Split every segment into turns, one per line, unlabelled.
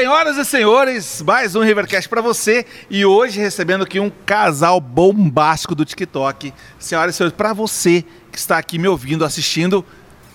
Senhoras e senhores, mais um Rivercast para você e hoje recebendo aqui um casal bombástico do TikTok. Senhoras e senhores, para você que está aqui me ouvindo, assistindo,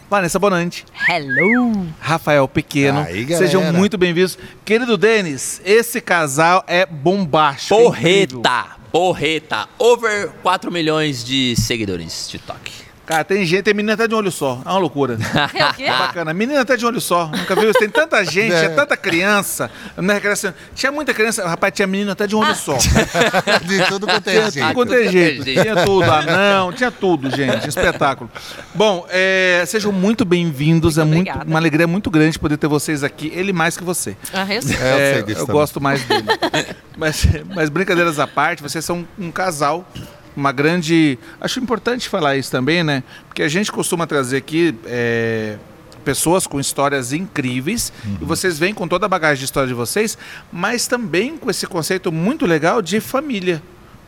Vanessa Bonante.
Hello!
Rafael Pequeno.
Aí.
Sejam muito bem-vindos. Querido Denis, esse casal é bombástico. incrível.
Porreta! Porreta! Over 4 milhões de seguidores TikTok.
Cara, tem gente, tem menina até de um olho só. É uma loucura.
É o quê?
É bacana. Menina até de um olho só. Nunca viu isso? Tem tanta gente,
É.
tinha tanta criança. Na recreação. Tinha muita criança. Rapaz, tinha menino até de um olho
Ah.
só.
De tudo quanto é
Tinha
jeito.
tudo quanto é jeito. Tinha tudo, anão, tinha tudo, gente. Espetáculo. Bom, é, sejam muito bem-vindos. É muito,
obrigada.
uma alegria muito grande poder ter vocês aqui. Ele mais que você.
Ah, eu sei.
É, eu
É,
sei disso
eu
também.
gosto mais dele. mas, mas brincadeiras à parte, vocês são um casal, uma grande. Acho importante falar isso também, né? Porque a gente costuma trazer aqui é, pessoas com histórias incríveis
Uhum.
e vocês vêm com toda a bagagem de história de vocês, mas também com esse conceito muito legal de família.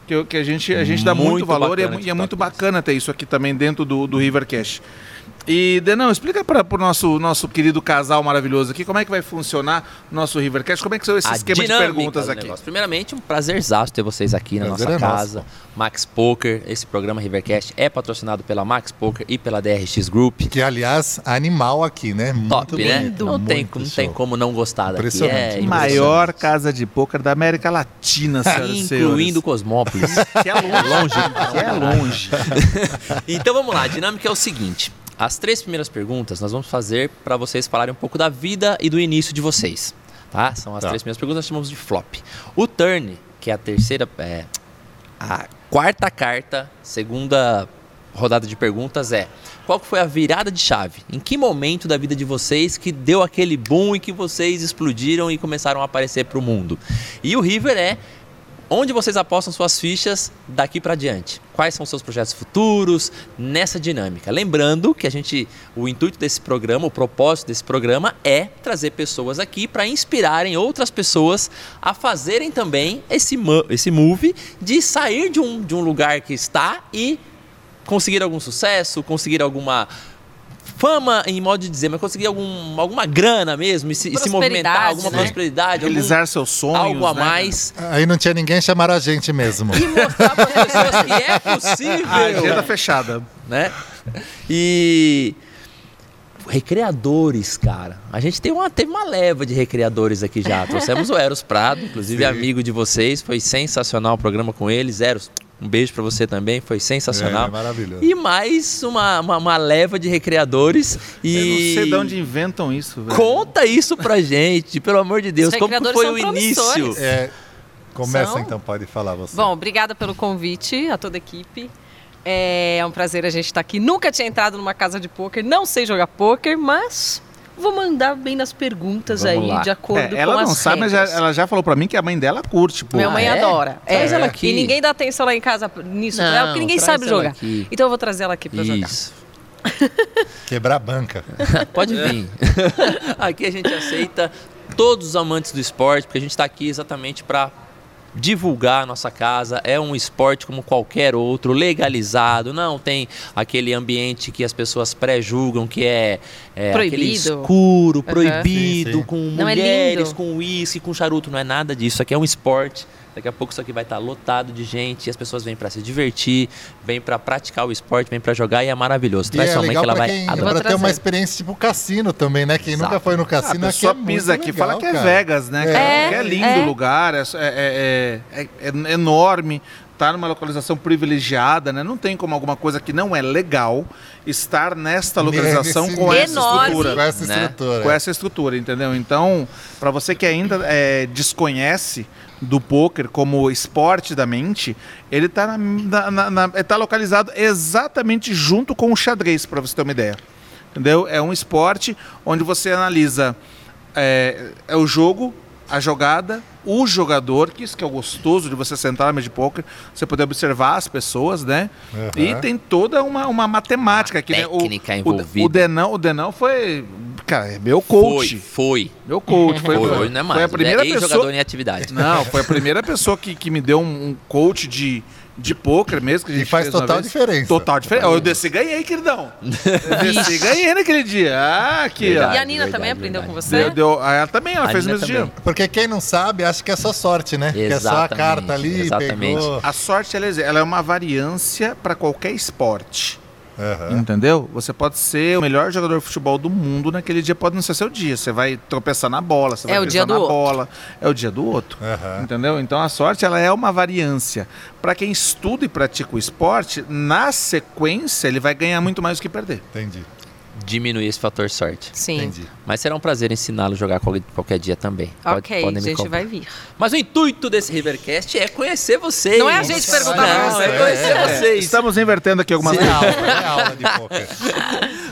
Que, que a, gente, a gente dá muito,
Muito
valor e é, e é muito bacana ter isso aqui também dentro do, do Rivercast. E, Denão, explica para o nosso, nosso querido casal maravilhoso aqui como é que vai funcionar o nosso Rivercast, como é que são esse
A
esquema de perguntas aqui.
negócio. Primeiramente, um prazerzaço ter vocês aqui na
Prazer
nossa
é nosso.
casa. Max Poker, esse programa Rivercast é patrocinado pela Max Poker e pela DRX Group.
Que, aliás, animal aqui, né?
Top,
muito
né?
bonito,
Não, tem,
muito
não tem como não gostar daqui.
Impressionante.
É impressionante.
Maior casa de pôquer da América Latina, e.
Incluindo Cosmópolis.
Que é longe. Que é longe.
Então vamos lá, a dinâmica é o seguinte. As três primeiras perguntas nós vamos fazer para vocês falarem um pouco da vida e do início de vocês. Tá? São as
Tá.
três primeiras perguntas, nós chamamos de flop. O turn, que é a terceira, é, a quarta carta, segunda rodada de perguntas é qual foi a virada de chave? Em que momento da vida de vocês que deu aquele boom e que vocês explodiram e começaram a aparecer para o mundo? E o River é onde vocês apostam suas fichas daqui para diante? Quais são seus projetos futuros nessa dinâmica? Lembrando que a gente, o intuito desse programa, o propósito desse programa é trazer pessoas aqui para inspirarem outras pessoas a fazerem também esse, esse move de sair de um, de um lugar que está e conseguir algum sucesso, conseguir alguma fama em modo de dizer, mas conseguir algum, alguma grana mesmo e se, e se movimentar,
Prosperidade,
alguma
né?
prosperidade, algum-
Realizar seus sonhos.
algo a
né?
mais
Aí não tinha ninguém chamar a gente mesmo.
e mostrar para as pessoas que é possível,
A agenda fechada.
né? E recreadores, cara. A gente tem uma, teve uma leva de recreadores aqui já. Trouxemos o Eros Prado, inclusive
Sim.
amigo de vocês, foi sensacional o programa com eles. Eros, um beijo para você também, foi sensacional.
É, maravilhoso.
E mais uma, uma, uma leva de recreadores e
Eu não sei de onde inventam isso, velho.
Conta isso pra gente, pelo amor de Deus.
Os
Como foi o início?
É, começa
São?
então, pode falar você.
Bom, obrigada pelo convite a toda a equipe. É um prazer a gente estar aqui. Nunca tinha entrado numa casa de pôquer, não sei jogar pôquer, mas vou mandar bem nas perguntas
Vamos
aí,
lá.
de acordo
É, ela
com
não
as
sabe, mas já-
regras.
ela já falou pra mim que a mãe dela curte, pô.
Minha mãe
Ah, é?
adora.
Traz
É.
ela aqui.
E ninguém dá atenção lá em casa nisso pra ela, porque ninguém
traz
sabe
ela
jogar.
aqui.
Então eu vou trazer ela aqui pra jogar.
Quebrar a banca.
Pode vir. aqui a gente aceita todos os amantes do esporte, porque a gente está aqui exatamente para divulgar a nossa casa. É um esporte como qualquer outro, legalizado. Não tem aquele ambiente que as pessoas pré-julgam que é, é aquele
Proibido.
escuro,
Uhum.
proibido,
Sim, sim.
com
Não, é
mulheres,
lindo.
com uísque, com charuto. Não é nada disso. Isso aqui é um esporte. Daqui a pouco isso aqui vai estar lotado de gente e as pessoas vêm para se divertir, vêm para praticar o esporte, vêm para jogar e é maravilhoso.
E
Traz
é
sua mãe que
legal
ela vai
quem
adorar.
pra ter uma experiência tipo cassino também, né? Quem
Exato.
nunca foi no
a
cassino aqui
pessoa
é muito
pisa aqui e
legal,
fala que é
cara.
Vegas, né?
É.
É,
é lindo
é.
o lugar, é, é- é- é- é enorme, tá numa localização privilegiada, né? Não tem como alguma coisa que não é legal estar nesta localização com essa
Enorme.
estrutura.
Com essa
Né?
estrutura.
com essa estrutura, entendeu? Então, para você que ainda é, desconhece do poker como esporte da mente, ele tá, ele tá localizado exatamente junto com o xadrez, para você ter uma ideia. Entendeu? É um esporte onde você analisa é, é o jogo, a jogada, o jogador, que isso que é o gostoso de você sentar na mesa de poker, você poder observar as pessoas, né?
Aham.
E tem toda uma, uma matemática aqui, né? O-
técnica
o,
envolvida.
O Denão, o Denão foi, cara, é meu
Foi,
coach.
foi.
Meu coach. Foi,
Foi, hoje não é mais.
foi a primeira
é
pessoa.
jogador em atividade.
Não, foi a primeira pessoa que, que me deu um, um coach de, de pôquer mesmo, que a
E
gente
faz
fez uma
total diferença.
Total diferença. Eu desci e ganhei, queridão. Eu desci e ganhei naquele dia. Ah, aqui,
Verdade.
E a Nina
verdade,
também aprendeu
verdade.
com
ó. Deu,
você?
deu, ela também, ela
A
fez no
Nina
mesmo
também.
dia.
Porque quem não sabe, acha que é só sorte, né? Que é só a
Exatamente,
carta ali,
exatamente.
pegou.
A sorte, ela, é- ela é uma variância para qualquer esporte.
Aham.
Entendeu? Você pode ser o melhor jogador de futebol do mundo, naquele dia pode não ser seu dia. Você vai tropeçar na bola, você
É
vai
o
pisar
dia do
na
outro.
bola. É o dia do outro.
Aham.
Entendeu? Então a sorte ela é uma variância. Para quem estuda e pratica o esporte, na sequência ele vai ganhar muito mais do que perder.
Entendi,
Diminuir esse fator sorte.
Sim.
entendi.
Mas será um prazer ensiná-lo a jogar qual- qualquer dia também. Pode-
Ok,
podem
a gente vai vir.
Mas o intuito desse Rivercast é conhecer vocês.
Não é a gente perguntar pra
Não,
vocês.
é conhecer
É,
vocês.
Estamos invertendo aqui algumas
É
coisas.
aula, é aula de poker.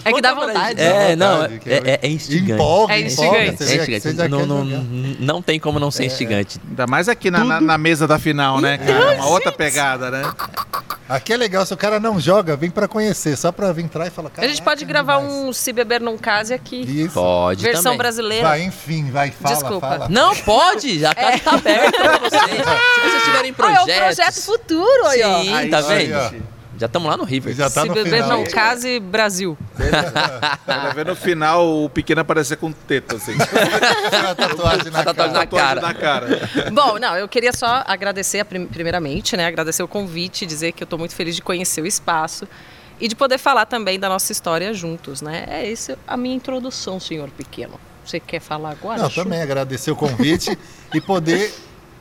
É que dá vontade.
É, não, é, é, é instigante.
Empolga,
É instigante.
É instigante.
você já
não, não, não tem como não ser instigante.
Ainda mais aqui na, na- na mesa da final, né, cara? É uma outra pegada, né?
Aqui é legal, se o cara não joga, vem pra conhecer, só pra vir entrar e falar,
A gente
"Caraca,
pode gravar
demais."
um Se Beber Não Case aqui.
Isso.
Pode
Versão
também.
brasileira.
Vai, enfim, vai, fala,
Desculpa.
fala.
Não, pode. A casa tá aberta pra vocês. Se vocês tiverem
Ah, é
projetos...
o projeto futuro aí, ó.
Sim,
Aí,
tá vendo?
ó.
Já estamos lá no River.
Já tá
Se
no
Beber
final.
Não Case Brasil.
Vai ver no final o pequeno aparecer com teta, assim.
a tatuagem na
A tatuagem na
cara.
Na cara.
Bom, não, eu queria só agradecer a prim- primeiramente, né? Agradecer o convite, dizer que eu tô muito feliz de conhecer o espaço e de poder falar também da nossa história juntos, né? É essa a minha introdução, senhor pequeno. Você quer falar agora?
Não, também agradecer o convite e poder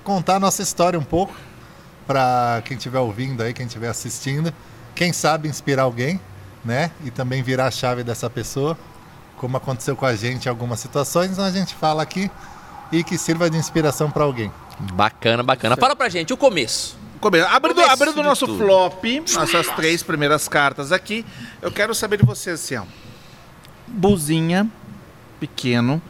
contar a nossa história um pouco para quem estiver ouvindo aí, quem estiver assistindo. Quem sabe inspirar alguém, né? E também virar a chave dessa pessoa, como aconteceu com a gente em algumas situações, então a gente fala aqui e que sirva de inspiração para alguém.
Bacana, bacana. Fala pra gente o começo.
Começo. Abrindo,
Começo
abrindo o nosso
tudo.
flop, nossas três primeiras cartas aqui, eu quero saber de vocês assim, ó. Buzinha, pequeno.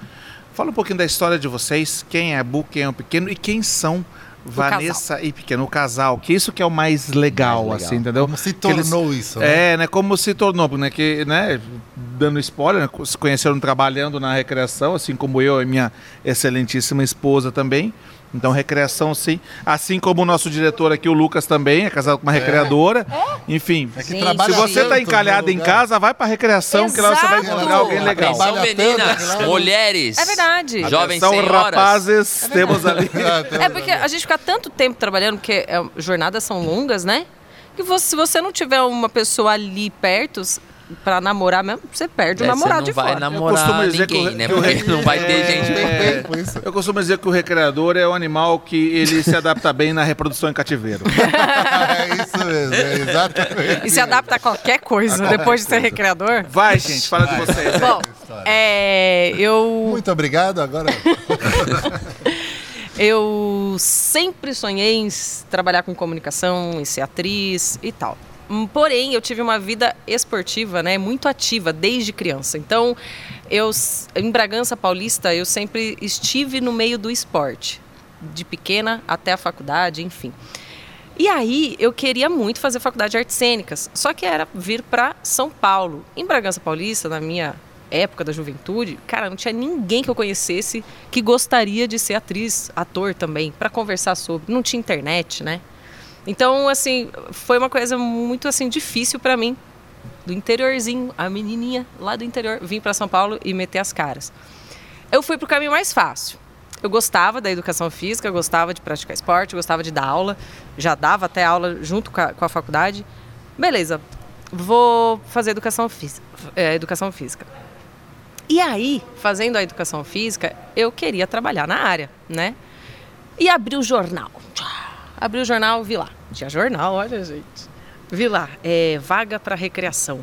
Fala um pouquinho da história de vocês, quem é Bu, quem é o pequeno e quem são Vanessa e Pequeno, o casal, que isso que é o mais legal,
Mais legal.
assim, entendeu?
Como se
Que eles-
tornou isso, né?
É, né? Como se tornou, né? Que, né? Dando spoiler, né, se conheceram trabalhando na recreação, assim como eu e minha excelentíssima esposa também. Então, recreação, sim. Assim como o nosso diretor aqui, o Lucas, também, é casado com uma recreadora. Enfim,
É que trabalha
se você tá
tanto
encalhado em casa, vai pra recreação, que lá você vai
Exato.
encontrar alguém legal.
Atenção,
Trabalha
meninas,
né?
mulheres.
É verdade.
Jovens
São
senhoras.
rapazes, temos ali.
É porque a gente fica tanto tempo trabalhando, porque é, jornadas são longas, né? Que você- se você não tiver uma pessoa ali perto pra namorar mesmo, você perde o
É,
namorado
você
de
não vai
fora.
costumo
namorar
dizer que
ninguém,
o-
né?
que o
Porque
re-
não vai ter
é,
gente
tempo isso.
Eu costumo dizer que o recreador é um animal que ele se adapta bem na reprodução em cativeiro.
É isso mesmo, é exatamente.
E se adapta a qualquer coisa depois de ser recreador.
Vai, gente, fala de vocês.
Bom, é, eu,
Muito obrigado. Agora,
eu sempre sonhei em trabalhar com comunicação, em ser atriz e tal. Hum, Porém, eu tive uma vida esportiva, né, muito ativa desde criança. Então, eu em Bragança Paulista, eu sempre estive no meio do esporte, de pequena até a faculdade, enfim. E aí, eu queria muito fazer faculdade de artes cênicas, só que era vir para São Paulo. Em Bragança Paulista, na minha época da juventude, cara, não tinha ninguém que eu conhecesse que gostaria de ser atriz, ator também, para conversar sobre. Não tinha internet, né? Então, assim, foi uma coisa muito assim difícil para mim, do interiorzinho, a menininha lá do interior, vim para São Paulo e meter as caras. Eu fui pro caminho mais fácil. Eu gostava da educação física, gostava de praticar esporte, gostava de dar aula, já dava até aula junto com a, com a faculdade. Beleza, vou fazer educação física, é, educação física. E aí, fazendo a educação física, eu queria trabalhar na área, né? E abri o jornal. Abri o jornal, vi lá. Tinha jornal, olha, gente. Vi lá, é, vaga para recreação.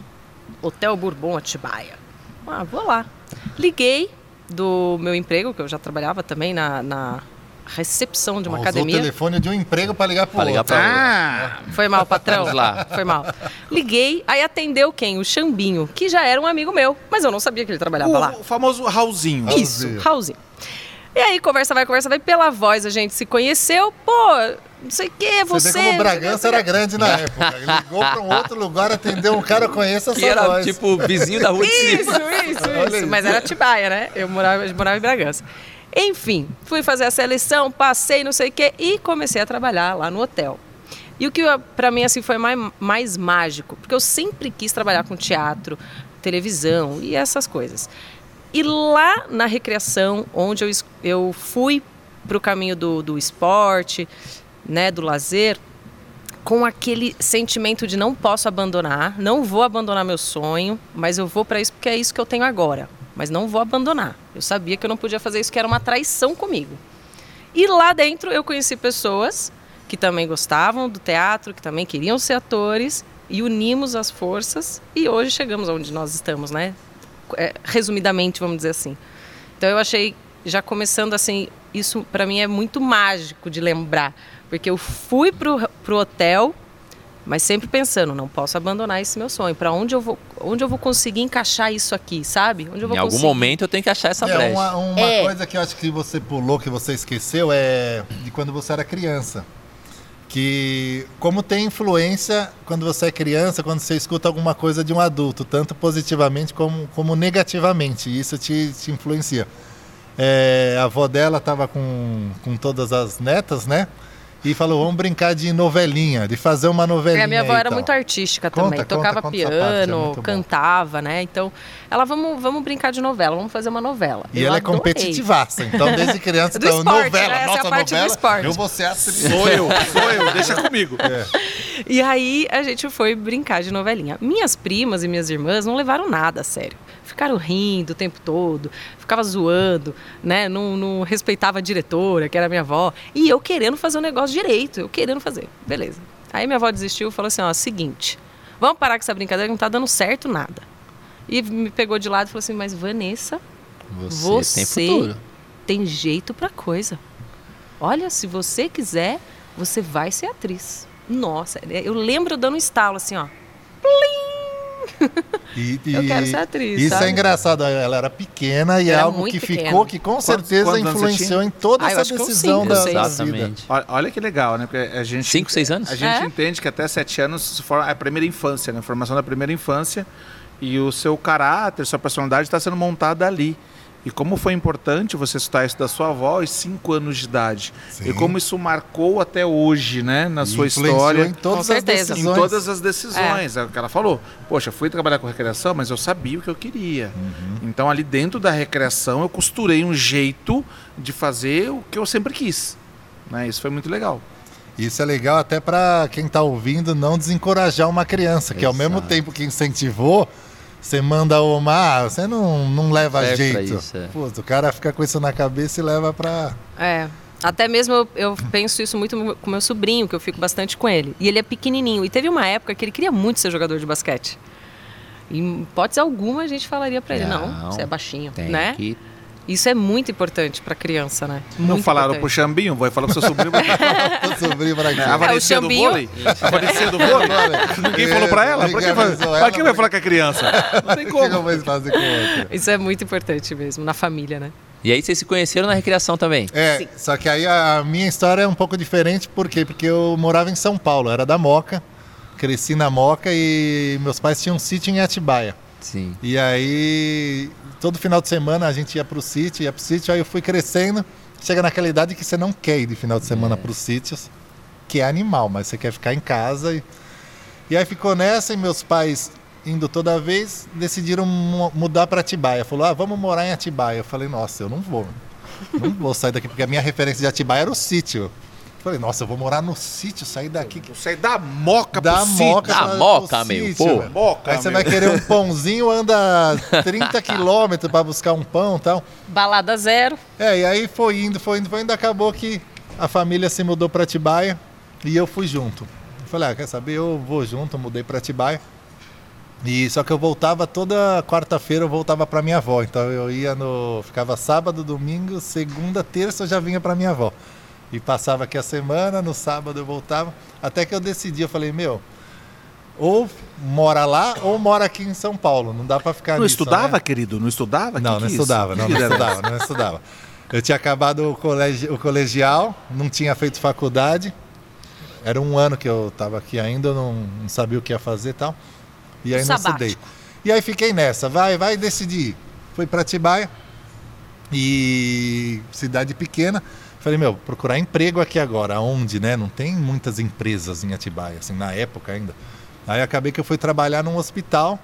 Hotel Bourbon Atibaia. Ah, vou lá. Liguei do meu emprego, que eu já trabalhava também na, na recepção de uma
usou o
academia.
telefone de um emprego para ligar para
ligar
outro.
Ah,
Foi mal, patrão?
Vamos lá.
Foi mal. Liguei, aí atendeu quem? O Xambinho, que já era um amigo meu, mas eu não sabia que ele trabalhava lá.
o, o famoso Raulzinho.
Isso.
Raulzinho.
E aí, conversa vai, conversa vai. Pela voz, a gente se conheceu. Pô, não sei o que,
Você
você...
vê como Bragança era grande na época. Ele ligou para um outro lugar, atendeu um cara, eu conheço essa
Que era
voz.
tipo vizinho da rua de
Isso,
cima.
isso, isso.
isso.
Mas era Atibaia, né? Eu morava, eu morava em Bragança. Enfim, fui fazer a seleção, passei, não sei o quê, e comecei a trabalhar lá no hotel. E o que para mim assim foi mais, mais mágico, porque eu sempre quis trabalhar com teatro, televisão e essas coisas. E lá na recreação, onde eu, eu fui para o caminho do, do esporte, né, do lazer, com aquele sentimento de não posso abandonar, não vou abandonar meu sonho, mas eu vou para isso porque é isso que eu tenho agora, mas não vou abandonar. Eu sabia que eu não podia fazer isso, que era uma traição comigo. E lá dentro eu conheci pessoas que também gostavam do teatro, que também queriam ser atores e unimos as forças e hoje chegamos onde nós estamos, né? É, resumidamente, vamos dizer assim. Então eu achei já começando assim, isso para mim é muito mágico de lembrar, porque eu fui pro, pro hotel, mas sempre pensando, não posso abandonar esse meu sonho. Para onde eu vou, onde eu vou conseguir encaixar isso aqui, sabe? Onde eu vou
em algum
conseguir?
momento eu tenho que achar essa
É,
brecha.
uma uma
É.
coisa que eu acho que você pulou, que você esqueceu, é de quando você era criança. Que como tem influência quando você é criança, quando você escuta alguma coisa de um adulto, tanto positivamente como, como negativamente, isso te, te influencia. É, a avó dela estava com, com todas as netas, né? E falou, vamos brincar de novelinha, de fazer uma novelinha.
É, a minha avó era
tal.
muito artística
Conta,
também.
conta,
Tocava
conta é
piano,
bom.
cantava, né? Então, ela, vamos, vamos brincar de novela, vamos fazer uma novela.
E
Eu
ela é
adorei.
competitivaça. Então, desde criança,
Do
então,
esporte,
novela,
né? Essa é a
nossa
do
novela, eu vou ser atriz.
Sou eu, sou eu, deixa comigo.
E aí a gente foi brincar de novelinha. Minhas primas e minhas irmãs não levaram nada a sério. Ficaram rindo o tempo todo, ficava zoando, né? Não, não respeitava a diretora, que era minha avó. E eu querendo fazer o negócio direito, eu querendo fazer. Beleza. Aí minha avó desistiu e falou assim: ó, seguinte, vamos parar com essa brincadeira que não tá dando certo nada. E me pegou de lado e falou assim: mas Vanessa,
Você, tem
você tem jeito pra coisa. Olha, se você quiser, você vai ser atriz. Nossa, eu lembro dando um estalo assim, ó.
E,
Eu
e
quero ser atriz,
Isso
sabe?
é engraçado. Ela era pequena e é
Era
algo que
pequena.
ficou, que com certeza
quantos
influenciou em toda
Ah, eu
essa decisão
cinco,
da,
seis.
vida.
Exatamente.
Olha, olha que legal, né? Porque a gente.
Cinco, seis anos?
A gente
É.
entende que até sete anos se forma é a primeira infância, né? A formação da primeira infância. E o seu caráter, sua personalidade está sendo montada ali. E como foi importante você citar isso da sua avó aos cinco anos de idade.
Sim.
E como isso marcou até hoje, né? Na
E
sua
influenciou
história.
em todas
Com
as
certeza.
Em
decisões.
todas as decisões. É. o que ela falou. Poxa, fui trabalhar com recreação, mas eu sabia o que eu queria.
Uhum.
Então, ali dentro da recreação, eu costurei um jeito de fazer o que eu sempre quis. Né? Isso foi muito legal.
Isso é legal até para quem está ouvindo não desencorajar uma criança, que ao mesmo tempo que incentivou, você manda uma, ah, você não, não leva
pra
jeito.
isso, é.
Putz, o cara fica com isso na cabeça e leva para
É. Até mesmo eu, eu penso isso muito com meu sobrinho, que eu fico bastante com ele. E ele é pequenininho. E teve uma época que ele queria muito ser jogador de basquete. E em hipótese alguma a gente falaria pra ele, não,
Não,
você é baixinho,
Tem
né?
que
Isso é muito importante pra criança, né?
Não
Muito
falaram pro
importante.
Chambinho, vai falar pro seu sobrinho.
o sobrinho para
É, a Vanessinha do
Chambinho.
vôlei? A Vanessinha do vôlei? Ninguém falou pra ela? Pra quem, vai- pra vai falar com a criança? Não tem
que
como.
vou fazer com outra?
Isso é muito importante mesmo, na família, né?
E aí vocês se conheceram na recreação também?
É,
Sim.
só que aí a minha história é um pouco diferente, por quê? Porque eu morava em São Paulo, era da Moca, cresci na Moca e meus pais tinham um sítio em Atibaia.
Sim.
E aí, todo final de semana a gente ia pro sítio, ia pro sítio, aí eu fui crescendo. Chega naquela idade que você não quer ir de final de semana pros sítios, que é animal, mas você quer ficar em casa. E, e aí ficou nessa, e meus pais, indo toda vez, decidiram mu- mudar para Atibaia. Falou, ah, vamos morar em Atibaia. Eu falei, nossa, eu não vou. Não vou sair daqui, porque a minha referência de Atibaia era o sítio. Eu falei, nossa, eu vou morar no sítio, sair daqui.
Eu saí da moca
Da
pro sítio.
moca,
Da
pra-
moca,
pro
meu,
sítio,
pô.
Moca,
Aí você
meu.
vai querer um pãozinho, anda 30 quilômetros para buscar um pão e tal.
Balada zero.
É, e aí foi indo, foi indo, foi indo, acabou que a família se mudou para Atibaia e eu fui junto. Eu falei, ah, quer saber, eu vou junto, mudei para Atibaia. E só que eu voltava toda quarta-feira, eu voltava para minha avó. Então eu ia no, ficava sábado, domingo, segunda, terça eu já vinha para minha avó. E passava aqui a semana, no sábado eu voltava, até que eu decidi, eu falei, meu, ou mora lá ou mora aqui em São Paulo. Não dá para ficar
Não
nisso,
estudava,
né?
querido? Não estudava?
Não,
Que
não
que é
estudava, não, não
era
estudava, não estudava. Eu tinha acabado o, colegi o colegial, não tinha feito faculdade. Era um ano que eu estava aqui ainda, eu não, não sabia o que ia fazer e tal. E aí não
Sabático.
estudei. E aí fiquei nessa, vai, vai decidir. Fui para Atibaia e cidade pequena, Falei, meu, procurar emprego aqui agora, onde, né? Não tem muitas empresas em Atibaia, assim, na época ainda. Aí acabei que eu fui trabalhar num hospital.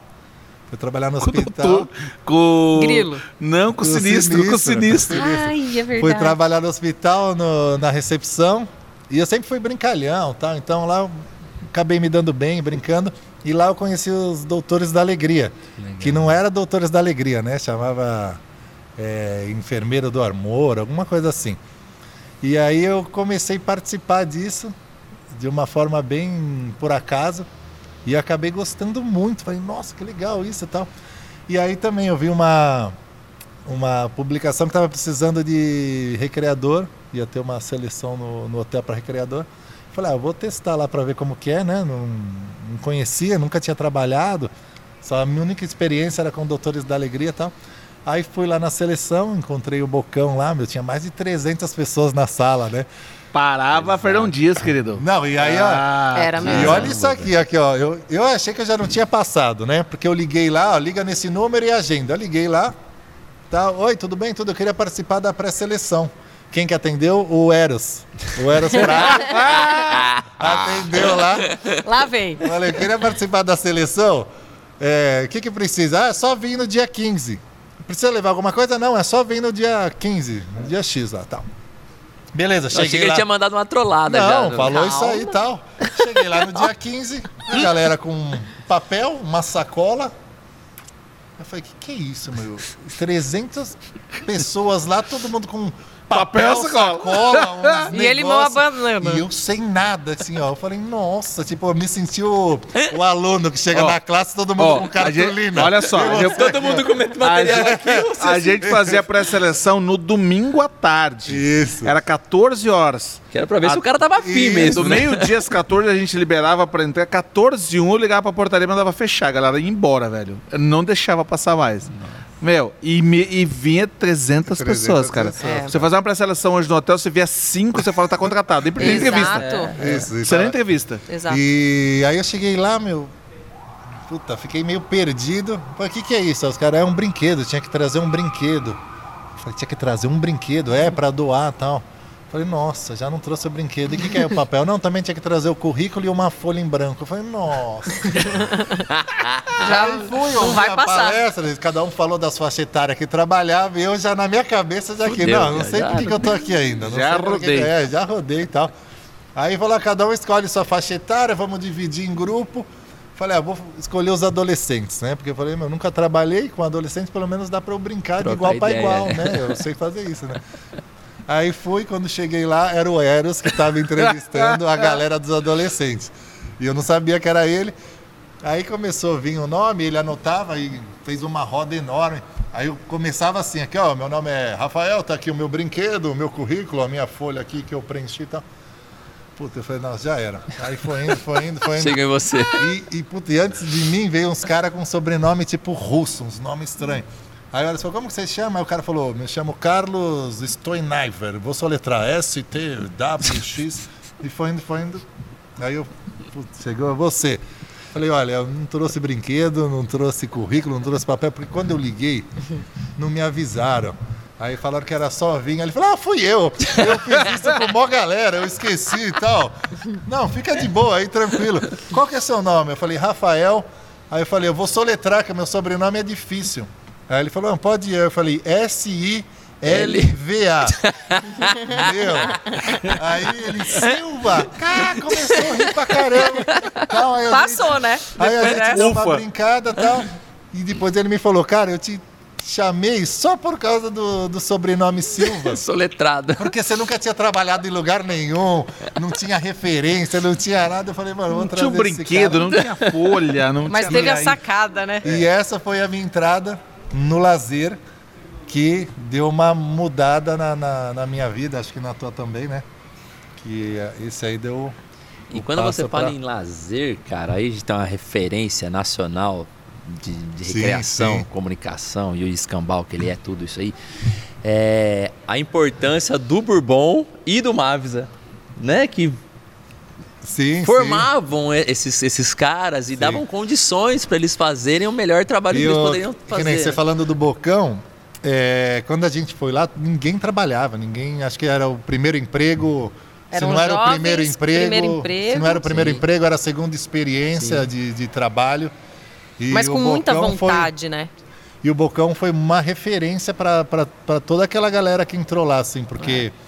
Fui trabalhar no
Com o
hospital.
doutor, com...
Grilo.
Não, com o
Com o
sinistro, com o
sinistro.
sinistro.
Ai, é verdade.
Fui trabalhar no hospital, no- na recepção. E eu sempre fui brincalhão, tal. Então lá eu acabei me dando bem, brincando. E lá eu conheci os Doutores da Alegria. Que não era Doutores da Alegria, né? Chamava é, Enfermeiro do Amor, alguma coisa assim. E aí eu comecei a participar disso de uma forma bem por acaso. E acabei gostando muito. Falei, nossa, que legal isso e tal. E aí também eu vi uma, uma publicação que estava precisando de recreador. Ia ter uma seleção no, no hotel para recreador. Falei, ah, vou testar lá para ver como que é, né? Não, não conhecia, nunca tinha trabalhado. Só a minha única experiência era com Doutores da Alegria e tal. Aí fui lá na seleção, encontrei o Bocão lá, meu, tinha mais de 300 pessoas na sala, né?
Parava Fernão Dias, querido.
Não, e aí, ó,
Ah,
Era
que-
mesmo.
e olha isso aqui, aqui, ó. Eu, eu achei que eu já não tinha passado, né? Porque eu liguei lá, ó, liga nesse número e agenda. Eu liguei lá, tá? Oi, tudo bem? Tudo. Eu queria participar da pré-seleção. Quem que atendeu? O Eros. O Eros Prado. atendeu lá.
Lá vem.
Falei, queria participar da seleção. É, O que que precisa? Ah, é só vir no dia 15. Precisa levar alguma coisa? Não, é só vir no dia 15, no dia X lá, tal. Beleza,
Eu
cheguei
achei que ele
lá.
tinha mandado uma trollada já.
Não,
né?
falou isso
Calma.
aí e tal. Cheguei lá no dia 15, a galera com papel, uma sacola. Eu falei, que que é isso, meu? 300 pessoas lá, todo mundo com papel,
sacola.
sacola,
E ele
negócio.
abanando.
E eu sem nada, assim, ó. Eu falei, nossa, tipo, eu me senti o, o aluno que chega
Ó,
na classe, todo mundo
Ó,
com
gente-
cartolina.
olha só,
E
gente-
você
Todo
aqui,
mundo
ó.
comendo
A
material
gente,
aqui.
a gente fazia pré-seleção no domingo à tarde.
Isso.
Era 14 horas.
Que era pra ver se
A-
o cara tava
Isso,
mesmo.
Do
né?
meio-dia às 14 a gente liberava pra entrar. 14 e 1 eu ligava pra portaria e mandava fechar. A galera ia embora, velho. Eu não deixava passar mais. Meu, e, me- e vinha 300,
300
pessoas, cara.
pessoas.
É.
Você fazer uma pré-seleção hoje no hotel, você via 5, você fala, tá contratado. Nem nem entrevista.
Exato.
Isso, isso.
Você nem entrevista.
Exato.
E aí eu cheguei lá, meu. Puta, fiquei meio perdido. Falei, o que, que é isso? Os caras, é um brinquedo, tinha que trazer um brinquedo. Falei, tinha que trazer um brinquedo, é, pra doar e tal. Falei, nossa, já não trouxe o brinquedo. E o que, que é o papel? Não, também tinha que trazer o currículo e uma folha em branco. Eu falei, nossa.
Já
fui,
não vai
a
passar.
palestra, cada um falou das faixas etárias que trabalhava e eu já na minha cabeça já aqui,
Fudeu,
não, não
já-
sei
já-
por que, que eu tô aqui ainda. Não
Já
sei por que
rodei.
que- É, já rodei e tal. Aí falou, cada um escolhe sua faixa etária, vamos dividir em grupo. Falei, ah, vou escolher os adolescentes, né? Porque eu falei, meu, nunca trabalhei com adolescentes, pelo menos dá pra eu brincar de
Trocar
igual
ideia,
igual,
né?
né? Eu sei fazer isso, né? Aí fui, quando cheguei lá, era o Eros que estava entrevistando a galera dos adolescentes. E eu não sabia que era ele. Aí começou a vir o nome, ele anotava e fez uma roda enorme. Aí eu começava assim, aqui ó, meu nome é Rafael, tá aqui o meu brinquedo, o meu currículo, a minha folha aqui que eu preenchi e tal. Puta, eu falei, não, já era. Aí foi indo, foi indo, foi indo.
Chega em você.
E, e, puta, e antes de mim veio uns caras com sobrenome tipo russo, uns nomes estranhos. Aí ela falou, como que você chama? Aí o cara falou, me chamo Carlos Stoinaiver, vou soletrar S-T-W-X. e foi indo, foi indo. Aí eu, putz, chegou você. Falei, olha, eu não trouxe brinquedo, não trouxe currículo, não trouxe papel, porque quando eu liguei, não me avisaram. Aí falaram que era só. Aí ele falou, ah, fui eu. Eu fiz isso com mó galera, eu esqueci e tal. Não, fica de boa aí, tranquilo. Qual que é seu nome? Eu falei, Rafael. Aí eu falei, eu vou soletrar, que meu sobrenome é difícil. Aí ele falou, não, pode ir. Eu falei, S-I-L-V-A. Entendeu? Aí ele, Silva! Cara, começou a rir pra caramba. Tal, aí
Passou, né?
Aí a
Depois
gente
dessa.
deu uma
Ufa.
brincada e tal. E depois ele me falou, cara, eu te chamei só por causa do, do sobrenome Silva.
Soletrado.
Porque você nunca tinha trabalhado em lugar nenhum, não tinha referência, não tinha nada. Eu falei, mano, vou
Não tinha um
trazer esse
brinquedo,
cara.
não tinha folha, não
Mas
tinha...
teve a
aí-
sacada, né?
E essa foi a minha entrada no lazer, que deu uma mudada na, na, na minha vida, acho que na tua também, né? Que eh, esse aí deu.
E quando você fala
pra-
em lazer, cara, aí a gente tem uma referência nacional de, de
Sim,
recreação,
sim.
comunicação e o escambau, que ele é tudo isso aí. É a importância do Bourbon e do Mavisa, né? Que
Sim,
formavam e- esses, esses caras e davam condições para eles fazerem o melhor trabalho
sim.
que
E
eles poderiam
que
fazer.
nem você falando do Bocão, é, quando a gente foi lá, ninguém trabalhava, ninguém. Acho que era o primeiro emprego.
Eram
se não era o primeiro emprego,
primeiro
se
emprego.
não era o primeiro
Sim.
emprego, era a segunda experiência de, de trabalho. E
Mas
o
com muita
Bocão foi-
vontade, né?
e o Bocão foi uma referência para toda aquela galera que entrou lá, assim, porque é,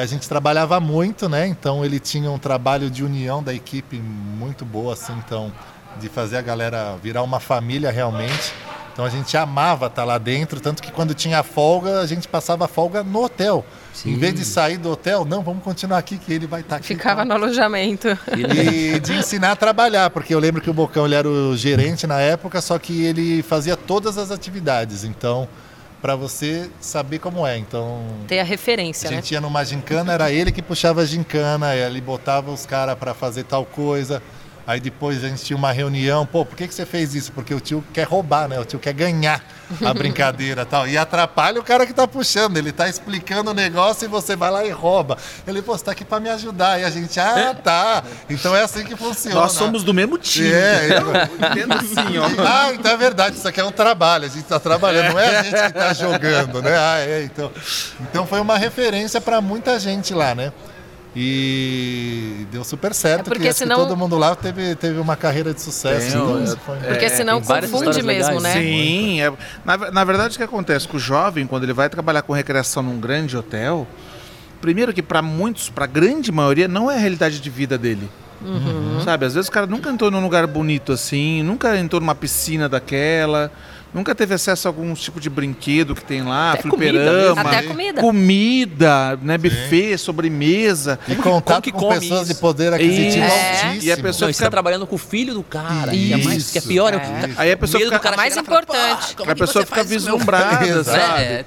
a gente trabalhava muito, né? Então ele tinha um trabalho de união da equipe muito boa, assim, então, de fazer a galera virar uma família realmente. Então a gente amava estar lá dentro, tanto que quando tinha folga, a gente passava folga no hotel.
Sim.
Em vez de sair do hotel, não, vamos continuar aqui que ele vai estar aqui.
Ficava no alojamento.
E de ensinar a trabalhar, porque eu lembro que o Bocão ele era o gerente na época, só que ele fazia todas as atividades. Então, para você saber como é. Então,
Ter a
a
referência, né?
gente ia numa gincana, era ele que puxava a gincana, ele botava os caras para fazer tal coisa. Aí depois a gente tinha uma reunião, pô, por que, que você fez isso? Porque o tio quer roubar, né? O tio quer ganhar a brincadeira e tal. E atrapalha o cara que tá puxando, ele tá explicando o negócio e você vai lá e rouba. Ele, pô, você tá aqui para me ajudar. E a gente, ah, tá. Então é assim que funciona.
Nós somos do mesmo time.
É,
Entenda assim, ó.
ah, então é verdade, isso aqui é um trabalho, a gente está trabalhando, não é a gente que está jogando, né? Ah, é, então, então foi uma referência para muita gente lá, né? E deu super certo,
É porque
que, acho que
senão-
todo mundo lá teve, teve uma carreira de sucesso.
Tem,
então
é-
foi-
Porque
É,
senão confunde mesmo,
legais.
né?
Sim, é, na, na verdade o que acontece com o jovem, quando ele vai trabalhar com recreação num grande hotel, primeiro que para muitos, para a grande maioria, não é a realidade de vida dele. Sabe, às vezes o cara nunca entrou num lugar bonito assim, nunca entrou numa piscina daquela, nunca teve acesso a algum tipo de brinquedo que tem lá,
Até comida
fliperama,
mesmo.
Até comida.
comida, né, buffet, sobremesa.
E contato
que
com pessoas
isso?
de poder aquisitivo
Isso.
altíssimo.
E a pessoa
Não, e você
fica-
tá trabalhando com o filho do cara. Que é, mais, que é
Isso.
pior. É. o
É.
que-
Aí a pessoa fica-
cara
Mais
e
importante.
"Pô, como
a pessoa fica
isso,
vislumbrada, sabe?
É,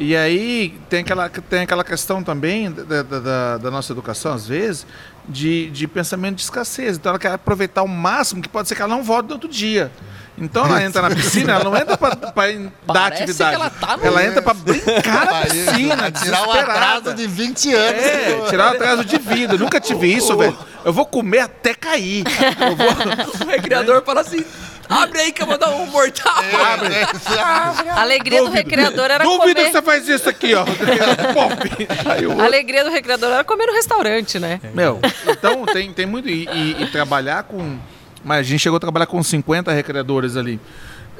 E aí tem aquela, tem aquela questão também da, da- da- da nossa educação, às vezes, de, de pensamento de escassez. Então ela quer aproveitar o máximo que pode ser que ela não volte no outro dia. Então ela entra na piscina, ela não entra para dar
Parece
atividade.
que ela tá no-
ela entra para brincar na piscina,
tirar o atraso de 20 anos.
É, tirar o atraso de vida. Eu nunca tive isso, velho. Eu vou comer até cair. Eu vou...
O recreador fala assim: abre aí que eu vou dar um mortal.
É,
A alegria do recreador era
Duvido
comer.
que você faz isso aqui, ó. Pop. Aí eu-
A alegria do recreador era comer no restaurante, né?
Meu, então tem, tem muito. E, e- e trabalhar com. Mas a gente chegou a trabalhar com 50 recreadores ali.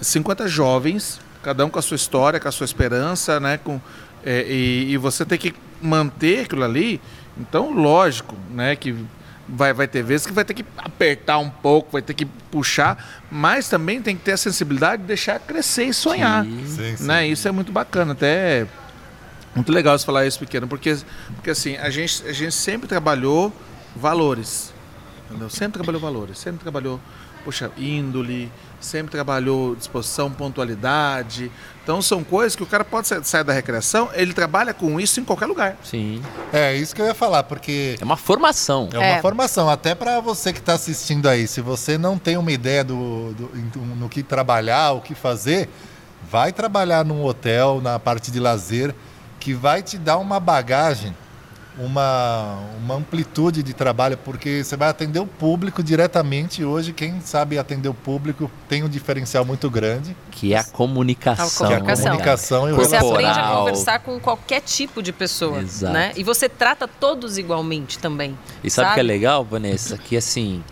50 jovens, cada um com a sua história, com a sua esperança, né? Com, é, e, e você tem que manter aquilo ali. Então, lógico, né? Que vai, vai ter vezes que vai ter que apertar um pouco, vai ter que puxar, mas também tem que ter a sensibilidade de deixar crescer e sonhar
Sim, sim.
né? Isso é muito bacana, até muito legal você falar isso pequeno, porque, porque assim, a gente, a gente sempre trabalhou valores, entendeu? Sempre trabalhou valores, sempre trabalhou, poxa, índole, sempre trabalhou disposição, pontualidade. Então são coisas que o cara pode sa- sair da recreação, ele trabalha com isso em qualquer lugar.
Sim.
É isso que eu ia falar, porque
É uma formação.
É uma
É.
formação, até para você que está assistindo aí. Se você não tem uma ideia do, do- no que trabalhar, o que fazer, vai trabalhar num hotel, na parte de lazer, que vai te dar uma bagagem, uma, uma amplitude de trabalho, porque você vai atender o público diretamente. Hoje, quem sabe atender o público tem um diferencial muito grande,
Que é a comunicação.
A
que é a
Comunicação.
comunicação e o
Você
Corporal.
aprende a conversar com qualquer tipo de pessoa,
Exato.
né? E você trata todos igualmente também.
E sabe o que é legal, Vanessa? Que assim,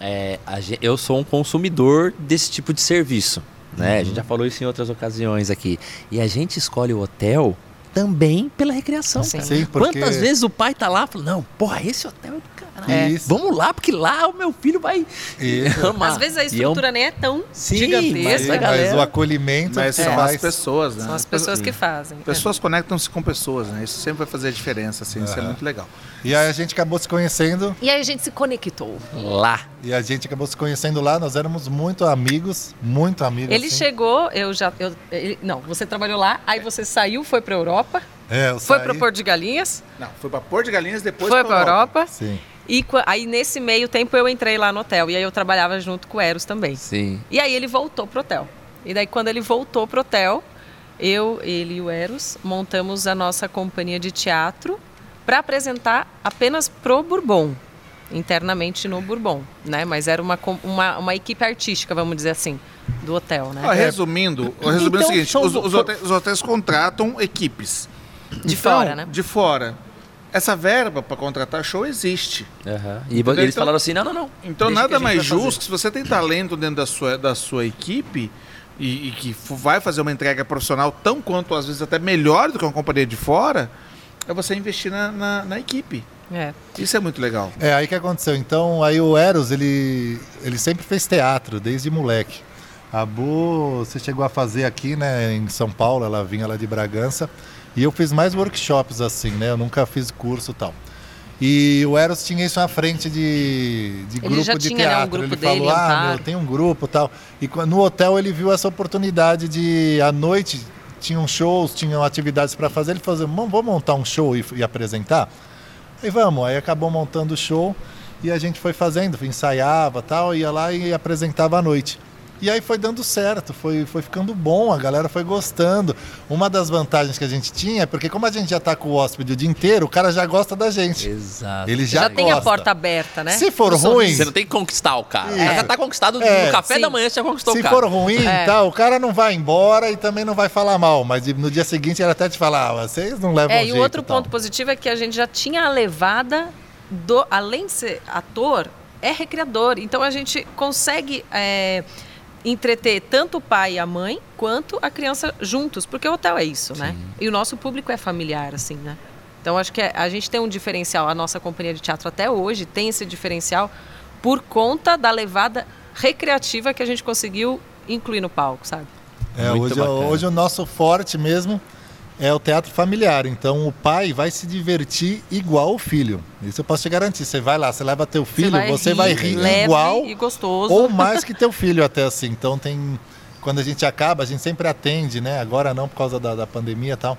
é, eu sou um consumidor desse tipo de serviço. Né? A gente já falou isso em outras ocasiões aqui. E a gente escolhe o hotel também pela recreação.
Sim.
Sim, porque-
Quantas vezes o pai tá lá e fala, não, porra, esse hotel é do caralho.
É.
Vamos lá, porque lá o meu filho vai
Isso.
amar.
Às vezes a
é
estrutura nem é tão
Sim,
gigantesca.
mas a
mas
galera-
o acolhimento
Mas são
faz.
as pessoas, né?
São as pessoas que fazem.
Pessoas conectam-se com pessoas, né? Isso sempre vai fazer a diferença, assim, isso é muito legal.
E aí a gente acabou se conhecendo
E aí a gente se conectou.
lá.
E a gente acabou se conhecendo lá, nós éramos muito amigos, muito amigos.
Ele
assim.
chegou, eu já. Eu, ele- não, você trabalhou lá, aí você saiu, foi pra Europa,
É, eu
foi
saí-
pro Porto de Galinhas,
Não, foi pra Porto de Galinhas, depois
foi pra Europa.
Sim.
E aí nesse meio tempo eu entrei lá no hotel. E aí eu trabalhava junto com o Eros também.
Sim.
E aí ele voltou pro hotel. E daí quando ele voltou pro hotel, eu, ele e o Eros montamos a nossa companhia de teatro para apresentar apenas pro Bourbon. internamente no Bourbon, né? Mas era uma, uma, uma equipe artística, vamos dizer assim, do hotel, né?
Ó, resumindo, resumindo
Então,
o seguinte, os,
os-
hotéis, os hotéis contratam equipes.
De
Então,
fora, né?
De fora. Essa verba para contratar show existe.
Aham. E
Entendeu?
eles
Então-
falaram assim: não, não, não.
Então nada mais justo que se você tem talento dentro da sua, da sua equipe e, e que vai fazer uma entrega profissional tão quanto às vezes até melhor do que uma companhia de fora, é você investir na, na, na equipe.
É.
Isso é muito legal.
É, aí que aconteceu. Então, aí o Eros, ele, ele sempre fez teatro, desde moleque. A Bu, você chegou a fazer aqui, né, em São Paulo, ela vinha lá de Bragança. E eu fiz mais workshops assim, né? Eu nunca fiz curso e tal. E o Eros tinha isso à frente de, de
Ele
grupo
já
de
tinha, né, um
teatro.
grupo
ele
dele,
falou, ah, meu, tem um grupo tal. E no hotel ele viu essa oportunidade de, à noite, tinham shows, tinham atividades para fazer. Ele falou, "Vamos- vamos montar um show e, e apresentar? Aí vamos, aí acabou montando o show e a gente foi fazendo, ensaiava tal, ia lá e apresentava à noite. E aí foi dando certo, foi, foi ficando bom, a galera foi gostando. Uma das vantagens que a gente tinha é porque como a gente já tá com o hóspede o dia inteiro, o cara já gosta da gente.
Exato.
Ele
Já,
já,
tem a porta aberta, né?
Se for ruim,
Você não tem que conquistar o cara. Cara já tá conquistado
É,
no café
sim.
da manhã, você já conquistou
Se
o cara.
for ruim,
É.
tá, o cara não vai embora e também não vai falar mal, mas no dia seguinte ele até te fala, ah, vocês não levam
É, e
jeito
o outro
tal.
ponto positivo é que a gente já tinha a levada do. Além de ser ator, é recreador. Então a gente consegue é, entreter tanto o pai e a mãe quanto a criança juntos, porque o hotel é isso, né? E o nosso público é familiar, assim, né? Então acho que é- a gente tem um diferencial, a nossa companhia de teatro até hoje tem esse diferencial por conta da levada recreativa que a gente conseguiu incluir no palco, sabe?
É,
Muito
hoje,
bacana.
hoje o nosso forte mesmo é o teatro familiar. Então o pai vai se divertir igual o filho. Isso eu posso te garantir. Você vai lá, você leva teu filho, você vai rir,
leve
igual
e gostoso.
ou mais que teu filho até assim. Então tem quando a gente acaba, a gente sempre atende, né? Agora não por causa da, da pandemia e tal.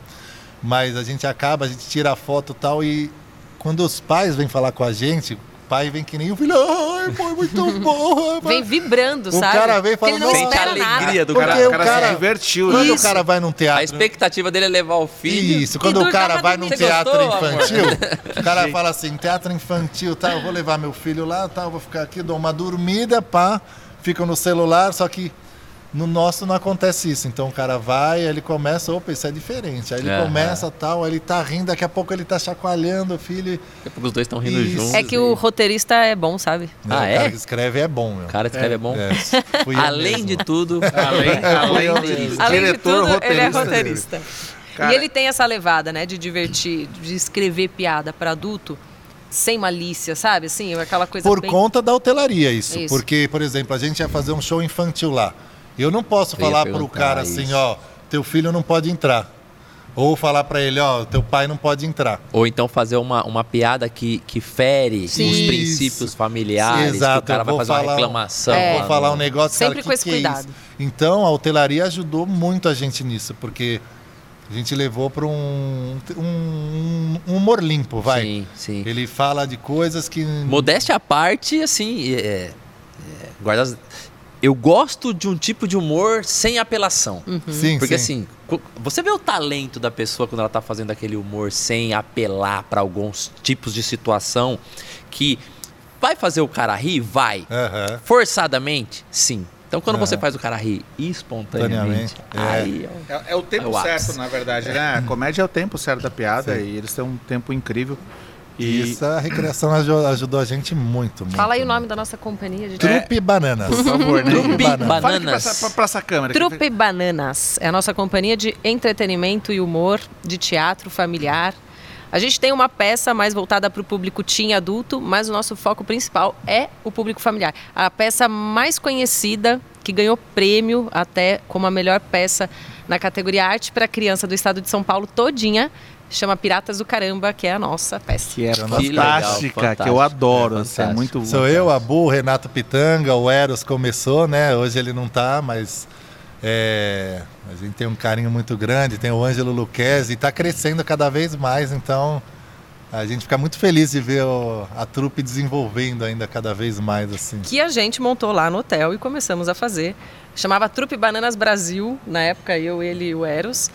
Mas a gente acaba, a gente tira a foto e tal e quando os pais vêm falar com a gente, pai vem que nem o filho, ai, foi muito bom.
Vem vibrando,
O
sabe?
cara vem e
Porque
fala,
ele não
"Nossa,
Sente a
espera nada.
alegria do
Porque
cara.
O cara,
o cara-
se divertiu,
Quando
né?
o cara vai num
A
teatro
expectativa dele é levar o filho.
Isso, quando o cara vai num teatro
gostou, amor?
infantil, o cara fala assim, teatro infantil, tá, eu vou levar meu filho lá, tá, eu vou ficar aqui, dou uma dormida, pá, fico no celular, só que no nosso não acontece isso. Então o cara vai, aí ele começa, opa, isso é diferente. Aí ele
Aham.
começa tal, aí ele tá rindo, daqui a pouco ele tá chacoalhando o filho.
Daqui a pouco os dois estão rindo
Isso.
juntos.
É que o roteirista é bom, sabe?
Né,
Ah,
o
é?
cara que escreve é bom, meu.
O cara escreve é, bom.
É, fui eu
Além
mesmo.
de tudo,
Além, além de
Além
diretor,
de tudo, ele é
roteirista.
roteirista.
Cara-
E ele tem essa levada, né, de divertir, de escrever piada para adulto sem malícia, sabe? Assim, aquela coisa
Por
bem...
conta da hotelaria, isso.
Isso.
Porque, por exemplo, a gente ia fazer um show infantil lá. Eu não posso
Eu
falar pro
perguntar
cara
isso.
assim, ó, teu filho não pode entrar. Ou falar pra ele, ó, teu pai não pode entrar.
Ou então fazer uma, uma piada que, que fere
Sim.
os
Isso.
princípios familiares,
Exato,
que o cara vai
vou
fazer uma
falar um-
reclamação.
É.
Eu vou falar um negócio,
Sempre
cara,
com
que
esse
que é isso?
cuidado.
Então, a hotelaria ajudou muito a gente nisso, porque a gente levou para um, um, um humor limpo, vai.
Sim, sim.
Ele fala de coisas que...
Modéstia à parte, assim, é, é, guarda eu gosto de um tipo de humor sem apelação.
Sim,
Porque
sim.
assim, você vê o talento da pessoa quando ela tá fazendo aquele humor sem apelar para alguns tipos de situação que vai fazer o cara rir? Vai.
Aham.
Forçadamente? Sim. Então quando você
Aham.
faz o cara rir espontaneamente,
é.
aí ó,
É, é o tempo
É
certo, na verdade, né? A comédia é o tempo certo da piada
Sim.
e eles têm um tempo incrível.
E
E
isso, a recreação aju- ajudou a gente muito, muito.
Fala aí o nome da nossa companhia. gente.
Trupe Bananas.
por favor, né?
Trupe
Bananas.
Bananas.
Fala aqui pra essa, pra, pra essa câmera.
Trupe Bananas é a nossa companhia de entretenimento e humor, de teatro familiar. A gente tem uma peça mais voltada para o público teen adulto, mas o nosso foco principal é o público familiar. A peça mais conhecida, que ganhou prêmio até como a melhor peça na categoria Arte para Criança do Estado de São Paulo todinha, chama Piratas do Caramba, que é a nossa peça.
Que é
Que
fantástica,
legal,
que eu adoro.
fantástico.
assim, é muito
Sou eu, a Bu, Renato Pitanga, o Eros começou, né? Hoje ele não tá, mas é, a gente tem um carinho muito grande, tem o Ângelo Luquezzi, e tá crescendo cada vez mais, então a gente fica muito feliz de ver o- a trupe desenvolvendo ainda cada vez mais, assim.
que a gente montou lá no hotel e começamos a fazer. Chamava Trupe Bananas Brasil, na época eu, ele e o Eros.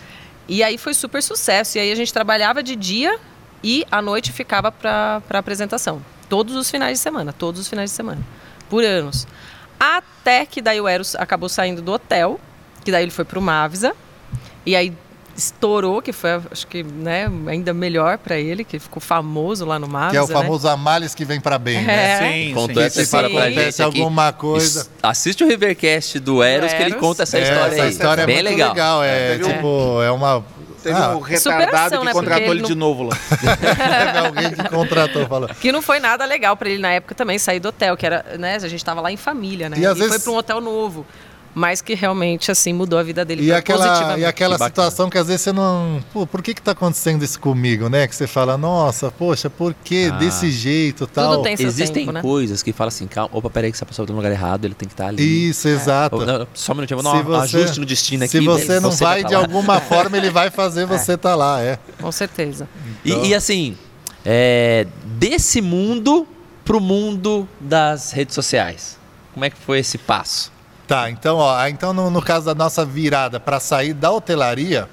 E aí foi super sucesso. E aí a gente trabalhava de dia e à noite ficava para apresentação. Todos os finais de semana, todos os finais de semana. Por anos. Até que daí o Eros acabou saindo do hotel, que daí ele foi pro Mavisa. E aí estourou, que foi, acho que, né, ainda melhor para ele, que ficou famoso lá no Mavisa,
Que é o
né?
famoso a males que vem pra bem, né?
É.
Sim,
Contou
sim.
essa
Se
história pra gente
acontece
aqui.
alguma coisa...
Assiste o Rivercast do Eros, que ele
Eros.
conta essa
É,
história
essa
aí.
história é
Bem
muito
legal.
legal. É,
um-
tipo, é uma...
Teve
Ah,
um retardado
Superação,
que
né?
contratou ele
ele
de
não-
novo lá.
teve alguém que contratou, falou.
Que não foi nada legal para ele na época também sair do hotel, que era, né, a gente tava lá em família, né?
E às
foi
vezes-
para um hotel novo, mas que realmente assim mudou a vida dele
E aquela,
positivamente.
e aquela
Que
situação que às vezes você não. Pô, por que que tá acontecendo isso comigo, né? Que você fala, nossa, poxa, por que
Ah.
desse jeito tal?
tem seu
Existem
tempo, né?
coisas que falam assim, calma, opa, peraí que essa pessoa tá no lugar errado, ele tem que estar ali.
Isso, exato.
Ou, não, só um minutinho, vou
Se
dar um
você-
ajuste no destino aqui.
Se você
daí
não
vai
vai
tá
de
lá.
alguma forma, ele vai fazer você estar lá, é.
Com certeza.
E, e assim, é, desse mundo pro mundo das redes sociais. Como é que foi esse passo?
Tá, então, ó, então no, no caso da nossa virada para sair da hotelaria,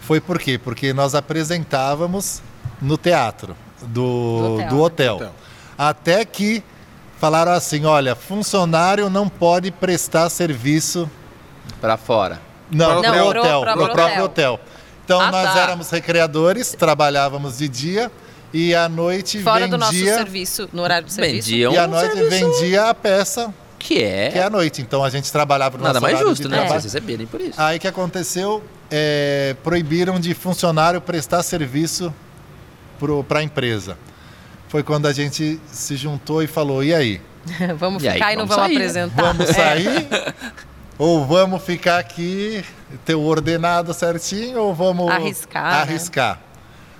foi por quê? Porque nós apresentávamos no teatro do,
Do hotel.
do hotel.
Hotel.
Até que falaram assim: olha, funcionário não pode prestar serviço.
Pra fora.
Não, pro
pro-
hotel,
pro
pro próprio
hotel.
Então
Ah,
nós
tá.
éramos recreadores, trabalhávamos de dia e à noite
Fora do nosso
vendia.
serviço, no horário de serviço.
Vendiam
E à noite
serviço
vendia a peça
que é,
que é à noite. Então a gente trabalhava no
nada mais justo, né?
trabalho.
Vocês receberem por isso.
Aí que aconteceu? É, proibiram de funcionário prestar serviço para a empresa. Foi quando a gente se juntou e falou: e aí?
vamos
E aí,
ficar e não
vamos
vamos
sair, né?
apresentar.
Vamos
É.
sair? ou vamos ficar aqui, ter o ordenado certinho, ou vamos
Arriscar, né?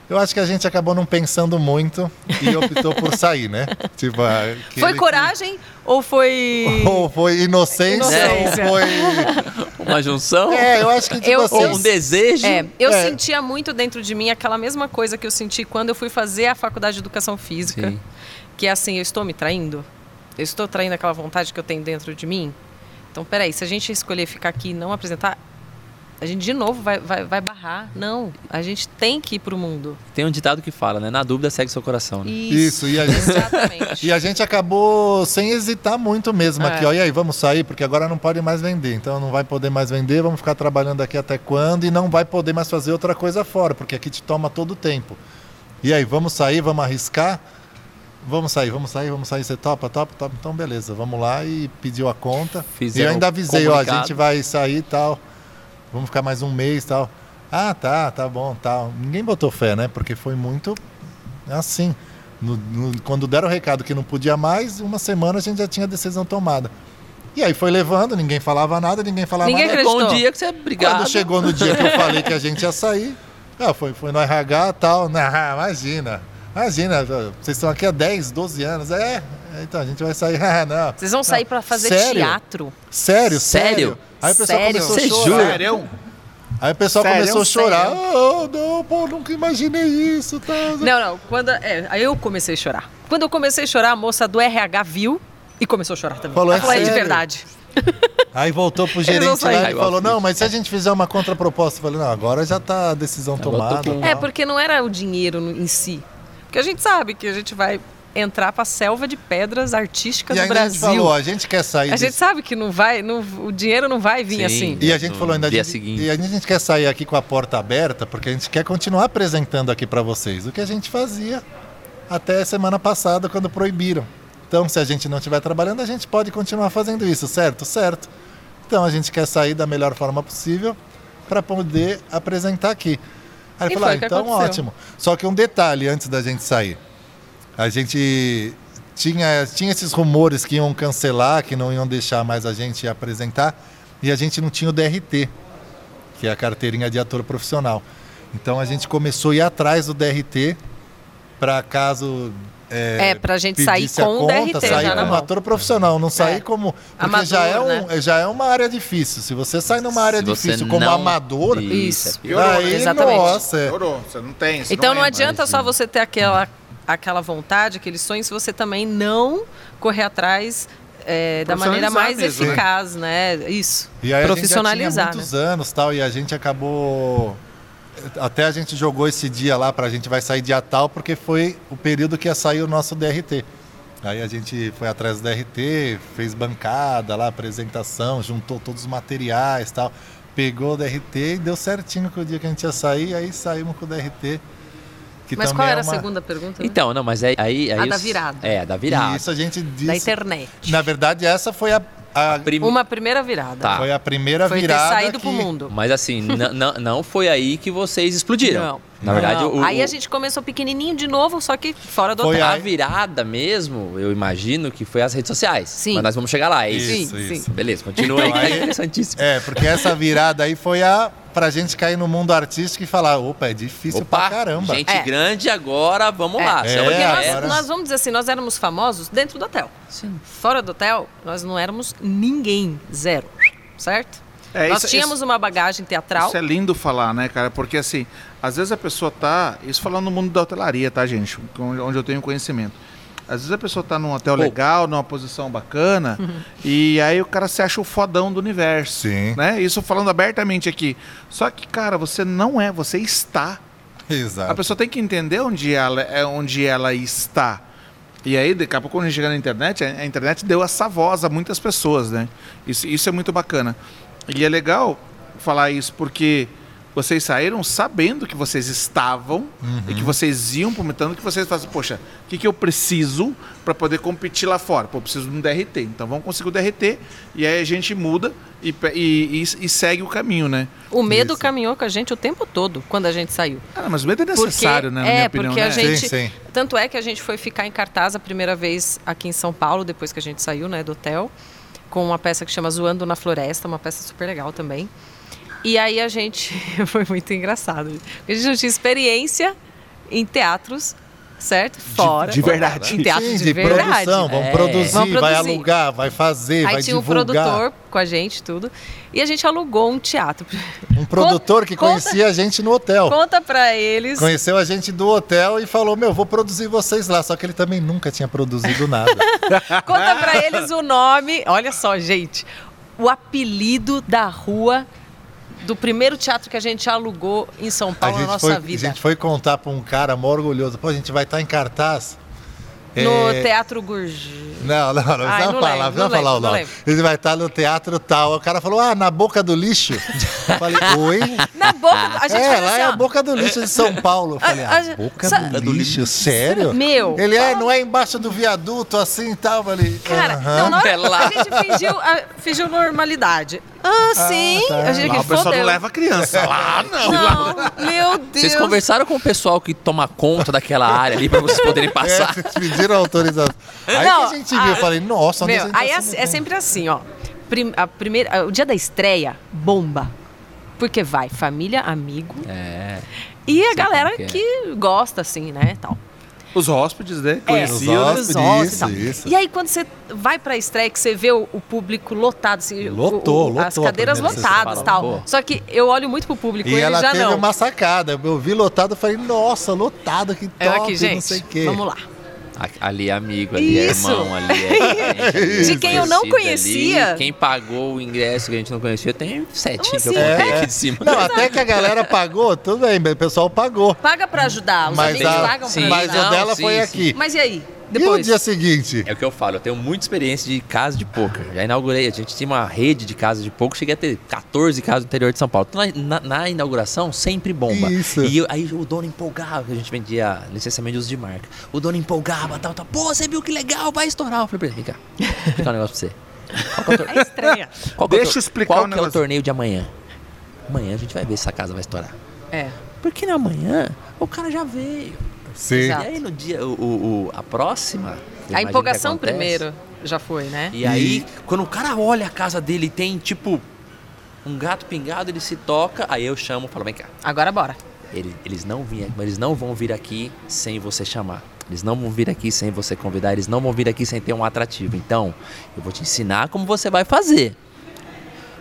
Eu acho que a gente acabou não pensando muito e optou por sair, né? Tipo, aquele
Foi
que-
coragem ou foi.
Ou foi inocência,
Inocência.
ou foi.
Uma junção?
É, eu acho que tipo
Eu-
assim.
Ou um desejo?
É, eu
É.
sentia muito dentro de mim aquela mesma coisa que eu senti quando eu fui fazer a faculdade de educação física.
Sim.
Que é assim, eu estou me traindo? Eu estou traindo aquela vontade que eu tenho dentro de mim? Então, peraí, se a gente escolher ficar aqui e não apresentar, a gente de novo vai, vai, vai barrar. Não, a gente tem que ir pro mundo.
Tem um ditado que fala, né? Na dúvida segue seu coração. Né?
Isso, e a gente-
Exatamente.
E a gente acabou sem hesitar muito mesmo
É.
aqui, ó. E aí, vamos sair, porque agora não pode mais vender. Então não vai poder mais vender, vamos ficar trabalhando aqui até quando? E não vai poder mais fazer outra coisa fora, porque aqui te toma todo o tempo. E aí, vamos sair, vamos arriscar? Vamos sair, vamos sair, vamos sair. Você topa, topa, topa. Então beleza, vamos lá e pediu a conta. e
Fizeram
eu ainda avisei, ó, a gente vai sair e tal. Vamos ficar mais um mês e tal. Ah, tá, tá bom, tal. Ninguém botou fé, né? Porque foi muito assim. No- no- quando deram o recado que não podia mais, uma semana a gente já tinha a decisão tomada. E aí foi levando, ninguém falava nada, ninguém falava
Ninguém
nada.
acreditou.
Bom dia que você é obrigado.
Quando chegou no dia que eu falei que a gente ia sair, ah, foi, foi no RH e tal. Ah, imagina, imagina, vocês estão aqui há 10, 12 anos. É, então a gente vai sair. Ah, não.
Vocês vão sair
Não,
pra fazer
sério?
teatro.
Sério,
Sério?
sério. Aí o pessoal
Sério?
começou a
Você
chorar.
jura?
Sério?
Aí o pessoal
Sério?
começou a chorar. Oh, não, pô, nunca imaginei isso. Tal.
Não, não. Quando, é, aí eu comecei a chorar. Quando eu comecei a chorar, a moça do RH viu e começou a chorar também.
Falou, é
falou, é de verdade.
Aí voltou pro gerente
sair.
lá e falou. Não, mas se a gente fizer uma contraproposta, eu falei: Não, agora já tá a decisão tomada.
É, porque não era o dinheiro em si. Porque a gente sabe que a gente vai entrar pra selva de pedras artísticas
E
do
ainda a gente
Brasil.
falou: A gente quer sair.
a gente
desse-
sabe que não vai, não- o dinheiro não vai vir
Sim.
assim.
E a gente falou ainda, a
dia
gente,
seguinte.
e a gente quer sair aqui com a porta aberta, porque a gente quer continuar apresentando aqui para vocês o que a gente fazia até semana passada, quando proibiram. Então, se a gente não estiver trabalhando, a gente pode continuar fazendo isso, certo? Certo. Então, a gente quer sair da melhor forma possível para poder apresentar aqui. Aí ele falou, ah, então
aconteceu.
ótimo. Só que um detalhe antes da gente sair. A gente tinha, tinha esses rumores que iam cancelar, que não iam deixar mais a gente apresentar, e a gente não tinha o DRT, que é a carteirinha de ator profissional. Então a gente começou a ir atrás do DRT para caso é,
É, pra gente sair
pedisse a
com o
conta,
DRT
sair
já
como ator profissional, não sair
É.
como porque
Amador,
já é um,
né?
já é uma área difícil. Se você sai numa área
Se
difícil como
não-
amador,
Isso.
é pior.
Piorou,
aí
Exatamente.
nossa, é.
Piorou, você não tem. você
Então não
é.
adianta só você ter aquela, aquela vontade, aquele sonho, se você também não correr atrás é, da maneira mais
mesmo, né?
eficaz, né? Isso.
E aí
Profissionalizar,
a gente já tinha muitos anos tal, e a gente acabou. Até a gente jogou esse dia lá pra gente vai sair dia tal, porque foi o período que ia sair o nosso DRT. Aí a gente foi atrás do DRT, fez bancada lá, apresentação, juntou todos os materiais tal. Pegou o DRT e deu certinho com o dia que a gente ia sair, aí saímos com o DRT. Que
Mas
também
qual
é
era a
uma-
segunda pergunta? né?
Então, não, mas aí. aí, aí
A da virada.
É, a da virada.
E isso a gente disse.
Da internet.
Na verdade, essa foi a, a-
Prim-
Uma primeira virada.
Tá.
foi a primeira
Foi ter
virada.
saído
que...
pro mundo.
Mas assim, não foi aí que vocês explodiram.
Não.
Na verdade,
Não.
o,
Aí a gente começou pequenininho de novo, só que fora do
Foi
hotel.
a
aí-
virada mesmo, eu imagino que foi as redes sociais.
Sim.
Mas nós vamos chegar lá, é isso.
Isso,
Sim,
isso.
sim.
Beleza, continua aí,
Então,
que é
aí-
interessantíssimo.
É, porque essa virada aí foi a pra gente cair no mundo artístico e falar, opa, é difícil
Opa,
pra caramba.
gente
É.
grande agora, vamos
É.
lá.
É,
Porque nós,
agora-
nós vamos dizer assim, nós éramos famosos dentro do hotel.
Sim.
Fora do hotel, nós não éramos ninguém. Zero. Certo?
É,
nós
isso-
tínhamos uma bagagem teatral.
Isso é lindo falar, né, cara? Porque assim, às vezes a pessoa tá. Isso falando no mundo da hotelaria, tá, gente? Onde eu tenho conhecimento. Às vezes a pessoa tá num hotel
Pô.
legal, numa posição bacana, e aí o cara se acha o fodão do universo.
Sim.
Né? Isso falando abertamente aqui. Só que, cara, você não é, você está.
Exato.
A pessoa tem que entender onde ela, é onde ela está. E aí, daqui a pouco, quando a gente chega na internet, a a internet deu essa voz a muitas pessoas, né? Isso, isso é muito bacana. E é legal falar isso porque vocês saíram sabendo que vocês estavam e que vocês iam prometendo que vocês fazem, poxa, o que, que eu preciso para poder competir lá fora? Pô, eu preciso de um DRT. Então vamos conseguir o DRT e aí a gente muda e, e- e- e segue o caminho, né?
O medo
Isso.
caminhou com a gente o tempo todo quando a gente saiu.
Ah, mas o medo é necessário, né? Na
é,
minha opinião,
porque a
né?
gente.
Sim, sim.
Tanto é que a gente foi ficar em cartaz a primeira vez aqui em São Paulo, depois que a gente saiu né, do hotel, com uma peça que chama Zoando na Floresta, uma peça super legal também. E aí a gente. Foi muito engraçado. A gente não tinha experiência em teatros, certo? Fora.
de verdade.
Em teatro
Sim,
de,
de
verdade.
produção, vamos
É.
produzir,
Vamos
vai
produzir.
alugar, vai fazer,
Aí
vai
tinha um
divulgar.
produtor com a gente, tudo. E a gente alugou um teatro.
Um produtor que
Conta-
conhecia a gente no hotel.
Conta pra eles.
Conheceu a gente do hotel e falou: Meu, vou produzir vocês lá. Só que ele também nunca tinha produzido nada.
Conta pra eles o nome. Olha só, gente. O apelido da rua do primeiro teatro que a gente alugou em São
A
Paulo na nossa
foi, a
vida.
gente foi contar pra um cara mó orgulhoso: Pô, a gente vai estar em cartaz.
No
É,
Teatro Gurgê.
Não, não, não, precisa
não
falar,
lembro,
precisa
não
falar
lembro,
o
não
nome. Ele vai estar no teatro tal. O cara falou: Ah, na boca do lixo. Eu falei: Oi?
Na boca. A gente
é, lá
assim,
é
ó.
a boca do lixo de São Paulo. Eu falei:
A-
A,
a-
boca
sa-
do lixo? Sério?
Meu.
Ele é, não é embaixo do viaduto assim e tal. Eu falei:
Cara,
"Aham."
não, na hora,
É lá.
a gente fingiu, a- fingiu normalidade. Ah, sim.
tá.
A gente
Lá
que
o pessoal não leva criança. Lá não.
Não, meu Deus.
Vocês conversaram com o pessoal que toma conta daquela área ali pra vocês poderem
É,
passar?
vocês pediram autorização. Aí
Não,
que a gente viu, eu
ah,
falei, nossa, a
Meu,
gente
aí
tá
é,
se
é sempre assim, ó. Prim- a primeira, o dia da estreia, bomba. Porque vai família, amigo
É.
e a galera
que é.
que gosta, assim, né, tal.
Os hóspedes, né?
É,
Conheciam?
Os
os
hóspedes,
hóspedes e
isso,
tal.
isso.
E aí, quando você vai pra estreia, que você vê o, o público lotado, assim, o-
Lotou,
o- as
lotou a
cadeiras lotadas e tal.
Pô.
Só que eu olho muito pro público,
E
ele
ela
já
teve
não.
uma sacada. Eu vi lotado, eu falei, nossa, lotado, que top,
É aqui,
não
gente.
sei o quê.
Vamos lá.
Ali é amigo, ali
Isso.
é irmão, ali é. ali
De
é
quem eu não conhecia.
ali. Quem pagou o ingresso que a gente não conhecia, tem sete que eu
assim?
contei
É,
aqui
é.
de cima.
Não, até que a galera pagou, tudo bem, o pessoal pagou.
Paga pra ajudar, os
Mas,
amigos
a,
pagam pra
sim,
mas
ajudar.
o dela
sim,
foi
sim.
aqui.
Mas e aí?
E o
Depois?
dia seguinte?
É o que eu falo, eu tenho muita experiência de casa de poker. Já inaugurei, a gente tinha uma rede de casas de poker, cheguei a ter 14 casas no interior de São Paulo. Então, na, na- na inauguração, sempre bomba.
Isso.
E eu- aí o dono empolgava, que a gente vendia licenciamento de uso de marca. O dono empolgava, tal, tal. Pô, você viu que legal, vai estourar. Eu falei pra ele, vem cá, vou explicar um negócio pra você. Qual que é o tor-
É estreia.
qual que é o
Deixa
tor-
eu explicar
Qual
um
que é o
negócio.
torneio de amanhã? Amanhã a gente vai ver se a casa vai estourar.
É.
Porque na manhã o cara já veio.
Sim.
Exato.
E aí no dia, o, o- a próxima.
A empolgação primeiro já foi, né?
E aí, quando o cara olha a casa dele e tem, tipo, um gato pingado, ele se toca, aí eu chamo e falo, vem cá.
Agora bora.
Ele- eles, não vinham, eles não vão vir aqui sem você chamar. Eles não vão vir aqui sem você convidar, eles não vão vir aqui sem ter um atrativo. Então, eu vou te ensinar como você vai fazer.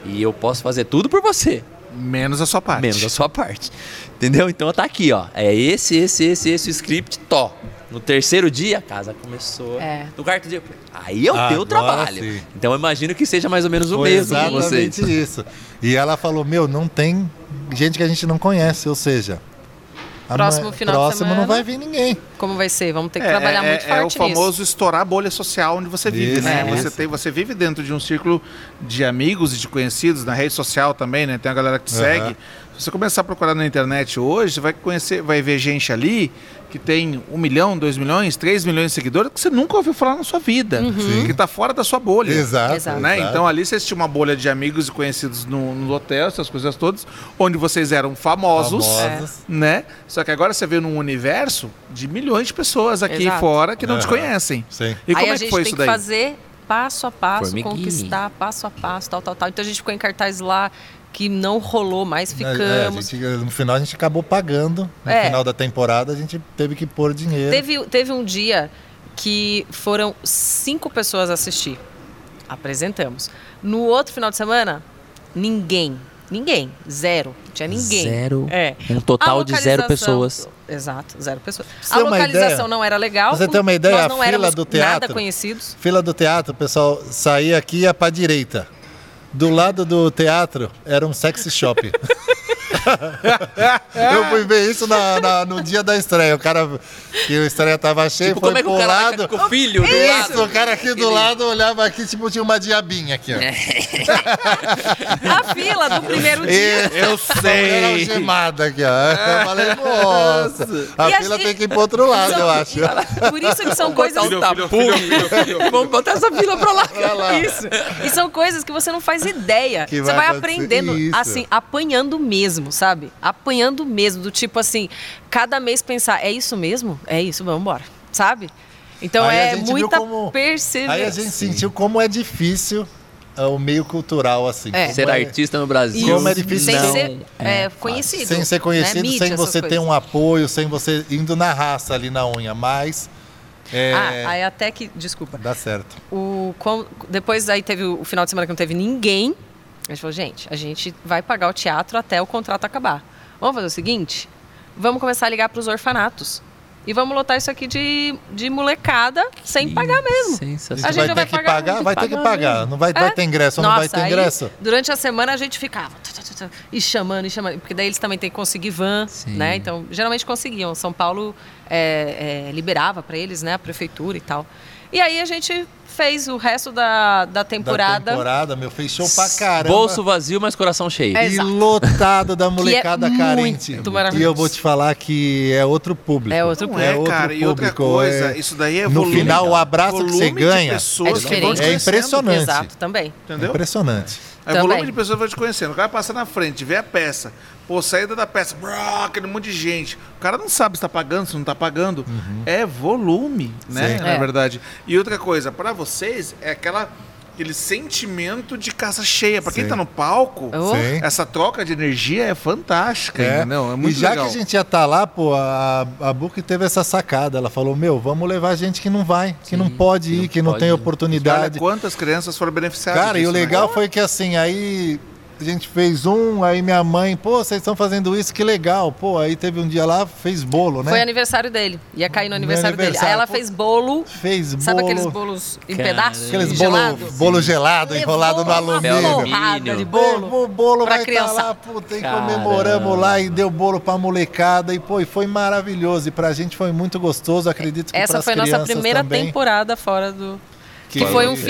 E eu posso fazer tudo por você,
Menos a sua parte.
menos a sua parte. Entendeu? Então tá aqui, ó. É esse, esse, esse, esse o script, tó. No terceiro dia, a casa começou.
É.
No quarto dia, eu aí é o teu
Agora
trabalho.
sim.
Então eu imagino que seja mais ou menos o
Foi
mesmo
exatamente
vocês.
isso. E ela falou, meu, não tem gente que a gente não conhece, ou seja...
Próximo final de
próximo
semana.
não vai vir ninguém.
como vai ser. Vamos ter que trabalhar
é,
muito
é
forte
o famoso estourar a bolha social onde você vive,
Isso,
né?
é.
Você, tem, você vive dentro de um círculo de amigos e de conhecidos, na rede social também, né? Tem a galera que te
Aham.
segue. Se você começar a procurar na internet hoje, você vai conhecer, vai ver gente ali que tem um milhão, dois milhões, três milhões de seguidores que você nunca ouviu falar na sua vida.
Sim.
Que está fora da sua bolha.
Exato.
Exato.
Né?
exato.
Então ali vocês tinham uma bolha de amigos e conhecidos no, no hotel, essas coisas todas, onde vocês eram famosos,
Famosos.
né? Só que agora você vê num universo de milhões de pessoas aqui
Exato.
fora que não te
Aham.
conhecem.
Sim.
E como
Aí a
é
gente
que foi
tem
isso
que
daí?
fazer passo a passo, conquistar passo a passo, tal, tal, tal. Então a gente ficou em cartaz lá que não rolou mais,
É,
ficamos.
a gente- no final a gente acabou pagando. No
É.
final da temporada a gente teve que pôr dinheiro.
Teve, teve um dia que foram cinco pessoas assistir. Apresentamos. No outro final de semana, ninguém. Ninguém. Zero. Não tinha ninguém.
Zero.
É.
Um total
A
de zero pessoas.
Exato, zero pessoas.
Você
a localização
ideia?
não era legal.
Você tem uma ideia?
Nós
A
não
fila
éramos
do
nada
teatro-
conhecidos.
Fila do teatro, o pessoal saía aqui e ia pra direita. Do lado do teatro era um sexy shop. eu fui ver isso na- na- no dia da estreia. O cara, que a estreia tava cheia,
Tipo,
foi
como é que
pro
o cara
lado.
com o filho do
Isso,
lado?
o cara aqui do lado olhava aqui, tipo, tinha uma diabinha aqui, ó.
É.
A fila do primeiro dia.
E-
Eu
Era
sei.
algemada aqui, ó. Eu falei, nossa, a
E a
fila
gente-
tem que ir pro outro lado,
São-
eu acho.
Por isso que são coisas.
Botar um tapume. Vamos botar essa fila pra lá.
Isso. E são coisas que você não faz ideia.
Que
você
vai
vai aprendendo,
Isso.
assim, apanhando mesmo, sabe? Apanhando mesmo, do tipo assim, cada mês pensar, é isso mesmo? É isso, vamos embora, sabe? Então
Aí
é muita
como-
perseverança.
Aí a gente sentiu como é difícil ah, o meio cultural, assim.
É.
Ser
é-
artista no Brasil.
Como é difícil
sem
não,
ser
é
é, conhecido.
Sem ser conhecido,
né? Mídia,
sem você ter
coisas.
um apoio, sem você indo na raça ali na unha, mas é,
Ah, aí até que, desculpa.
dá certo.
O, com- depois aí teve o final de semana que não teve ninguém. A gente falou, gente, a gente vai pagar o teatro até o contrato acabar. Vamos fazer o seguinte? Vamos começar a ligar para os orfanatos. E vamos lotar isso aqui de, de molecada sem pagar mesmo.
A
Sensacional.
gente,
A gente
vai
vai
ter que
pagar
vai ter que
pagar mesmo.
Não vai, vai
É.
ter ingresso, ou não vai
Nossa,
ter
aí,
ingresso.
durante a semana a gente ficava e chamando, e chamando, porque daí eles também têm que conseguir van,
Sim.
né? Então, geralmente conseguiam. São Paulo é, é, liberava para eles, né? A prefeitura e tal. E aí a gente fez o resto da, da
Da
temporada.
temporada, meu, fez show pra caramba.
Bolso vazio, mas coração cheio.
É.
e lotado da molecada
muito
carente. E eu vou te falar que é outro público.
É outro
Não é, cara. E outra coisa,
é-
isso daí é
No
volume.
final, o abraço que você ganha
pessoas
É.
É
conhecendo,
impressionante.
Exato, também.
Entendeu?
impressionante.
É volume
Também.
de pessoas que vão te conhecendo. O cara passa na frente, vê a peça. Pô, saída da peça, brá, aquele monte de gente. O cara não sabe se tá pagando, se não tá pagando. É volume, né?
Uhum. Sim.
Na
É.
verdade. E outra coisa, pra vocês, é aquela, aquele sentimento de casa cheia. Pra quem
Sim.
tá no palco,
Oh.
Sim.
essa troca de energia é fantástica, entendeu? É muito
e já
legal.
que a gente ia estar lá, pô, a, a Book teve essa sacada. Ela falou: Meu, vamos levar gente que não vai, que não pode
que
ir,
não
que não tem
ir.
Olha
oportunidade.
quantas crianças foram beneficiadas
Cara, e o
disso, né?
legal foi que assim, aí a gente fez um, aí minha mãe, pô, vocês estão fazendo isso, que legal. Pô, aí teve um dia lá, fez bolo, né?
Foi aniversário dele. Ia cair no
Meu
aniversário, dele.
aniversário,
Aí ela
pô.
fez bolo.
Fez
Sabe
bolo.
aqueles bolos em
Cara,
pedaços?
Aqueles bolo,
gelado?
bolo gelado, enrolado no
Levou
alumínio.
Uma porrada de bolo.
Levou o bolo
pra
vai tá
criançada.
lá, puta, e comemoramos lá e deu bolo pra molecada e pô, e foi maravilhoso e pra gente foi muito gostoso, acredito que
Essa foi a nossa primeira
também.
temporada fora do. Que,
Que
foi um
legal.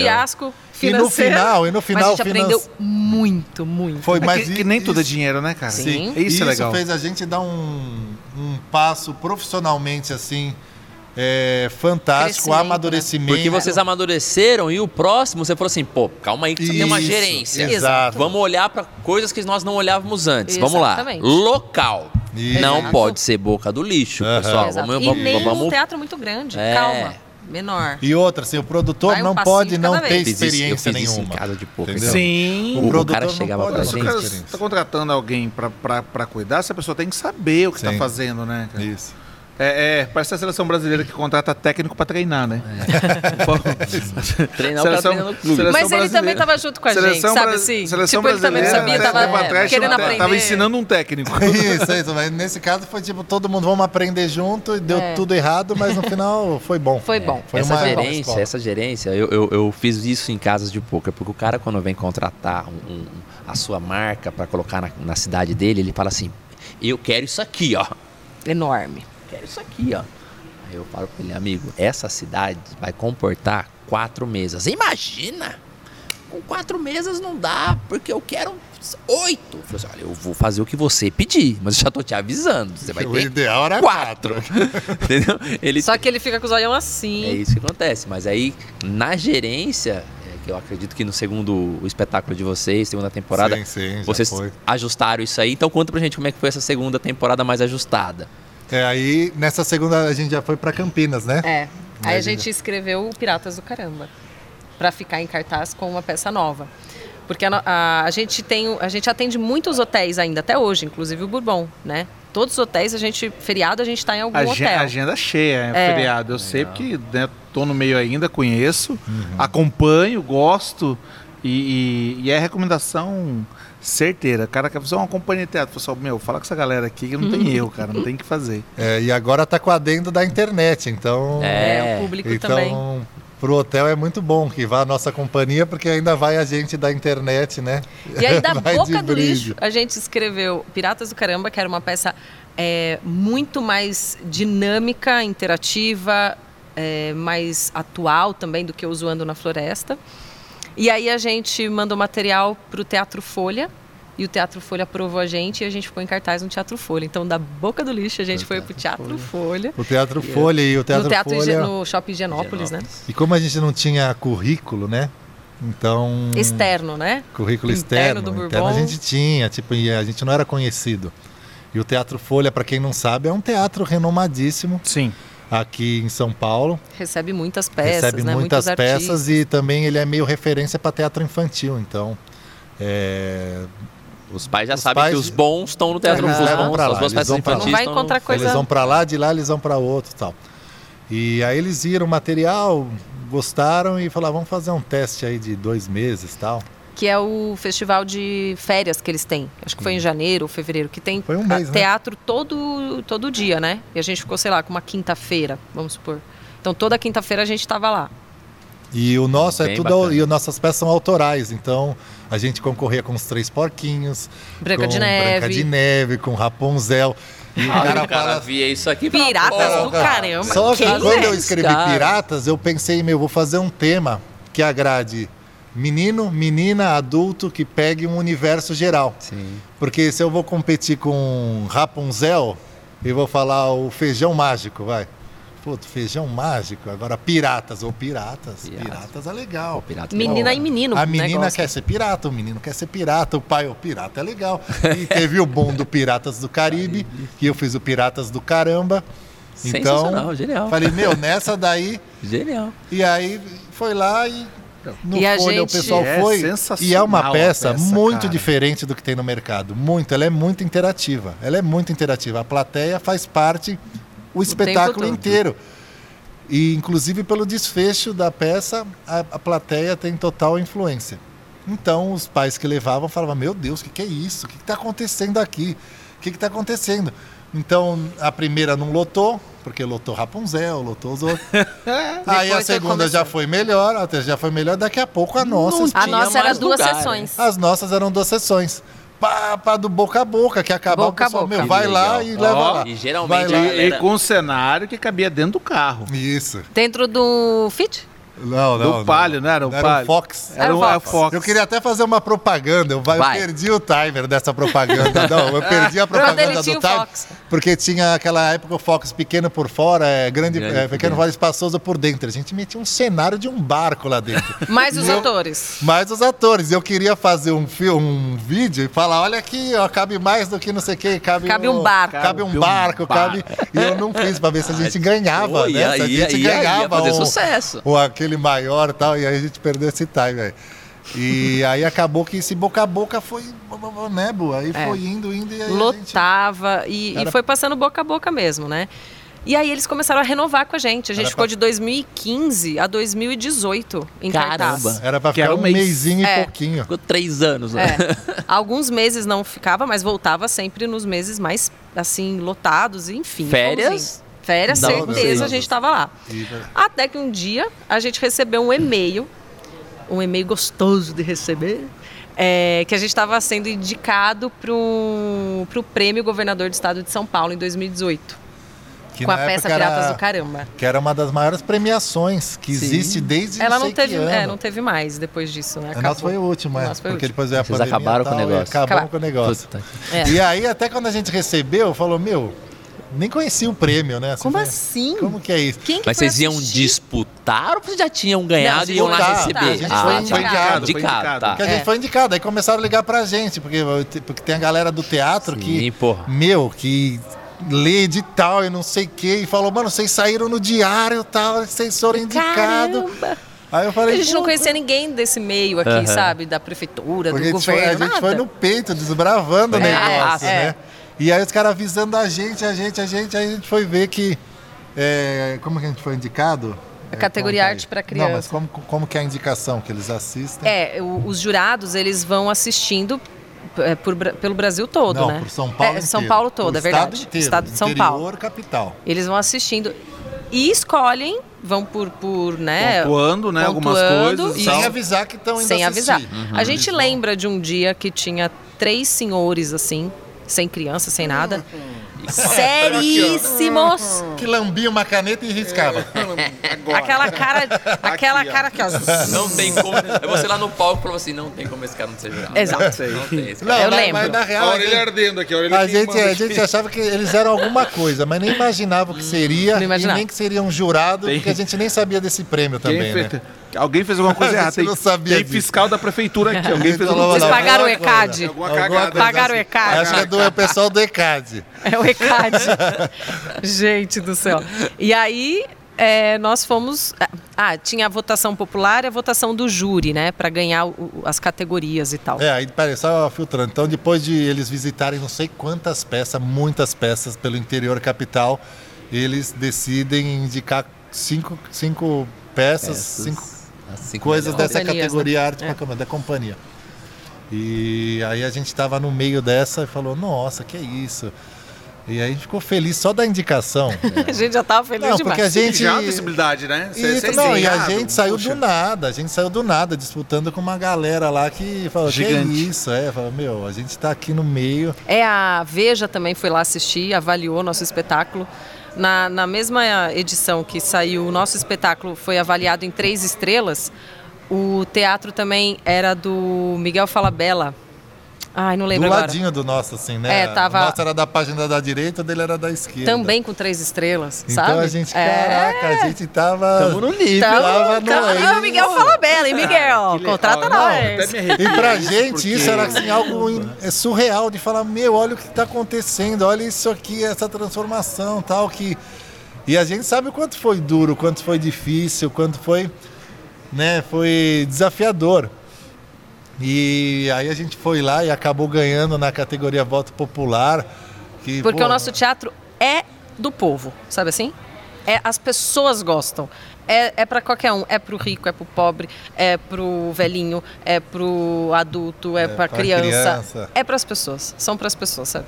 E no final, e no
mas
final
a gente
finan-
aprendeu muito, muito.
Foi
É
mas
que,
i-
que nem tudo é
isso-
dinheiro, né, cara?
Sim.
Isso, é legal.
fez a gente dar um, um passo profissionalmente assim é, fantástico,
né?
amadurecimento.
Porque vocês amadureceram e o próximo você falou assim, pô, calma aí que você tem uma
Isso,
gerência.
exato.
Vamos olhar pra coisas que nós não olhávamos antes. Vamos lá.
Exatamente.
Local.
Isso.
Não
Exato.
pode ser boca do lixo,
Aham.
pessoal.
Exato.
Vamos,
e
vamos,
nem
vamos
um teatro muito grande.
É.
Calma. Menor.
E outra, assim, o produtor
um
não pode
de
não ter
vez.
Fiz isso- eu
experiência
fiz isso
nenhuma.
em casa de pouco.
Entendeu?
Sim.
O, o
produtor
cara
não
chegava
pode
pra gente.
experiência.
está contratando alguém pra cuidar, essa pessoa tem que saber o que está fazendo, né? cara?
Isso.
É, é, parece a seleção brasileira que contrata técnico pra treinar, né?
Treinar o
seleção
Mas ele também estava junto com a gente,
Seleção
sabe
bra-
assim?
Seleção
tipo, ele também sabia, tava
tempo atrás,
querendo aprender.
Tava ensinando um técnico.
Isso, isso. Mas nesse caso foi tipo, todo mundo vamos aprender junto e deu
É.
tudo errado, mas no final foi bom.
Foi bom.
Foi
essa
uma
gerência, essa gerência, eu, eu, eu fiz isso em casas de poker, porque o cara quando vem contratar um- um- a sua marca pra colocar na, na cidade dele, ele fala assim, eu quero isso aqui, ó.
Enorme.
Quero isso aqui, ó. Aí eu falo pra ele, amigo, essa cidade vai comportar quatro mesas. Imagina! Com quatro mesas não dá, porque eu quero oito. Eu falei assim, olha, eu vou fazer o que você pedir, mas eu já tô te avisando. Você vai
o
ter
ideal era
quatro. Entendeu? Ele
Só que ele fica com os olhão assim.
é isso que acontece. Mas aí, na gerência, é, que eu acredito que no segundo espetáculo de vocês, segunda temporada,
Sim, sim,
vocês
foi.
ajustaram isso aí. Então conta pra gente como é que foi essa segunda temporada mais ajustada.
É, aí nessa segunda a gente já foi pra Campinas, né?
É. Aí a
Mas-
gente escreveu o Piratas do Caramba pra ficar em cartaz com uma peça nova. Porque a, a- a gente tem, a gente atende muitos hotéis ainda até hoje, inclusive o Bourbon, né? Todos os hotéis a gente feriado a gente tá em algum
Agen-
hotel.
Agenda cheia, é,
É.
feriado. Eu sei porque né, tô no meio ainda, conheço, acompanho, gosto e, e- e é recomendação certeira. Cara, quer fazer uma companhia de teatro? Pessoal, meu, fala com essa galera aqui que não tem erro, cara, não tem o que fazer.
É, e agora tá com a adendo da internet, então.
É,
É,
o público
então,
também.
pro hotel é muito bom que vá a nossa companhia, porque ainda vai a gente da internet, né?
E aí, da boca do lixo, a gente escreveu Piratas do Caramba, que era uma peça é, muito mais dinâmica, interativa, é, mais atual também do que o Zoando na Floresta. E aí a gente mandou material para o Teatro Folha. E o Teatro Folha aprovou a gente e a gente ficou em cartaz no Teatro Folha. Então, da boca do lixo, a gente foi pro Teatro Folha.
O Teatro Folha e o Teatro
no Teatro
Folha.
No Shopping Higienópolis, né?
E como a gente não tinha currículo, né? Então.
Externo, né?
Currículo
Interno
externo.
do
interno a
Bourbon.
gente tinha, tipo, e a gente não era conhecido. E o Teatro Folha, para quem não sabe, é um teatro renomadíssimo
Sim.
Aqui em São Paulo.
Recebe muitas peças,
recebe
né?
muitas
Muitos
peças
artistas.
e também ele é meio referência para teatro infantil. Então, é,
Os pais já
Os
sabem
pais-
que os bons estão no teatro.
Eles
os
levam
bons,
pra lá,
as
vão pra lá.
vai encontrar coisa-
eles vão para lá, de lá eles vão para outro, e tal. E aí eles viram o material, gostaram e falaram, vamos fazer um teste aí de dois meses, tal.
Que é o festival de férias que eles têm. Acho que foi em janeiro ou fevereiro, que tem
Foi um mês, né?
teatro todo, todo dia, né? E a gente ficou, sei lá, com uma quinta-feira, vamos supor. Então toda quinta-feira a gente estava lá.
E o nosso é
Bem
tudo,
bacana.
e as nossas peças são autorais, então a gente concorria com os Três Porquinhos,
Branca
com
de Neve.
Branca de Neve, com Rapunzel. E o
Ah,
cara
o cara
fala
via isso aqui
Piratas
"Pô,
do caramba.
Só que
quem
quando
é
eu escrevi
cara?
Piratas, eu pensei, meu, vou fazer um tema que agrade menino, menina, adulto, que pegue um universo geral.
Sim.
Porque se eu vou competir com Rapunzel, eu vou falar o feijão mágico, vai. Puto, feijão mágico. Agora piratas ou piratas.
Piratas.
Piratas, é legal.
Pirata
Menina e menino.
A menina
gosta.
quer ser pirata, o menino quer ser pirata, o pai, o pirata é legal. E teve o bom do Piratas do Caribe, que eu fiz o Piratas do Caramba.
Sensacional,
Então,
genial.
falei, meu, nessa daí.
Genial.
E aí foi lá e no
E a
Folha o
gente-
pessoal
É
foi. E é uma peça,
peça,
muito
cara.
diferente do que tem no mercado. Muito, ela é muito interativa. Ela é muito interativa. A plateia faz parte o espetáculo
todo.
inteiro. E inclusive pelo desfecho da peça, a, a plateia tem total influência. Então os pais que levavam falavam, meu Deus, o que, que é isso? O que está acontecendo aqui? O que está acontecendo? Então a primeira não lotou, porque lotou Rapunzel, lotou os outros. Aí a segunda já foi melhor, a terceira já foi melhor, daqui a pouco a nossa.
A nossa era duas
lugar,
sessões.
As nossas eram duas sessões. Pá, pá, do boca a boca, que acabava
Boca
o pessoal,
boca.
meu, vai lá e leva
Ó,
lá.
E geralmente
Vai lá.
E, e com um cenário que cabia dentro do carro.
Isso.
Dentro do Fit?
Não, não.
Do Palio, não era o
Era
Palio?
um Fox.
Era o
Era
a Fox.
Eu queria até fazer uma propaganda, eu, vai, eu perdi o timer dessa propaganda. Não, eu perdi a propaganda do
o
timer.
Fox.
Porque tinha aquela época o Fox pequeno por fora, é, grande,
Grande
é, pequeno fora, espaçoso por dentro. A gente metia um cenário de um barco lá dentro.
Mais os
eu-
atores.
Mais os atores. Eu queria fazer um, fi- um vídeo e falar: olha aqui, ó, cabe mais do que não sei o que. Cabe,
Cabe um barco.
Cabe um
Cabe um
barco, cabe. E eu não fiz pra ver se a gente ganhava, né? se a gente
ia- ia
ganhava.
fazer
um-
sucesso.
Ou aquele maior e tal. E aí a gente perdeu esse time, velho. E aí acabou que esse boca a boca foi, né, Bu? Aí
É.
foi indo, indo e aí a gente...
Lotava e, e
Era-
foi passando boca a boca mesmo, né? E aí eles começaram a renovar com a gente. A gente
Era
ficou
pra-
de 2015 a 2018 em
Caramba.
cartaz.
Era pra ficar
era
um
um mês.
mêsinho
É.
e pouquinho.
Ficou três anos, né?
É. Alguns meses não ficava, mas voltava sempre nos meses mais, assim, lotados, enfim.
Férias?
Férias,
Não,
certeza,
não.
a gente estava lá. Até que um dia a gente recebeu um e-mail, um e-mail gostoso de receber, é, que a gente estava sendo indicado para o prêmio governador do estado de São Paulo em 2018.
Que
Com a peça
era-
Piratas do Caramba.
Que era uma das maiores premiações que
Sim.
existe desde
Ela não
que
teve,
ano.
é, não teve mais depois disso, né?
A
Acabou.
nossa foi o último, é. Porque
último.
depois veio a
Vocês
pandemia
acabaram
e
com o
tal,
negócio.
Com o negócio.
É.
E aí, até quando a gente recebeu, falou, meu, nem conhecia o prêmio, né?
Como
foi-
assim?
Como que é isso?
Quem que
Mas vocês iam
assistir?
disputar ou vocês já tinham ganhado
Não,
e iam lá receber?
A gente
ah,
foi
tá.
indicado,
foi indicado.
tá.
Porque a gente
É.
foi indicado, aí começaram a ligar pra gente, porque, porque tem a galera do teatro
Sim,
que,
porra.
meu, que lê edital e não sei o que, e falou, mano, vocês saíram no diário e tal, vocês foram indicados.
Caramba!
Aí eu falei,
A gente não conhecia ninguém desse meio aqui, sabe? Da prefeitura,
Porque
do
a gente, foi,
governo,
a gente
nada.
foi no peito, desbravando o
Foi
negócio,
é.
né? E aí os caras avisando a gente, a gente, a gente, aí a gente foi ver que. é, como que a gente foi indicado?
A categoria
aí.
arte
Não,
criança.
mas como, como que é a indicação que eles assistem?
É, o- os jurados, eles vão assistindo é, por pelo Brasil todo,
Não,
né?
por São Paulo
É, São
inteiro.
Paulo todo,
Por
é verdade.
Estado inteiro,
Estado de São
interior,
Paulo.
capital.
Eles vão assistindo e escolhem, vão por, por né?
Pontuando, né? Algumas
pontuando
coisas.
e-.
Sem avisar que estão indo
sem avisar.
assistir.
A gente lembra de um dia que tinha três senhores assim, sem criança, sem nada. Seríssimos.
Que lambia uma caneta e riscava.
Aquela cara, aquela
Aqui, ó.
cara que ó,
Não tem como. É você lá no palco e falou assim: não tem como esse cara não ser jurado.
Exato.
Não tem esse
Não.
Eu
mas-
lembro.
Mas na
A
real, a
orelha
gente,
ardendo aqui, a orelha
a gente,
queimando
a gente achava que eles eram alguma coisa, mas nem imaginava o que seria
Não
e
imaginava.
nem que seria um jurado,
Tem-
porque a gente nem sabia desse prêmio
Quem
também,
fez-
né?
Alguém fez alguma coisa errada. Tem,
não sabia
tem
disso.
fiscal da prefeitura aqui. Alguém fez alguma
Vocês
coisa
pagaram o. ECAD?
Alguma cagada.
Pagaram o. ECAD.
Acho que é do é o pessoal do ECAD.
É o ECAD. Gente do céu. E aí, é, nós fomos. Ah, tinha a votação popular e a votação do júri, né? Pra ganhar o- as categorias e tal.
É, aí peraí, só filtrando. Então, depois de eles visitarem não sei quantas peças, muitas peças pelo interior capital, eles decidem indicar cinco, cinco peças,
Essas-
cinco
as cinco
coisas dessa
Companhias,
categoria
né?
arte
É.
pra- da companhia. E aí a gente estava no meio dessa e falou, nossa, que isso. E aí a gente ficou feliz só da indicação.
A gente já tava feliz
Não,
demais.
porque a gente.
Já a visibilidade, né? Cê-
Isso,
cê é
não, e a gente saiu do nada, a gente saiu do nada, disputando com uma galera lá que falou,
Gigante.
que isso, é, falou, meu, a gente tá aqui no meio.
É, a Veja também foi lá assistir, avaliou nosso espetáculo. Na, na mesma edição que saiu, o nosso espetáculo foi avaliado em três estrelas. O teatro também era do Miguel Falabella. Ai, não
Do
lembro agora.
ladinho do nosso, assim, né?
É, tava-
O nosso era da página da direita, o dele era da esquerda.
Também com três estrelas,
Então
sabe?
a gente,
É.
caraca, a gente tava.
Tamo no nível.
Tamo,
tava no
tamo,
aí.
o Miguel Falabella, hein, Miguel?
Que
Contrata
legal.
nós.
E pra
isso,
gente
porque-
isso era assim, algo in- é surreal de falar, meu, olha o que está acontecendo, olha isso aqui, essa transformação tal que. E a gente sabe o quanto foi duro, quanto foi difícil, quanto foi, né, foi desafiador. E aí a gente foi lá e acabou ganhando na categoria voto popular. Que,
Porque
pô,
o nosso teatro é do povo, sabe assim? É, as pessoas gostam. É, é para qualquer um. É pro rico, é pro pobre, é pro velhinho, é pro adulto, é, pra
pra
criança.
criança.
É pras pessoas. São pras pessoas, sabe?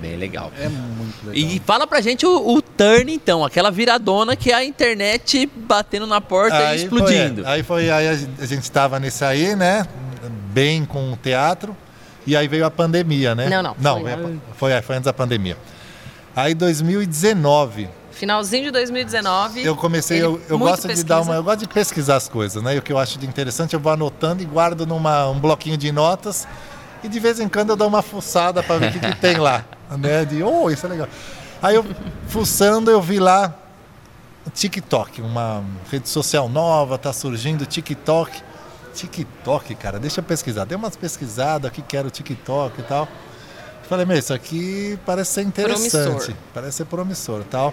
Bem legal.
É muito legal.
E fala pra gente o, o turn, então, aquela viradona que é a internet batendo na porta e
Aí
explodindo.
Foi, aí foi, aí a gente- estava nesse aí, né? Bem com o teatro. E aí veio a pandemia, né?
Não, não,
Não,
foi-
veio a pa- foi, foi antes da pandemia. Aí 2019,
Finalzinho de 2019.
eu comecei, eu, eu gosto de
pesquisa.
dar uma, eu gosto de pesquisar as coisas, né? E o que eu acho de interessante, eu vou anotando e guardo numa um bloquinho de notas. E de vez em quando eu dou uma fuçada para ver o que, que tem lá, né? De, oh, isso é legal. Aí eu fuçando, eu vi lá TikTok, uma rede social nova, tá surgindo TikTok. TikTok, cara, deixa eu pesquisar. Dei umas pesquisadas, o que que era o TikTok e tal. Falei, meu, isso aqui parece ser interessante.
Promissor.
Parece ser promissor tal.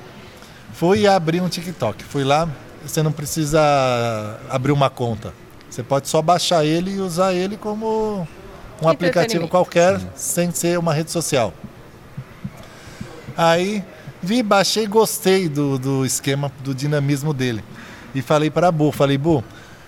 Fui abrir um TikTok. Fui lá, você não precisa abrir uma conta. Você pode só baixar ele e usar ele como um aplicativo qualquer, sem ser uma rede social. Aí vi, baixei, gostei do, do esquema, do dinamismo dele. E falei para a Bu, falei, Bu,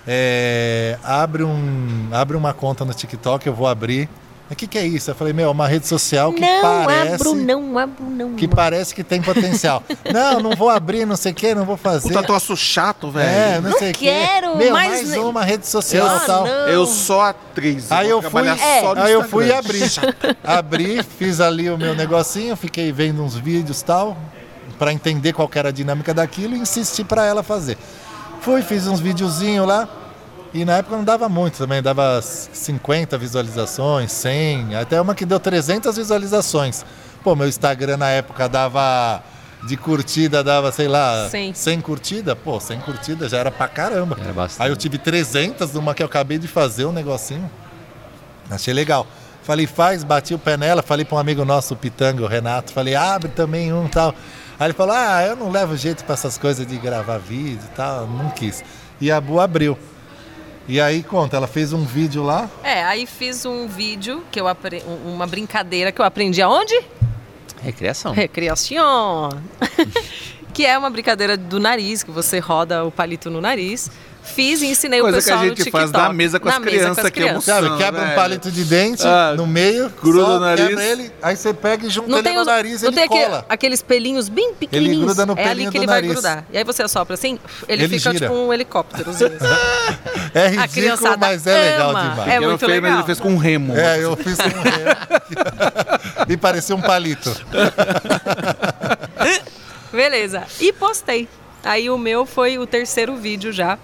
é, abre, um, abre uma conta no TikTok, eu vou abrir. O que, que é isso? Eu falei, meu, é uma rede social que
não
parece
abro, não abro, não.
que parece que tem potencial. não, não vou abrir, não sei o que, não vou fazer.
Puta troço chato, velho.
é, não,
Não
sei o quê.
quero,
Meu,
mas
mais
nem-
uma rede social
Ah,
e tal.
não.
Eu sou atriz.
Aí
vou
eu fui,
É.
aí eu fui abrir. abri, fiz ali o meu negocinho, fiquei vendo uns vídeos e tal. para entender qual que era a dinâmica daquilo e insisti para ela fazer. Fui, fiz uns videozinhos lá. E na época não dava muito também, dava 50 visualizações, 100, até uma que deu 300 visualizações. Pô, meu Instagram na época dava de curtida, dava, sei lá,
100.
100 curtida. Pô, 100 curtida já era pra caramba.
Era bastante.
Aí eu tive 300 numa que eu acabei de fazer um negocinho. Achei legal. Falei, faz, bati o pé nela, falei para um amigo nosso, o Pitanga, o Renato, falei, abre também um tal. Aí ele falou, ah, eu não levo jeito para essas coisas de gravar vídeo e tal, não quis. E a Bu abriu. E aí, conta, ela fez um vídeo lá,
É, aí fiz um vídeo que eu apre... um- uma brincadeira que eu aprendi aonde?
Recreação.
Recreação. que é uma brincadeira do nariz, que você roda o palito no nariz. Fiz e ensinei
Coisa
o
que a
pessoal no
gente faz na mesa com as crianças aqui,
crianças.
sabe,
Nossa,
quebra um
velho.
palito de dente
Ah,
no meio,
gruda
só
o nariz.
quebra ele, aí você pega e junta
Não
ele
tem,
no
os,
nariz e
não
ele
tem aquele-
cola.
aqueles pelinhos bem pequenininhos.
gruda no
é ali
pelinho
que
do
ele vai
nariz.
grudar. E aí você assopra assim, ele,
Ele
fica
gira.
tipo um helicópterozinho.
É
A
ridículo, mas é legal
ama.
demais.
É muito
feio, mas
legal.
ele fez com um remo.
É, eu fiz um remo. e parecia um palito.
Beleza. E postei. Aí o meu foi o terceiro vídeo já,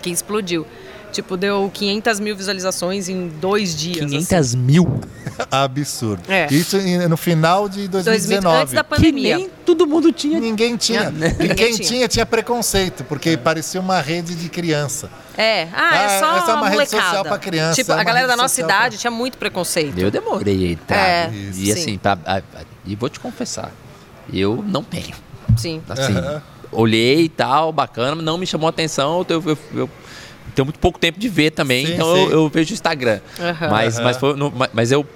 que explodiu. Tipo, deu 500 mil visualizações em dois dias.
500 mil.
Absurdo.
É.
Isso no final de
assim.
2019.
Antes da
Que
pandemia.
nem todo mundo tinha.
Ninguém tinha. E
ninguém
quem
tinha.
tinha, tinha preconceito, porque parecia uma rede de criança.
É, ah,
Ah,
é só,
essa é uma rede
molecada.
social pra criança,
Tipo,
é
a galera da
rede
nossa idade
pra-
tinha muito preconceito.
Eu demorei a entrar.
É,
e
sim.
assim, pra, a- a- e vou te confessar, eu não tenho.
Sim.
Assim,
Aham.
Olhei e tal, bacana, não me chamou a atenção. Eu, eu, eu tenho muito pouco tempo de ver também,
Sim,
então
sim.
eu, eu vejo o Instagram.
Aham.
Mas, mas, foi no- ma- mas eu.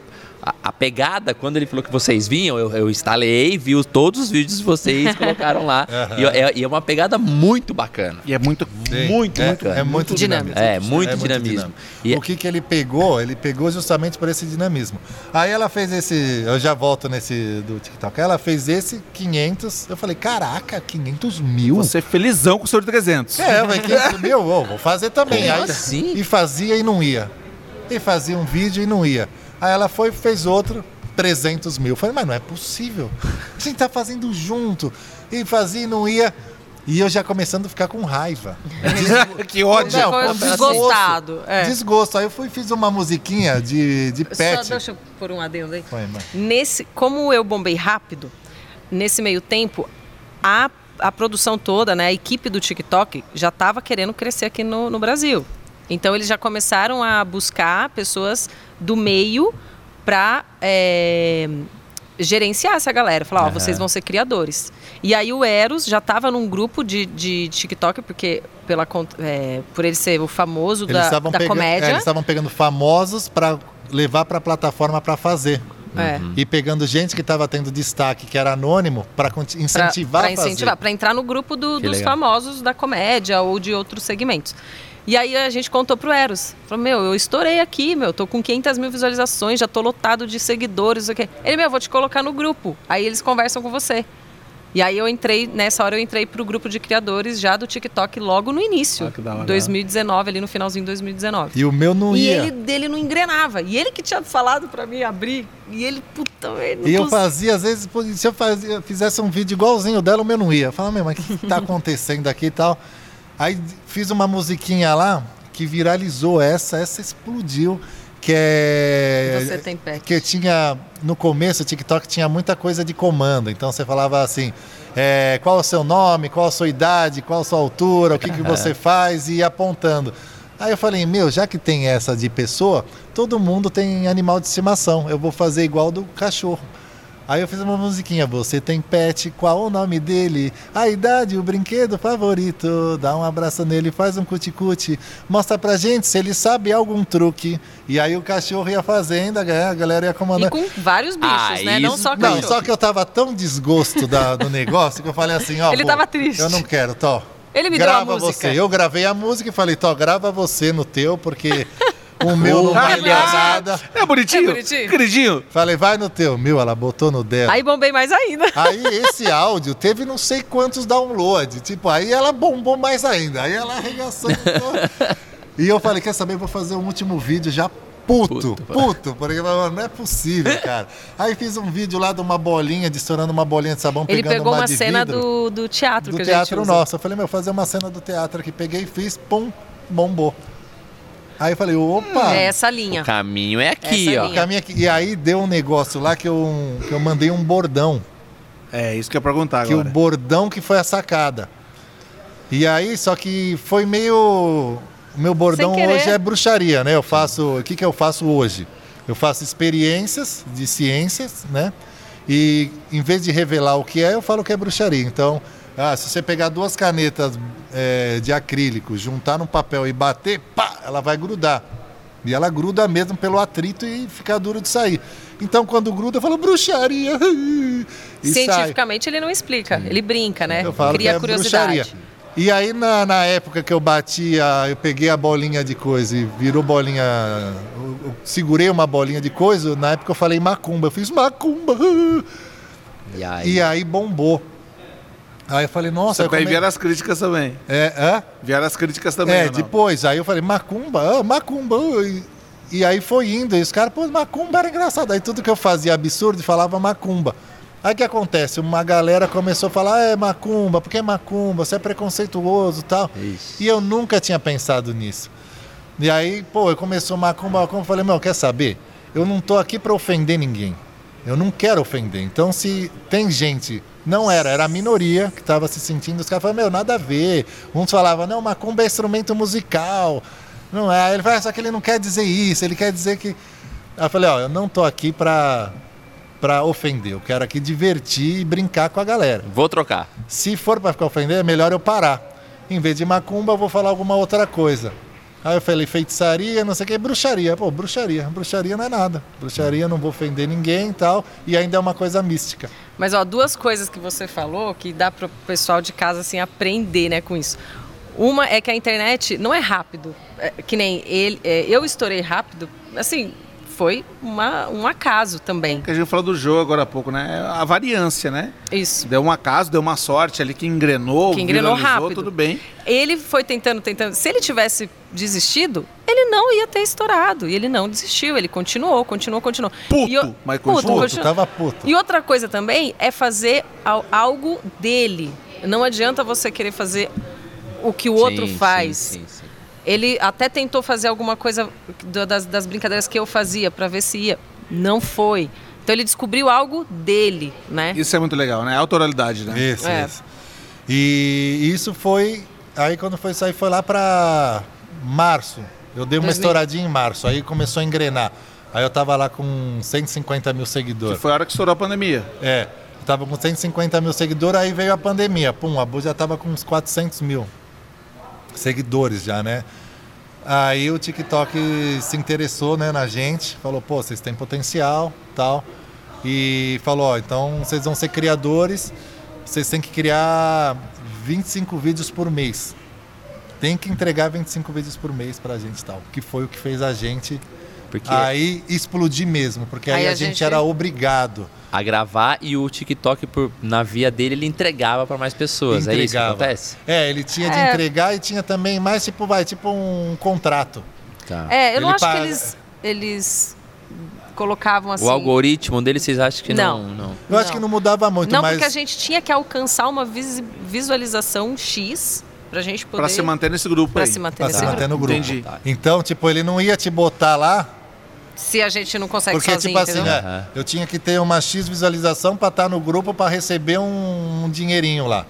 A, a pegada, quando ele falou que vocês vinham, eu, eu instalei, vi os- todos os vídeos que vocês colocaram lá.
Aham.
E, é, e é uma pegada muito bacana.
E é muito,
Sim.
muito,
é,
muito
é muito
dinâmico.
É, muito dinamismo.
dinâmico.
E-
O que, que ele pegou? Ele pegou justamente por esse dinamismo. Aí ela fez esse. Eu já volto nesse do TikTok. Ela fez esse 500. Eu falei, caraca, 500 mil?
Você é felizão com o seu 300.
É, eu falei, 500 mil? Ô, vou fazer também. Aí,
assim?
E fazia e não ia. E fazia um vídeo e não ia. Aí ela foi e fez outro, 300 mil. Eu falei, mas não é possível. A gente tá fazendo junto. E fazia e não ia. E eu já começando a ficar com raiva.
que ódio.
Não,
Foi desgostado. É.
Desgosto. Aí eu fui e fiz uma musiquinha de, de
Só
pet.
deixa eu pôr um adendo aí.
Foi.
Nesse, como eu bombei rápido, nesse meio tempo, a, a produção toda, né, a equipe do TikTok já estava querendo crescer aqui no, no Brasil. Então eles já começaram a buscar pessoas do meio para gerenciar essa galera. Falar, ó, vocês vão ser criadores. E aí o Eros já estava num grupo de, de TikTok, porque pela, é, por ele ser o famoso
Eles
da, da
pegando, é,
comédia.
eles estavam pegando famosos para levar para a plataforma para fazer.
É.
E pegando gente que estava tendo destaque, que era anônimo, para incentivar
pra
a fazer.
incentivar, para entrar no grupo do- dos
legal.
famosos da comédia ou de outros segmentos. E aí a gente contou pro Eros. Falou, meu, eu estourei aqui, meu, tô com 500 mil visualizações, já tô lotado de seguidores, o quê. Ele, meu, vou te colocar no grupo. Aí eles conversam com você. E aí eu entrei, nessa hora eu entrei pro grupo de criadores já do TikTok logo no início.
Ah, que da hora.
2019, ali no finalzinho de 2019.
E o meu não
E
ia.
ele dele não engrenava. E ele que tinha falado pra mim abrir. E ele, puta, ele não
E eu fazia, às vezes, se eu fazia, fizesse um vídeo igualzinho dela, o meu não ia. Eu falava, meu, mas o que que tá acontecendo aqui e tal? Aí fiz uma musiquinha lá que viralizou essa, essa explodiu. Que é.
Você tem pet.
Que tinha. No começo, o TikTok tinha muita coisa de comando. Então você falava assim: é, qual é o seu nome, qual a sua idade, qual a sua altura, o que, que você faz, e ia apontando. Aí eu falei, meu, já que tem essa de pessoa, todo mundo tem animal de estimação. Eu vou fazer igual do cachorro. Aí eu fiz uma musiquinha, você tem pet, qual o nome dele? A idade, o brinquedo favorito. Dá um abraço nele, faz um cuticute. Mostra pra gente se ele sabe algum truque. E aí o cachorro ia fazendo, a galera ia
E
comandando.
com vários bichos,
Ah,
né? Não só
Não,
cachorro.
só que eu tava tão desgosto da- do negócio que eu falei assim, ó.
Ele
pô,
tava triste.
Eu não quero, Tó.
Ele me deu a
grava
música.
você. Eu gravei a música e falei, Tó, grava você no teu, porque o meu não vai nada.
É bonitinho?
É bonitinho?
Queridinho?
Falei, vai no teu. Meu, ela botou no dela.
Aí bombei mais ainda.
Aí esse áudio teve não sei quantos downloads. Tipo, aí ela bombou mais ainda. Aí ela arregaçou. e eu falei, quer saber? Vou fazer um último vídeo já puto,
Puto.
puto, porque mano, não é possível, cara. Aí fiz um vídeo lá de uma bolinha, de estourando uma bolinha de sabão,
Ele
pegando
pegou
uma,
uma cena
vidro,
do, do teatro
do
que a
teatro
gente usa.
nosso. Eu falei, meu, fazer uma cena do teatro aqui. Peguei e fiz, pum, bombou. Aí eu falei, opa!
É essa linha.
O caminho é aqui,
Essa
ó.
linha.
caminho aqui. E aí deu um negócio lá que eu, que eu mandei um bordão.
É, isso que eu ia perguntar
que
agora.
o bordão que foi a sacada. E aí, só que foi meio. O meu bordão
querer.
hoje é bruxaria, né? Eu faço. O que, que eu faço hoje? Eu faço experiências de ciências, né? E em vez de revelar o que é, eu falo que é bruxaria. Então, ah, se você pegar duas canetas é, de acrílico, juntar num papel e bater, pá, ela vai grudar. E ela gruda mesmo pelo atrito e fica duro de sair. Então, quando gruda, eu falo bruxaria. E sai.
Cientificamente ele não explica, ele brinca, né?
Eu falo
Cria
que é
curiosidade.
bruxaria. E aí, na, na época que eu batia, eu peguei a bolinha de coisa e virou bolinha. Eu, eu segurei uma bolinha de coisa, na época eu falei macumba. Eu fiz macumba.
E aí?
E aí bombou. Aí eu falei, nossa.
Só
eu
que aí
come-
vieram as críticas também.
É, hã?
Vieram as críticas também.
é, depois. Aí eu falei, macumba, ah, macumba. E, e aí foi indo. E os caras, pô, macumba era engraçado. Aí tudo que eu fazia absurdo falava macumba. Aí o que acontece? Uma galera começou a falar, ah, é macumba, porque é macumba, você é preconceituoso e tal.
Ixi.
E eu nunca tinha pensado nisso. E aí, pô, eu começou macumba, macumba, eu falei, meu, quer saber? Eu não tô aqui para ofender ninguém. Eu não quero ofender. Então, se tem gente, não era, era a minoria que estava se sentindo, os caras falavam, meu, nada a ver. Uns falavam, não, macumba é instrumento musical. Não é. Aí ele fala, só que ele não quer dizer isso, ele quer dizer que. Aí eu falei, ó, eu não tô aqui pra, pra ofender, eu quero aqui divertir e brincar com a galera.
Vou trocar.
Se for para ficar ofendendo, é melhor eu parar. Em vez de macumba, eu vou falar alguma outra coisa. Aí eu falei feitiçaria, não sei o que, bruxaria. Pô, bruxaria. Bruxaria não é nada. Bruxaria, não vou ofender ninguém e tal. E ainda é uma coisa mística.
Mas ó, duas coisas que você falou que dá pro pessoal de casa assim aprender, né, com isso. Uma é que a internet não é rápido. É, que nem ele, é, eu estourei rápido, assim, foi uma, um acaso também.
Que a gente falou do jogo agora há pouco, né? A variância, né?
Isso.
Deu um acaso, deu uma sorte ali que engrenou,
Que engrenou rápido.
tudo bem.
Ele foi tentando, tentando. Se ele tivesse desistido, ele não ia ter estourado. E ele não desistiu, ele continuou, continuou, continuou.
Puto,
E o-
mas
puto,
continuou.
Puto,
continuou.
tava puto.
E outra coisa também é fazer al- algo dele. Não adianta você querer fazer o que o outro
Sim,
faz.
sim, sim, sim.
Ele até tentou fazer alguma coisa do- das, das brincadeiras que eu fazia para ver se ia. Não foi. Então ele descobriu algo dele, né?
Isso é muito legal, né? Autoralidade, né?
Isso,
É.
isso. E isso foi. Aí quando foi sair, foi lá pra março. Eu dei uma
2000.
estouradinha em março. Aí começou a engrenar. Aí eu tava lá com 150 mil
Que
seguidores.
foi a hora que estourou a pandemia.
É, eu tava com 150 mil seguidores, aí veio a pandemia. Pum, a Bu já tava com uns 400 mil seguidores já, né? Aí o TikTok se interessou né, na gente, falou, pô, vocês têm potencial, tal. E falou, ó, então vocês vão ser criadores, vocês têm que criar 25 vídeos por mês. Tem que entregar 25 vídeos por mês pra gente tal. Que foi o que fez a gente
Porque
aí explodir mesmo, porque aí,
Aí
a, gente,
gente-
era obrigado.
a gravar e o TikTok, por, na via dele, ele entregava pra mais pessoas. É isso que
Entregava.
acontece?
É, ele tinha de
É.
entregar e tinha também mais tipo, vai, tipo um contrato.
Tá.
É, eu não
Ele
acho
paga-
que eles, eles colocavam assim.
O algoritmo dele, vocês acham que não?
Não.
não.
Eu acho
Não.
que não mudava muito,
Não,
mas
porque a gente tinha que alcançar uma visualização X pra gente poder.
Pra se manter nesse grupo
pra
aí.
se manter
pra
nesse
se manter
grupo.
no grupo.
Entendi.
Então, tipo, ele não ia te botar lá,
Se a gente não consegue
porque
sozinho,
tipo assim, é,
Aham.
eu tinha que ter uma X visualização pra estar no grupo pra receber um, um dinheirinho lá.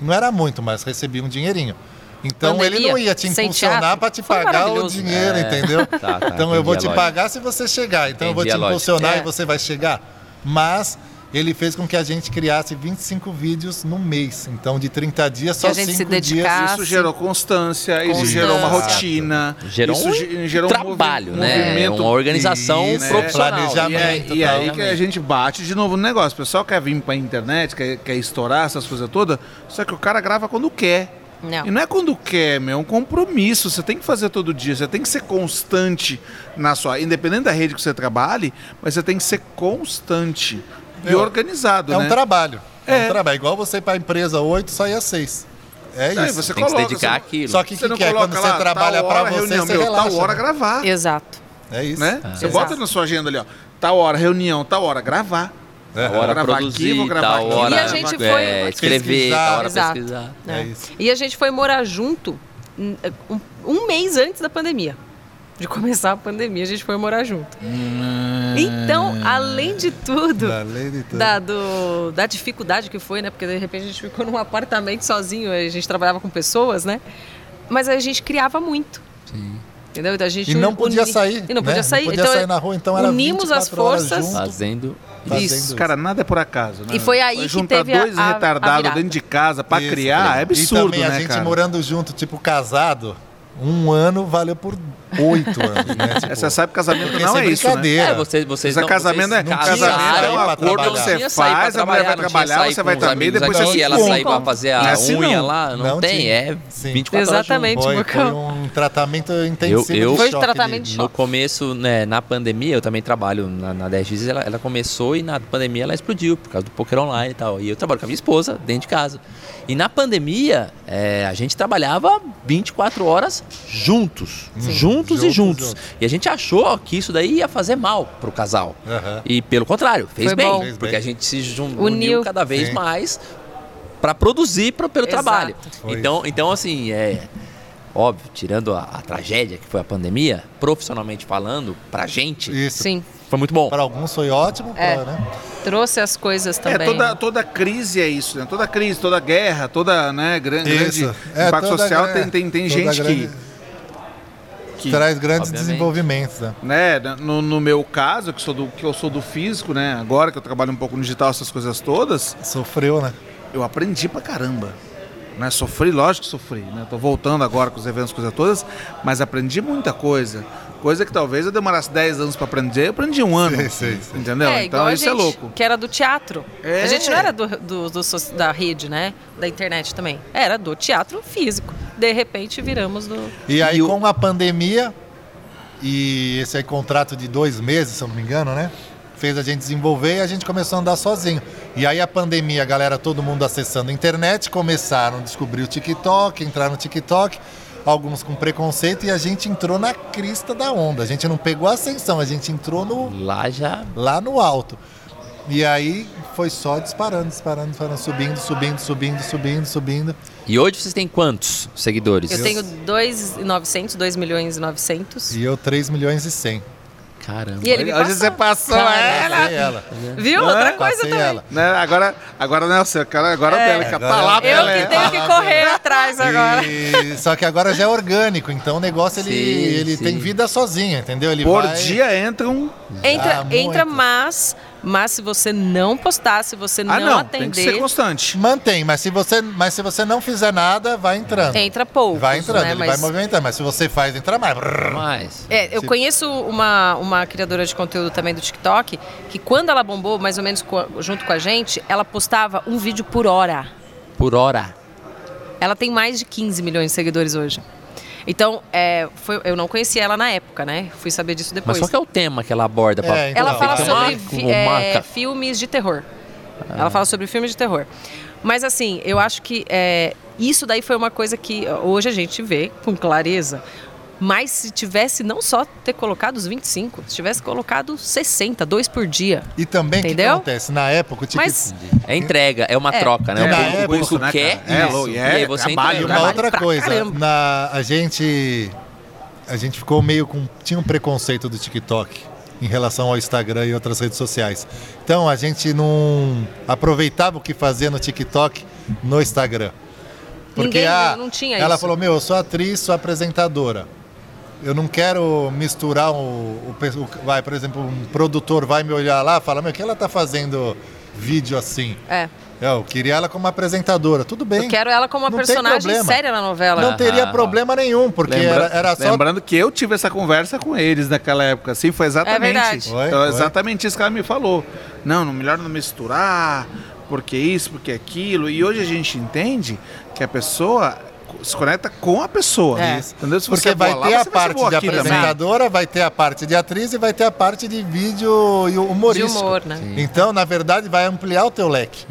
Não era muito, mas recebia um dinheirinho. Então ele não ia te impulsionar pra te
foi
pagar o dinheiro,
É.
entendeu?
Tá, tá,
então eu vou
entendi
te pagar se você chegar. Então eu vou te
Entendi
impulsionar
É.
e você vai chegar. Mas ele fez com que a gente criasse 25 vídeos no mês. Então de 30 dias, só
a gente se
5 dias.
Isso gerou constância, isso
Constância.
gerou uma rotina.
Gerou
isso
um
ge- gerou
trabalho,
movi-
né?
movimento
Uma organização
Isso,
profissional.
E,
planejamento.
aí, e aí que a gente bate de novo no negócio. O pessoal quer vir pra internet, quer, quer estourar essas coisas todas, só que o cara grava quando quer.
Não.
E não é quando quer, meu, é um compromisso. Você tem que fazer todo dia, você tem que ser constante na sua. Independente da rede que você trabalhe, mas você tem que ser constante e
É,
organizado.
É
né?
um trabalho. É.
É.
um trabalho. Igual você ir pra empresa 8, sair às 6. É
Aí
isso.
você
Tem que se
coloca,
dedicar
você-
àquilo.
Só que o
Você
que,
não
que é?
coloca
Quando você
lá,
trabalha
tal
pra
hora,
você,
reunião,
você
meu,
relaxa.
tal hora
né?
gravar.
Exato.
É isso.
Né?
Ah.
Você
Exato.
bota na sua agenda ali, ó. Tal hora, reunião, tal hora, gravar.
É,
Tal hora
gravar
produzir,
aqui, vou gravar
tal
aqui.
hora
E a gente
é,
foi-
escrever,
Pesquisar.
tal hora
Exato.
pesquisar.
É
É.
isso.
E a gente foi morar junto um, um mês antes da pandemia. De começar a pandemia, a gente foi morar junto. Então, além de tudo,
Além de tudo.
da, do- da dificuldade que foi, né? Porque de repente a gente ficou num apartamento sozinho, a gente trabalhava com pessoas, né? Mas a gente criava muito. Entendeu? Então a gente
E não
uni-
podia sair.
E não
né?
podia sair.
Não podia
então,
sair na rua, então era
unimos as
24 horas
forças.
junto.
Fazendo.
fazendo
Isso.
Cara, nada é por acaso, né?
E foi aí que
juntar
teve a-
dois
a- a
retardados
virada.
dentro de casa pra
Isso.
criar é absurdo,
E também a
né,
gente
cara?
morando junto, tipo, casado, um ano valeu por oito anos, né? Tipo,
Você sabe que casamento
porque
não é isso, né?
É, vocês, vocês não,
casamento
vocês
é
não
casamento é
sair
um acordo que você
sair
faz, a mulher vai
trabalhar, sair
você vai também, depois você
ela
se
sair
encontra.
pra fazer a
é assim,
unha lá, não, tem, é
Sim.
24 horas
Exatamente.
Foi, um tratamento intensivo
Eu-
Foi tratamento
de-
No começo, né, na pandemia, eu também trabalho na, na 10X, ela, ela começou e na pandemia ela explodiu por causa do poker online e tal. E eu trabalho com a minha esposa dentro de casa. E na pandemia, é, a gente trabalhava 24 horas juntos. Juntos,
Juntos,
e juntos.
juntos.
E a gente achou que isso daí ia fazer mal pro casal.
Aham.
E pelo contrário, fez
Foi
bem.
bom.
Porque a gente se jun- uniu,
Uniu.
cada vez
Sim.
mais para produzir pro, pelo
Exato.
trabalho.
Foi
Então, então, assim, é óbvio, tirando a, a tragédia que foi a pandemia, profissionalmente falando, pra gente,
Isso.
Sim,
foi muito bom.
Para alguns foi ótimo,
É.
pra, né?
trouxe as coisas
É,
também.
toda, toda crise é isso, né? Toda crise, toda guerra, toda né, gran- grande
Isso. É,
impacto
toda
social, tem, tem, tem gente
grande-
que, que
Traz grandes
Obviamente.
desenvolvimentos, né?
né, no, no meu caso, que, sou do, que eu sou do físico, né? Agora que eu trabalho um pouco no digital, essas coisas todas,
Sofreu, né?
eu aprendi pra caramba. Né? Sofri, lógico que sofri, né? Tô voltando agora com os eventos, coisas todas, mas aprendi muita coisa. Coisa que talvez eu demorasse 10 anos pra aprender, eu aprendi um ano.
Sei, sei, sei.
Entendeu?
É,
então isso é
gente,
louco.
Que era do teatro.
É.
A gente não era do, do- do da rede, né? Da internet também. Era do teatro físico. De repente viramos do.
E aí,
E
com a pandemia e esse aí contrato de dois meses, se eu não me engano, né? Fez a gente desenvolver e a gente começou a andar sozinho. E aí a pandemia, a galera, todo mundo acessando a internet, começaram a descobrir o TikTok, entrar no TikTok, alguns com preconceito, e a gente entrou na crista da onda. A gente não pegou a ascensão, a gente entrou no,
Lá já.
lá no alto. E aí foi só disparando, disparando, disparando, subindo, subindo, subindo, subindo, subindo.
E hoje vocês têm quantos seguidores?
Eu tenho 2,900, 2 milhões e 900.
E eu 3 milhões e 100.
Caramba.
E ele me
Hoje
passou.
você passou ela.
Passei ela.
Viu? Outra coisa
Passei
também.
ela.
Né? Agora, agora não é o seu, cara, agora é, o dela, que
agora
tá lá
é-
Eu que
ela.
tenho que correr atrás agora.
E- só que agora já é orgânico, então o negócio ele,
Sim,
ele
sim.
tem vida sozinho, entendeu? Ele
Por
vai-
dia entram.
Entra,
Ah, muito.
entra mas, mas se você não postar, se você
Ah,
não,
não, tem que ser
atender,
constante.
Mantém, mas se você, mas se você não fizer nada, vai entrando.
entra pouco.
vai entrando,
né?
ele
Mas-
vai movimentando, mas se você faz, entra mais.
Mais.
É, eu
Se-
conheço uma, uma criadora de conteúdo também do TikTok, que quando ela bombou, mais ou menos junto com a gente, ela postava um vídeo por hora.
Por hora.
Ela tem mais de 15 milhões de seguidores hoje. Então, é, foi- eu não conhecia ela na época, né? Fui saber disso
Mas
depois.
qual que é o tema que ela aborda? pra-
É, então,
Ela fala sobre fi- é, filmes de terror. Ela fala sobre filmes de terror. Mas assim, eu acho que é, isso daí foi uma coisa que hoje a gente vê com clareza. Mas se tivesse não só ter colocado os 25, se tivesse colocado 60, dois por dia.
E também o que acontece? Na época, o TikTok.
Mas
É entrega, é uma
É.
troca, né?
É,
o
na
público, o
época,
público
né,
quer?
É,
isso.
é,
e aí você
trabalho,
E
entrega.
uma outra coisa, na, a gente a gente ficou meio com tinha um preconceito do TikTok em relação ao Instagram e outras redes sociais. Então a gente não aproveitava o que fazia no TikTok no Instagram. Porque
Ninguém-
ah,
não tinha
ela
isso.
falou: "Meu, eu sou atriz, sou apresentadora. Eu não quero misturar o, o, o- vai, por exemplo, um produtor vai me olhar lá, e fala: "Meu, que ela tá fazendo vídeo assim?"
é,
Eu queria ela como apresentadora. Tudo bem.
eu quero ela como uma
Não
personagem séria na novela.
Não teria
Ah,
problema nenhum, porque
Lembra-
era, era só.
Lembrando que eu tive essa conversa com eles naquela época, assim, foi exatamente.
verdade.
Foi,
Então,
foi.
exatamente isso que ela me falou. Não, não melhor não misturar, porque isso, porque aquilo. E hoje a gente entende que a pessoa se conecta com a pessoa.
É.
Entendeu? Se
Porque
você
vai
lá,
ter a parte de
aqui também.
apresentadora, vai ter a parte de atriz e vai ter a parte de vídeo e
de
humorístico.
humor, né?
Então, na verdade, vai ampliar o teu leque.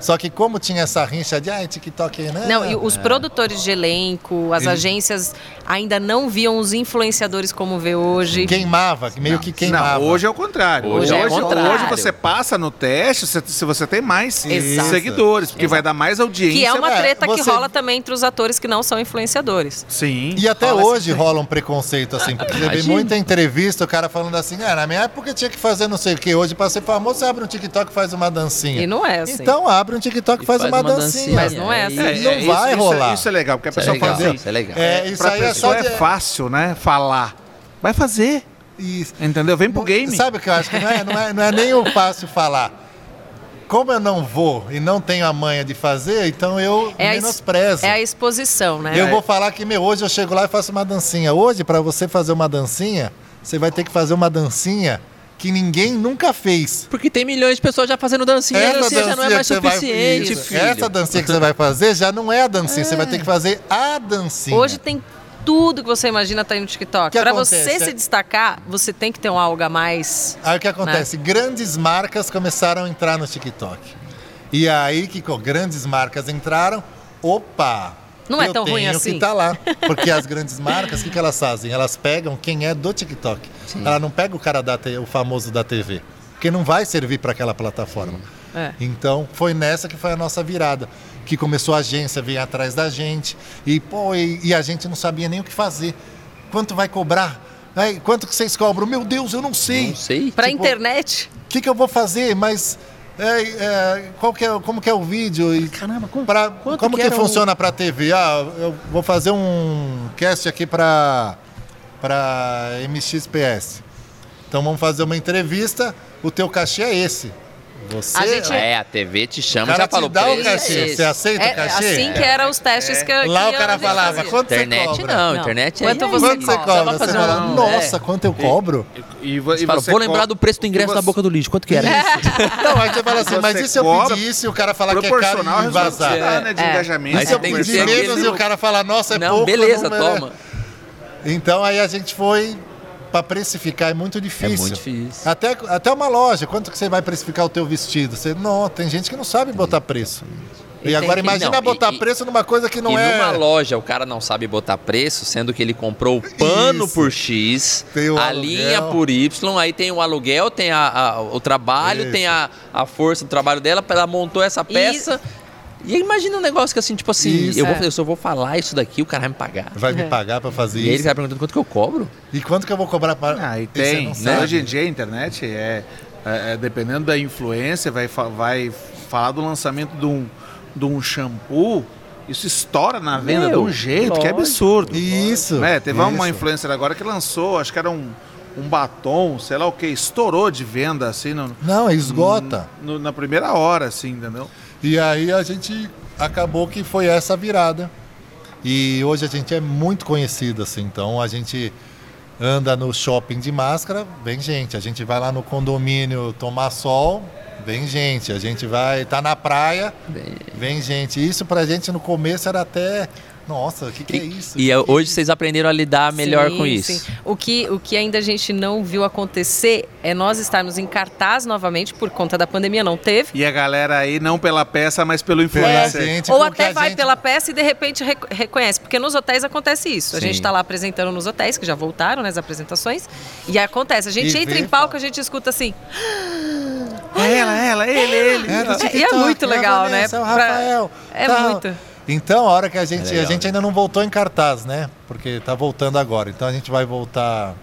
Só que como tinha essa rincha de, ah, TikTok, né?
Não, e os produtores de elenco, as agências, ainda não viam os influenciadores como vê hoje.
Queimava, meio que queimava.
Não, hoje é o contrário.
Hoje
é o contrário.
hoje você passa no teste se, se você tem mais
Exato.
seguidores, porque vai dar mais audiência.
Que é uma
é,
treta que
você-
rola também entre os atores que não são influenciadores.
Sim.
E até
Rola
hoje
esse-
rola um preconceito, assim, porque
Imagina.
muita entrevista, o cara falando assim, ah, na minha época tinha que fazer não sei o que, hoje pra ser famoso você abre um TikTok e faz uma dancinha.
E não é assim.
Então abre um TikTok e faz,
faz
uma,
uma
dancinha.
dancinha.
Mas não é assim.
É,
não
isso-
vai
isso
rolar.
É, isso é legal, porque a
é
pessoa fala assim.
isso é legal.
É, isso
pra
aí é
pessoa
só
é,
de...
fácil, né? Falar. Vai fazer.
Isso.
Entendeu? Vem pro game.
Sabe o que eu acho que não é, não é, não é nem o fácil falar. Como eu não vou e não tenho a manha de fazer, então eu
É a,
menosprezo.
é a exposição, né?
Eu vou falar que, meu, hoje eu chego lá e faço uma dancinha. Hoje, pra você fazer uma dancinha, você vai ter que fazer uma dancinha que ninguém nunca fez.
Porque tem milhões de pessoas já fazendo dancinha, a dancinha já não é mais
vai-
suficiente,
Isso.
filho.
Essa dancinha que você vai fazer já não é a dancinha, você vai ter que fazer a dancinha.
Hoje tem tudo que você imagina tá aí no TikTok.
Acontece?
você se destacar, você tem que ter um algo a mais.
Aí o que acontece?
Né?
Grandes marcas começaram a entrar no TikTok. E aí que grandes marcas entraram, opa!
Não é tão ruim assim.
que tá lá. Porque as grandes marcas, o que, que elas fazem? Elas pegam quem é do TikTok. Ela não pega o cara da o famoso da TV. Porque não vai servir para aquela plataforma.
É.
Então, foi nessa que foi a nossa virada. Que começou a agência a vir atrás da gente. E, pô, e, e a gente não sabia nem o que fazer. Quanto vai cobrar? Ai, quanto que vocês cobram? Meu Deus, eu não sei.
Não sei.
Pra
Tipo,
internet,
O que, que eu vou fazer? Mas é, é, qual que é, como que é o vídeo? E
Caramba, quanto-
pra- como
que
que, funciona para TV? Ah, eu vou fazer um cast aqui para para MXPS. Então vamos fazer uma entrevista. O teu cachê é esse. Você
A gente-
É, a TV te chama, já falou
dá o
é
cachê. Você aceita
é
o cachê?
assim que eram os testes que,
Lá
que
o cara
eu
falava,
fazia.
quanto
Internet
você cobra?
não,
Não.
internet
Quanto
é
você
Quanto você
cobra?
Você fala, nossa,
é.
quanto eu cobro?
E, vo- e
Fala,
você
vou lembrar do preço do ingresso da
você-
boca do lixo. Quanto que era?
Não, aí você fala assim,
Você
mas e se eu isso e o cara falar que é caro e vazar?
né, de
É.
engajamento.
Aí
E se eu
tem que
menos e o cara falar, nossa, é pouco.
beleza,
não é.
toma.
Então aí a gente foi para precificar, é muito difícil.
É muito difícil.
Até, até uma loja, quanto que você vai precificar o teu vestido? Você, não, tem gente que não sabe botar preço. E,
tem
agora
que-
imagina
não,
botar
e-
preço numa coisa que não
e
é.
numa loja o cara não sabe botar preço, sendo que ele comprou o pano
Isso.
por X, a
aluguel.
linha por Y, aí tem o aluguel, tem a- a- o trabalho,
Isso.
tem a, a força do trabalho dela, ela montou essa peça. E imagina um negócio que assim, tipo assim,
Isso.
eu, vou,
É.
eu só vou falar isso daqui, o cara vai me pagar.
Vai me pagar para fazer
E aí ele
isso.
vai perguntando quanto que eu cobro.
E quanto que eu vou cobrar para.
Ah, e
E você
tem.
não
né? Hoje em dia a internet é, é, é, dependendo da influência, vai, vai falar do lançamento de um, de um shampoo. Isso estoura na venda
Meu,
de um jeito que é
lógico.
absurdo.
Isso.
Né? Teve uma
isso.
influencer agora que lançou, acho que era um, um batom, sei lá o que, estourou de venda assim no,
Não, esgota.
no- na primeira hora, assim, entendeu?
E aí a gente acabou que foi essa virada. E hoje a gente é muito conhecido, assim. Então a gente anda no shopping de máscara, vem gente. A gente vai lá no condomínio tomar sol, vem gente. A gente vai, tá na praia, vem gente. Isso pra gente no começo era até. Nossa, o que, que é isso?
E eu- hoje vocês aprenderam a lidar melhor
Sim,
com isso.
sim. O que, o que ainda a gente não viu acontecer é nós estarmos em cartaz novamente por conta da pandemia, não teve.
E a galera aí, não pela peça, mas pelo influencer.
gente,
Ou até
a
vai
gente-
pela peça e de repente rec- reconhece. Porque nos hotéis acontece isso. A
Sim.
gente está lá apresentando nos hotéis, que já voltaram nas apresentações. E acontece. A gente
E
entra
vê,
em palco, a gente escuta assim.
É ela, ela, ele, ele.
É, do
E é
TikTok,
muito
é a
legal,
Vanessa,
né?
É o
Pra-
Rafael.
É
tal.
muito.
Então, a hora que a gente.
É legal,
a gente
né?
ainda não voltou em cartaz, né? Porque tá voltando agora. Então a gente vai voltar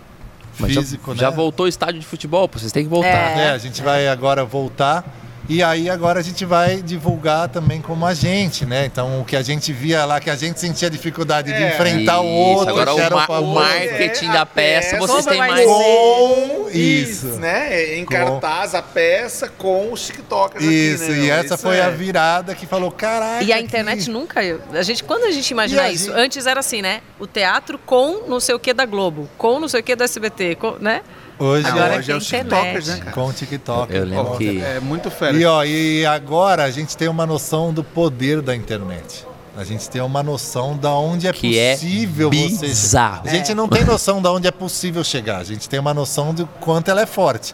Mas já-
físico,
já,
né?
voltou o estádio de futebol, pô, vocês têm que voltar.
É.
É, a gente vai agora voltar. E aí agora a gente vai divulgar também como agente, né? Então o que a gente via lá, que a gente sentia dificuldade de
É.
enfrentar o
Isso,
outro,
agora
que
o,
era
ma- o marketing
É,
da
a
peça,
peça.
vocês têm mais.
Com isso.
né? Em cartaz, a peça com os TikTokers
Isso,
aqui, né?
e essa
Isso
foi
é.
a virada que falou, caraca.
E a
que-
internet nunca. A gente, quando a gente imagina
E a
isso,
gente-
antes era assim, né? O teatro com não sei o que da Globo, com não sei o que do SBT, com- né?
Hoje
Agora
é
hoje é os
internet.
TikTokers, né, cara?
com o TikTok.
Eu lembro
Ó,
que-
É muito fera.
E, ó, e agora a gente tem uma noção do poder da internet. A gente tem uma noção da onde é
Que é
possível você.
bizarro.
A gente não tem noção da onde é possível chegar. A gente tem uma noção do quanto ela é forte.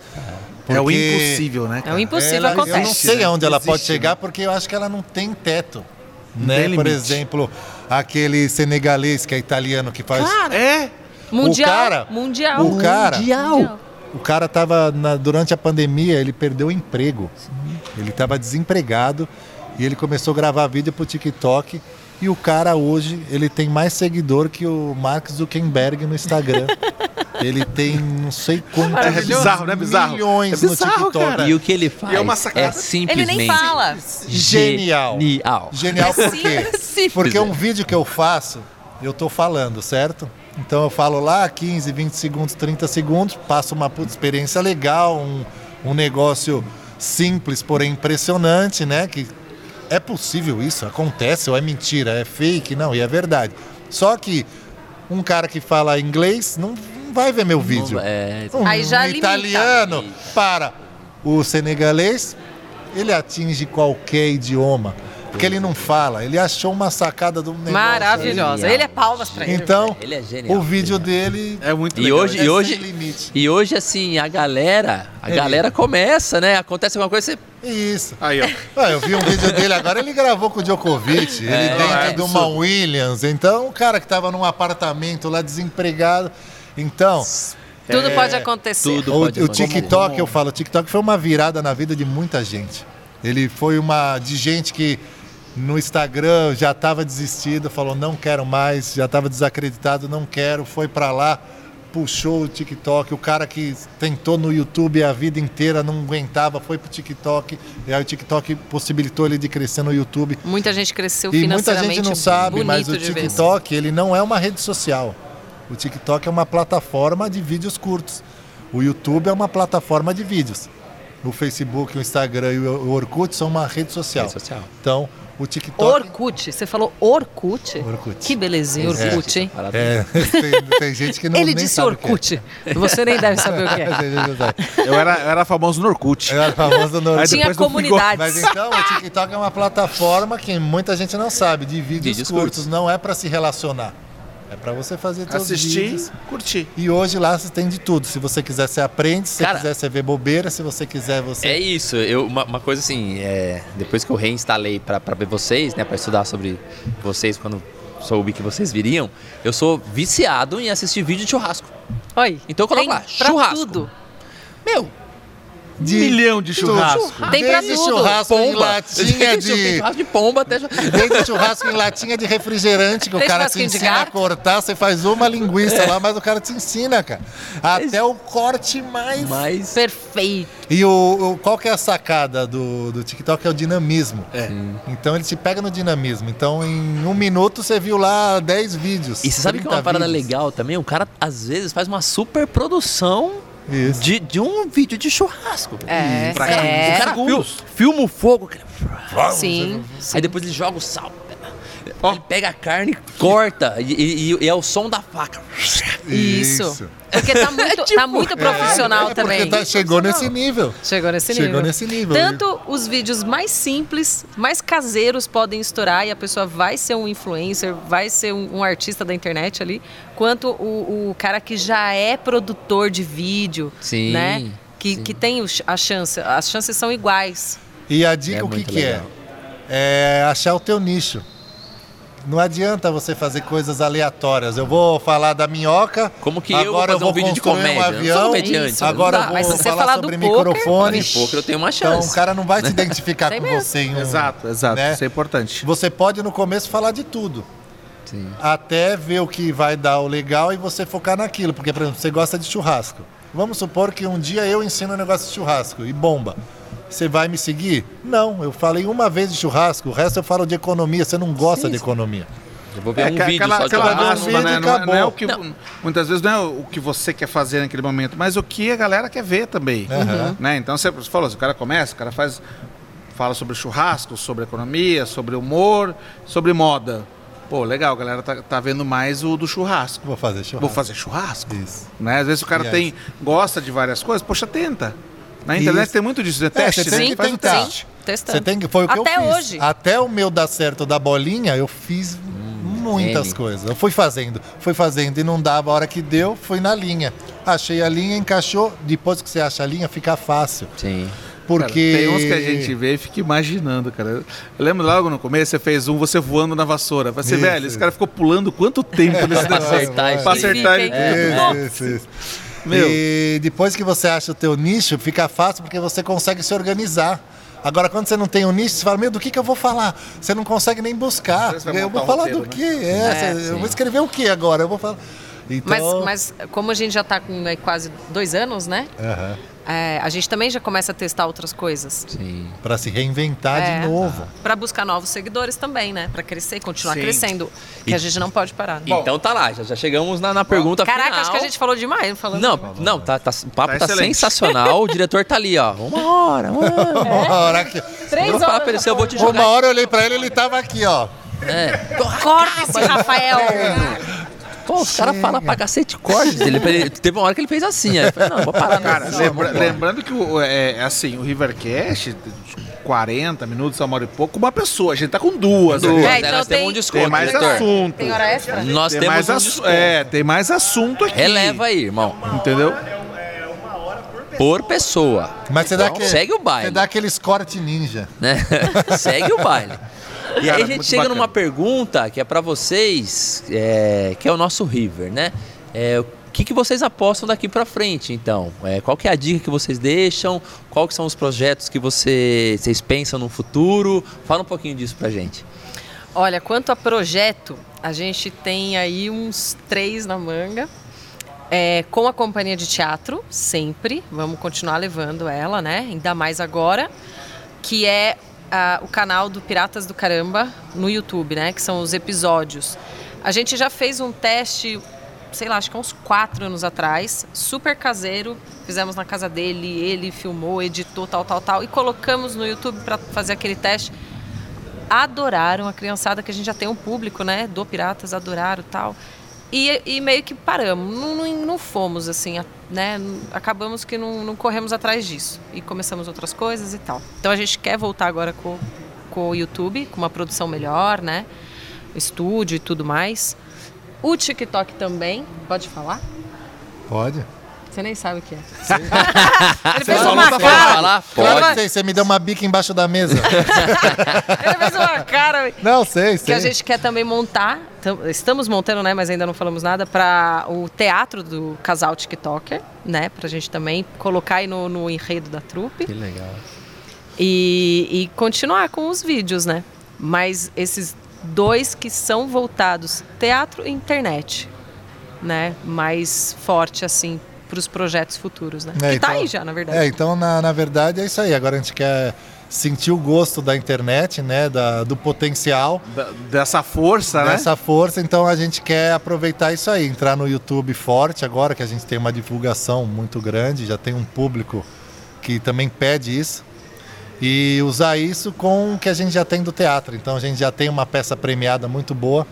É o
Porque
impossível, né?
É
cara?
o impossível
ela-
acontece.
Eu não sei
né?
aonde ela pode
Existe,
chegar porque eu acho que ela não tem teto. né?
tem
Por exemplo, aquele senegalês que é italiano que faz.
Cara,
É?
Mundial.
cara-
mundial.
o cara-
Mundial.
O cara tava na- durante a pandemia, ele perdeu o emprego. Ele estava desempregado e ele começou a gravar vídeo pro TikTok. E o cara hoje, ele tem mais seguidor que o Mark Zuckerberg no Instagram. ele tem não sei quantos
É bizarro, não é bizarro?
milhões
É bizarro,
no TikTok.
cara.
E o que ele faz
E é uma sacada.
é simplesmente
Ele nem fala.
Genial.
Genial.
Genial por quê?
Simples,
Porque
é.
um vídeo que eu faço, eu tô falando, certo? Então eu falo lá 15, 20 segundos, 30 segundos, passo uma puta experiência legal, um, um negócio simples, porém impressionante, né? Que é possível isso, acontece, ou é mentira, é fake, não, e é verdade. Só que um cara que fala inglês não, não vai ver meu vídeo.
É,
Um
Aí já limita.
italiano para o senegalês, ele atinge qualquer idioma. Porque ele não fala, ele achou uma sacada do negócio.
Maravilhosa.
Genial.
Ele é palmas pra ele.
Então,
Ele é genial.
o vídeo dele
É muito
E
legal.
hoje,
é
e hoje,
limite.
e hoje assim, a galera, a
Ele-
galera começa, né? Acontece alguma coisa, você
Isso.
Aí, ó.
Ah, eu vi um vídeo dele agora, ele gravou com o Djokovic, ele
É,
dentro
é
de uma Williams. Então, um cara que tava num apartamento lá desempregado. Então,
Tudo
é,
pode acontecer.
tudo.
O,
pode
o. TikTok,
Como-
eu falo, o TikTok foi uma virada na vida de muita gente. Ele foi uma de gente que no Instagram já estava desistido, falou não quero mais, já estava desacreditado, não quero, foi para lá, puxou o TikTok. O cara que tentou no YouTube a vida inteira não aguentava, foi pro TikTok. E aí o TikTok possibilitou ele de crescer no YouTube.
Muita gente cresceu
E muita
financeiramente.
gente não sabe, mas o. TikTok ele não é uma rede social. O TikTok é uma plataforma de vídeos curtos. O YouTube é uma plataforma de vídeos. O Facebook, o Instagram e o Orkut são uma rede social.
Rede social.
Então, o TikTok.
Orkut. Você falou Orkut?
Orkut.
Que belezinha,
É.
Orkut, hein?
Parada-
É, tem, tem gente que não
Ele
nem
disse
é.
Orkut. Você nem deve saber o que é.
Eu era, eu era famoso no Orkut.
Eu era famoso no Orkut.
Tinha comunidades.
Mas então, o TikTok é uma plataforma que muita gente não sabe, de vídeos,
Vídeos
curtos.
curtos.
Não é para se relacionar. É para você fazer seus
Assistir,
vídeos.
curtir.
E hoje lá você tem de tudo. Se você quiser, você aprende. Se você
Cara,
quiser, você vê bobeira. Se você quiser, você.
É isso, eu, uma, uma coisa assim, é, depois que eu reinstalei pra, pra ver vocês, né, pra estudar sobre vocês quando soube que vocês viriam, eu sou viciado em assistir vídeo de churrasco.
Oi.
Então coloca
tem
lá,
pra
churrasco.
tudo.
Meu,
De
milhão de churrasco.
Tem pra
Desde
tudo.
churrasco em
pomba.
latinha
Tem
de.
churrasco de pomba até...
Desde churrasco em latinha de refrigerante que o
Tem
cara te ensina a cortar. Você faz uma linguiça lá, mas o cara te ensina, cara. Até o corte mais.
Mas...
Perfeito.
E o, o- qual que é a sacada do, do TikTok? É o dinamismo.
É.
Então ele te pega no dinamismo. Então em um minuto você viu lá 10 vídeos.
E você sabe que é
30
uma parada
vídeos.
legal também? O cara, às vezes, faz uma super produção
Isso.
de, de um vídeo de churrasco.
É,
Pra
é.
O cara fil-
segundos.
filma o fogo, aquele-
Sim.
aí depois ele joga o sal. Ele pega a carne, corta, e, e- e é o som da faca.
Isso. Porque tá muito, tá muito profissional
É,
também.
Porque tá- chegou nesse nível.
Chegou nesse
Chegou
nível.
nesse nível.
Tanto os vídeos mais simples, mais caseiros podem estourar e a pessoa vai ser um influencer, vai ser um, um artista da internet ali, quanto o, o cara que já é produtor de vídeo,
Sim,
né? Que,
sim.
que tem o ch- a chance, as chances são iguais.
E a dica
É
o que,
muito
que é?
legal.
É achar o teu nicho. Não adianta você fazer coisas aleatórias. Eu vou falar da minhoca.
Como que eu vou
agora
fazer um vídeo de comédia?
Um avião,
Isso,
agora eu vou
Mas se você
falar
falar do
sobre
poker,
microfone.
Poker eu tenho uma
Então
chance.
o cara não vai se identificar com
mesmo.
você em um,
Exato, exato.
né?
Isso é importante.
Você pode no começo falar de tudo.
Sim.
Até ver o que vai dar o legal e você focar naquilo. Porque, por exemplo, você gosta de churrasco. Vamos supor que um dia eu ensino um negócio de churrasco e bomba. Você vai me seguir? Não, eu falei uma vez de churrasco, o resto eu falo de economia. Você não gosta de economia.
Eu vou ver um
que-
vídeo
aquela,
só de
aquela né? Não, é- não é o que, Muitas vezes não é o que você quer fazer naquele momento, mas o que a galera quer ver também.
Aham.
Né? Então você falou, se o cara começa, o cara faz. Fala sobre churrasco, sobre economia, sobre humor, sobre moda. Pô, legal, a galera tá, tá vendo mais o do churrasco.
Vou fazer churrasco.
Vou fazer churrasco.
Isso.
Né? Às vezes o cara
Yes.
tem, gosta de várias coisas, poxa, tenta. Na internet
Isso.
tem muito disso, né?
É,
Teste,
você
né?
tem que
Faz um
tentar.
teste.
Testando.
Você tem que. Foi o que
Até
eu fiz.
hoje.
Até o meu dar certo da bolinha, eu fiz muitas
N.
coisas. Eu fui fazendo, fui fazendo e não dava. A hora que deu, fui na linha. Achei a linha, encaixou. Depois que você acha a linha, fica fácil.
Sim.
Porque.
Cara, tem uns que a gente vê e fica imaginando, cara. Eu lembro logo no começo, você fez um, você voando na vassoura. Você,
Isso,
velho, esse cara ficou pulando quanto tempo nesse
Pra
negócio?
acertar isso
Pra acertar ele.
Isso, isso, isso.
Meu.
E depois que você acha o teu nicho, fica fácil porque você consegue se organizar. Agora, quando você não tem um nicho, você fala, meu, do que, que eu vou falar? Você não consegue nem buscar. Eu vou
um
falar
roteiro,
do
né?
quê? É,
É,
você- eu vou escrever o quê agora? Eu vou falar. Então,
Mas, mas como a gente já está com aí, quase dois anos, né?
Aham.
É, a gente também já começa a testar outras coisas.
Sim.
Pra se reinventar
É.
de novo.
Para buscar novos seguidores também, né? Para crescer, continuar
Sim.
crescendo. Que a gente não pode parar. Né?
Então tá lá, já, já chegamos na, na pergunta
Caraca,
final.
acho que a gente falou demais. não Falando
Não, não, tá, tá- o papo
Tá
tá, sensacional. O diretor tá ali, ó. Uma hora, uma hora.
Uma hora que-
Três
Eu
horas
ele, eu vou te jogar.
Uma hora eu olhei pra ele ele tava aqui, ó.
É.
Corta esse Rafael!
Pô, os caras falam pra cacete cortes dele. Ele- Teve uma hora que ele fez assim. Aí eu falei, não, vou parar.
Cara,
não,
lembra-
vambora.
lembrando que o, é, assim, o Rivercast, 40 minutos, uma hora e pouco, uma pessoa. A gente tá com duas.
Duas.
É, então
Nós temos
tem-
um desconto,
Tem mais
diretor.
assunto.
Tem hora extra?
Nós
Tem
temos
mais
um
assu-
desconto.
É, tem mais assunto aqui.
Releva aí, irmão.
Entendeu?
Por pessoa.
Mas você dá
Então,
aquele,
segue o baile.
Você dá aqueles corte ninja.
né? Segue o baile. E aí a gente chega
bacana.
numa pergunta que é pra vocês, é, que é o nosso River, né? É, o que, que vocês apostam daqui pra frente, então? É, qual que é a dica que vocês deixam? Qual que são os projetos que você- vocês pensam no futuro? Fala um pouquinho disso pra gente.
Olha, quanto a projeto, a gente tem aí uns três na manga. É, com a companhia de teatro, sempre. Vamos continuar levando ela, né? Ainda mais agora. Que é o canal do Piratas do Caramba no YouTube, né? Que são os episódios. A gente já fez um teste, sei lá, acho que uns quatro anos atrás, super caseiro. Fizemos na casa dele, ele filmou, editou, tal, tal, tal. E colocamos no YouTube para fazer aquele teste adoraram a criançada que a gente já tem um público, né? Do Piratas adoraram tal. E, e meio que paramos, não, não, não fomos assim, né? Acabamos que não, não corremos atrás disso e começamos outras coisas e tal. Então a gente quer voltar agora com, com o YouTube, com uma produção melhor, né? Estúdio e tudo mais. O TikTok também, pode falar?
Pode?
Você nem sabe o que é. Ele fez uma cara.
falar? Pode.
que sei, você me deu uma bica embaixo da mesa.
Ele fez uma cara.
não, sei,
que
sei.
a gente quer também montar, tam- estamos montando, né, mas ainda não falamos nada, para o teatro do casal TikToker, né, pra gente também colocar aí no, no enredo da trupe
Que legal.
e, e continuar com os vídeos, né. Mas esses dois que são voltados, teatro e internet, né, mais forte, assim, para os projetos futuros, né.
É,
que tá
então-
aí já, na verdade.
É, então na, na verdade é isso aí. Agora a gente quer sentir o gosto da internet, né? Da, do potencial,
Da- dessa força, né?
dessa força. Então a gente quer aproveitar isso aí, entrar no YouTube forte agora que a gente tem uma divulgação muito grande, já tem um público que também pede isso. E usar isso com o que a gente já tem do teatro. Então a gente já tem uma peça premiada muito boa.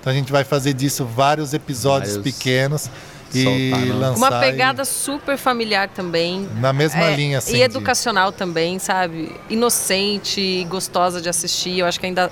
Então a gente vai fazer disso vários episódios
Vários-
pequenos e
Soltar, né?
lançar.
Uma
e-
pegada super familiar também.
na mesma
É,
linha, assim.
E
de-
educacional também, sabe? Inocente e gostosa de assistir. Eu acho que ainda.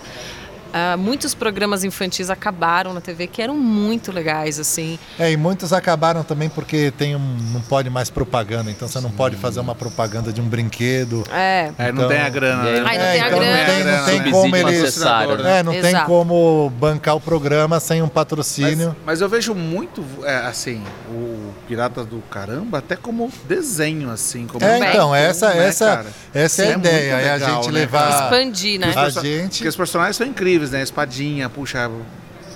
Ah, muitos programas infantis acabaram na TV que eram muito legais, assim.
É, e muitos acabaram também porque tem um, não pode mais propaganda, então você não pode fazer uma propaganda de um brinquedo.
É.
É, não
Então-
tem a grana,
E aí
né?
não-
não
É,
tem a
então
grana.
não tem, não tem
Subsídio
como eles.
né?
É, não tem
Exato.
como bancar o programa sem um
Mas,
patrocínio.
mas eu vejo muito, é, assim, o Piratas do Caramba até como desenho, assim. Como
É, então,
cartoon,
essa,
né,
essa,
cara?
essa é a
é
ideia, é a
legal,
gente
né,
levar
Expandir, né?
a gente.
Porque os personagens são incríveis, né? Espadinha, puxa,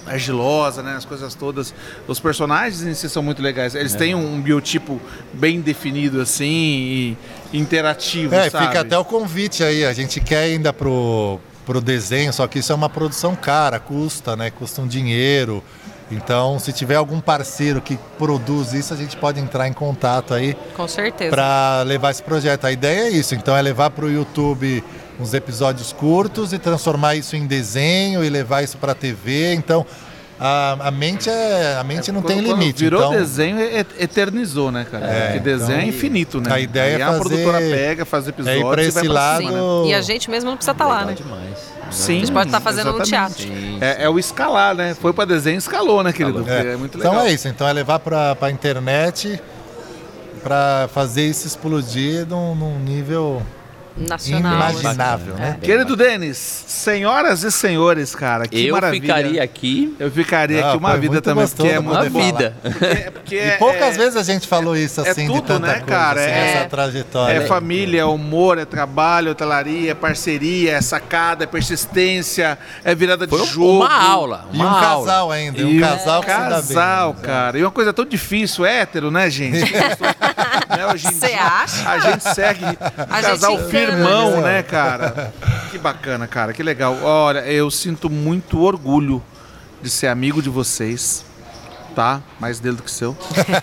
argilosa, né? As coisas todas. Os personagens em si são muito legais. Eles têm um biotipo bem definido, assim, e interativo,
É,
sabe?
fica até o convite aí. A gente quer ainda pro, pro desenho, só que isso é uma produção cara, custa, né? Custa um dinheiro. Então, se tiver algum parceiro que produz isso, a gente pode entrar em contato aí
Com certeza.
para levar esse projeto. A ideia é isso, então é levar para o YouTube uns episódios curtos e transformar isso em desenho e levar isso para a TV. Então a, a mente é a mente não
Quando-
tem
quando
limite.
Virou
então,
desenho, e- eternizou, né, cara?
É,
Porque desenho
então,
é infinito, né?
a ideia
Aí
é
a
fazer-
produtora pega, faz
é
episódios
ir pra
e vai
esse
pra
lado.
cima, né?
E a gente mesmo não precisa estar lá, né?
Demais.
Sim.
A gente pode estar fazendo no teatro.
Sim.
É, é o escalar, né? Foi pra desenho, escalou, né, querido?
Escalou.
Porque É, muito legal.
Então é isso, então é levar para a internet para fazer isso explodir num, num nível
Nacional.
Imaginável,
Bacana,
né?
é.
Querido Denis, senhoras e senhores, cara, que
eu
maravilha.
ficaria aqui
Eu ficaria
Ah,
aqui uma
foi
vida também, porque é
uma vida.
Porque, porque
E
é-
poucas
é-
vezes a gente falou isso
é
assim, de
tudo,
tanta
né,
coisa,
cara?
assim,
É-
essa trajetória.
É família, é humor, é trabalho, é hotelaria, é parceria, é sacada, é persistência, é virada de
Foi
jogo.
uma aula.
E
Uma
um
aula.
casal ainda, um
E
casal que se dá bem.
casal,
né?
cara. E uma coisa tão difícil, hétero, né, gente? Né, hoje em
Você
dia,
acha?
A gente segue
A
casal
gente
engana.
né, cara? Que bacana, cara. Que legal. Olha, eu sinto muito orgulho de ser amigo de vocês. Tá? Mais dele do que seu.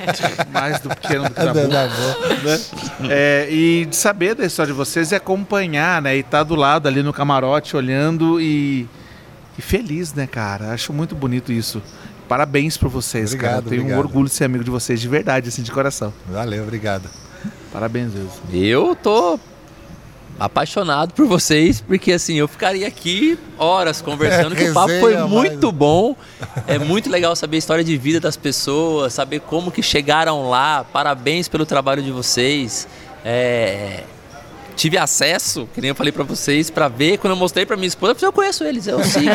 Mais do pequeno do que da
boa.
né? É, e de saber da história de vocês e acompanhar, né? E estar do lado ali no camarote olhando e, e feliz, né, cara? Acho muito bonito isso. Parabéns pra vocês, cara.
Obrigado,
Eu tenho um
obrigado.
orgulho de ser amigo de vocês, de verdade, assim, de coração.
Valeu, obrigado.
Parabéns, Deus.
Eu tô apaixonado por vocês, porque assim, eu ficaria aqui horas conversando, que o papo foi muito bom. É muito legal saber a história de vida das pessoas, saber como que chegaram lá. Parabéns pelo trabalho de vocês. É, Tive acesso, que nem eu falei pra vocês, pra ver. Quando eu mostrei pra minha esposa, eu falei, eu conheço eles, eu sigo.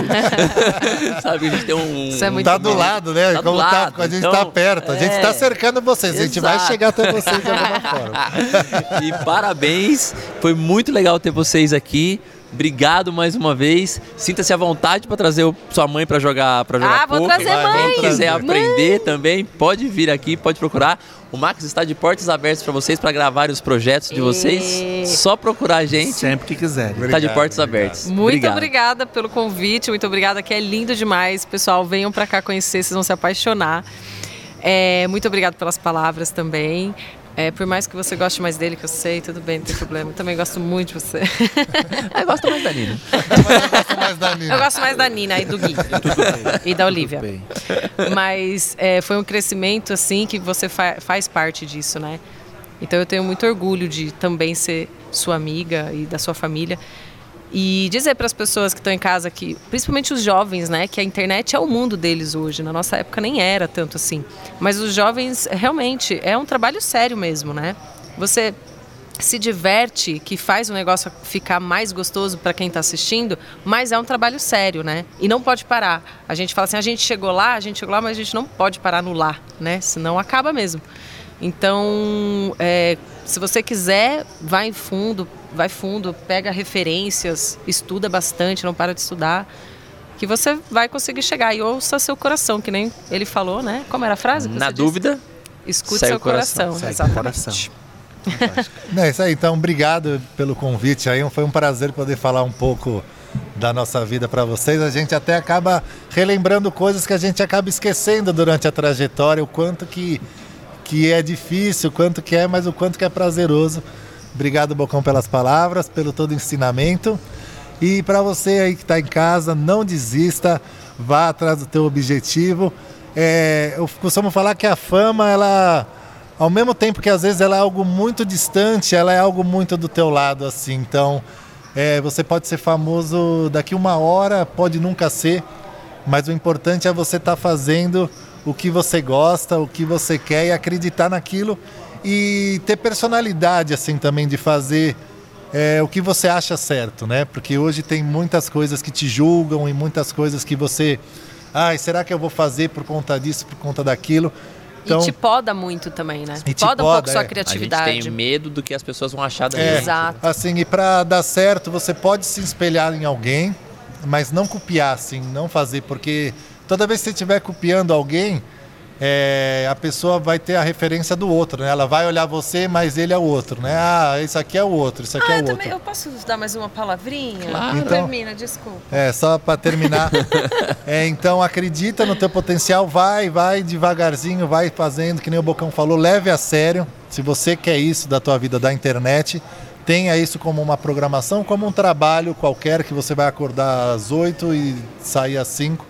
Sabe, a gente tem um...
Isso é muito
Tá
bom.
do lado, né?
Tá do
Como tá-
lado,
a gente
então,
tá perto, a gente
é.
tá cercando vocês, a gente vai chegar até vocês de alguma forma.
e parabéns, foi muito legal ter vocês aqui. Obrigado mais uma vez. Sinta-se à vontade para trazer o- sua mãe para jogar para jogar
Ah, vou
poker.
trazer mãe.
Quem quiser
trazer.
aprender também, pode vir aqui, pode procurar. O Max está de portas abertas para vocês para gravar os projetos de vocês.
E-
Só procurar a gente.
Sempre que quiserem.
Está de
Obrigado,
portas
obrigado.
abertas.
Muito
Obrigado.
obrigada pelo convite, muito obrigada, que é lindo demais. Pessoal, venham pra cá conhecer, vocês vão se apaixonar. É, muito obrigada pelas palavras também. É, por mais que você goste mais dele, que eu sei, tudo bem, não tem problema. Eu também gosto muito de você.
Eu gosto mais da Nina.
Eu gosto mais da Nina.
E do Gui. e da Olivia. Mas é, foi um crescimento assim que você fa- faz parte disso, né? Então eu tenho muito orgulho de também ser sua amiga e da sua família. E dizer para as pessoas que estão em casa que, principalmente os jovens, né, que a internet é o mundo deles hoje. Na nossa época nem era tanto assim. Mas os jovens realmente é um trabalho sério mesmo, né? Você se diverte, que faz o negócio ficar mais gostoso para quem está assistindo, mas é um trabalho sério, né? E não pode parar. A gente fala assim, a gente chegou lá, a gente chegou lá, mas a gente não pode parar no lá, né? Senão acaba mesmo. Então, é, se você quiser, vai em fundo, vai fundo, pega referências, estuda bastante, não para de estudar, que você vai conseguir chegar. E ouça seu coração, que nem ele falou, né? Como era a frase? que
Na
você disse?
dúvida,
Escute
segue
seu
o coração,
coração. exatamente.
coração.
É isso aí, então obrigado pelo convite aí. Foi um prazer poder falar um pouco da nossa vida para vocês. A gente até acaba relembrando coisas que a gente acaba esquecendo durante a trajetória, o quanto que, que é difícil, o quanto que é, mas o quanto que é prazeroso. Obrigado, Bocão, pelas palavras, pelo todo o ensinamento. E para você aí que está em casa, não desista, vá atrás do teu objetivo. É, eu costumo falar que a fama, ela, ao mesmo tempo que às vezes ela é algo muito distante, ela é algo muito do teu lado, assim. Então, é, você pode ser famoso daqui uma hora, pode nunca ser, mas o importante é você estar fazendo o que você gosta, o que você quer e acreditar naquilo e ter personalidade, assim, também de fazer é, o que você acha certo, né? Porque hoje tem muitas coisas que te julgam e muitas coisas que você. Ai, será que eu vou fazer por conta disso, por conta daquilo? Então,
e te poda muito também, né?
E te
poda um
poda,
pouco sua
é.
a gente
criatividade.
tem medo do que as pessoas vão achar da
É,
gente.
Exato.
Assim, e para dar certo, você pode se espelhar em alguém, mas não copiar, assim, não fazer, porque toda vez que você estiver copiando alguém, é, a pessoa vai ter a referência do outro, né? Ela vai olhar você, mas ele é o outro, né? Ah, isso aqui é o outro, isso aqui
Ah,
é
eu,
o
também,
outro.
eu posso dar mais uma palavrinha?
Claro.
Então-
Termina, desculpa.
É, só para terminar. É, então acredita no teu potencial, vai, vai devagarzinho, vai fazendo, que nem o Bocão falou, leve a sério. Se você quer isso da tua vida da internet, tenha isso como uma programação, como um trabalho qualquer que você vai acordar às 8 e sair às 5,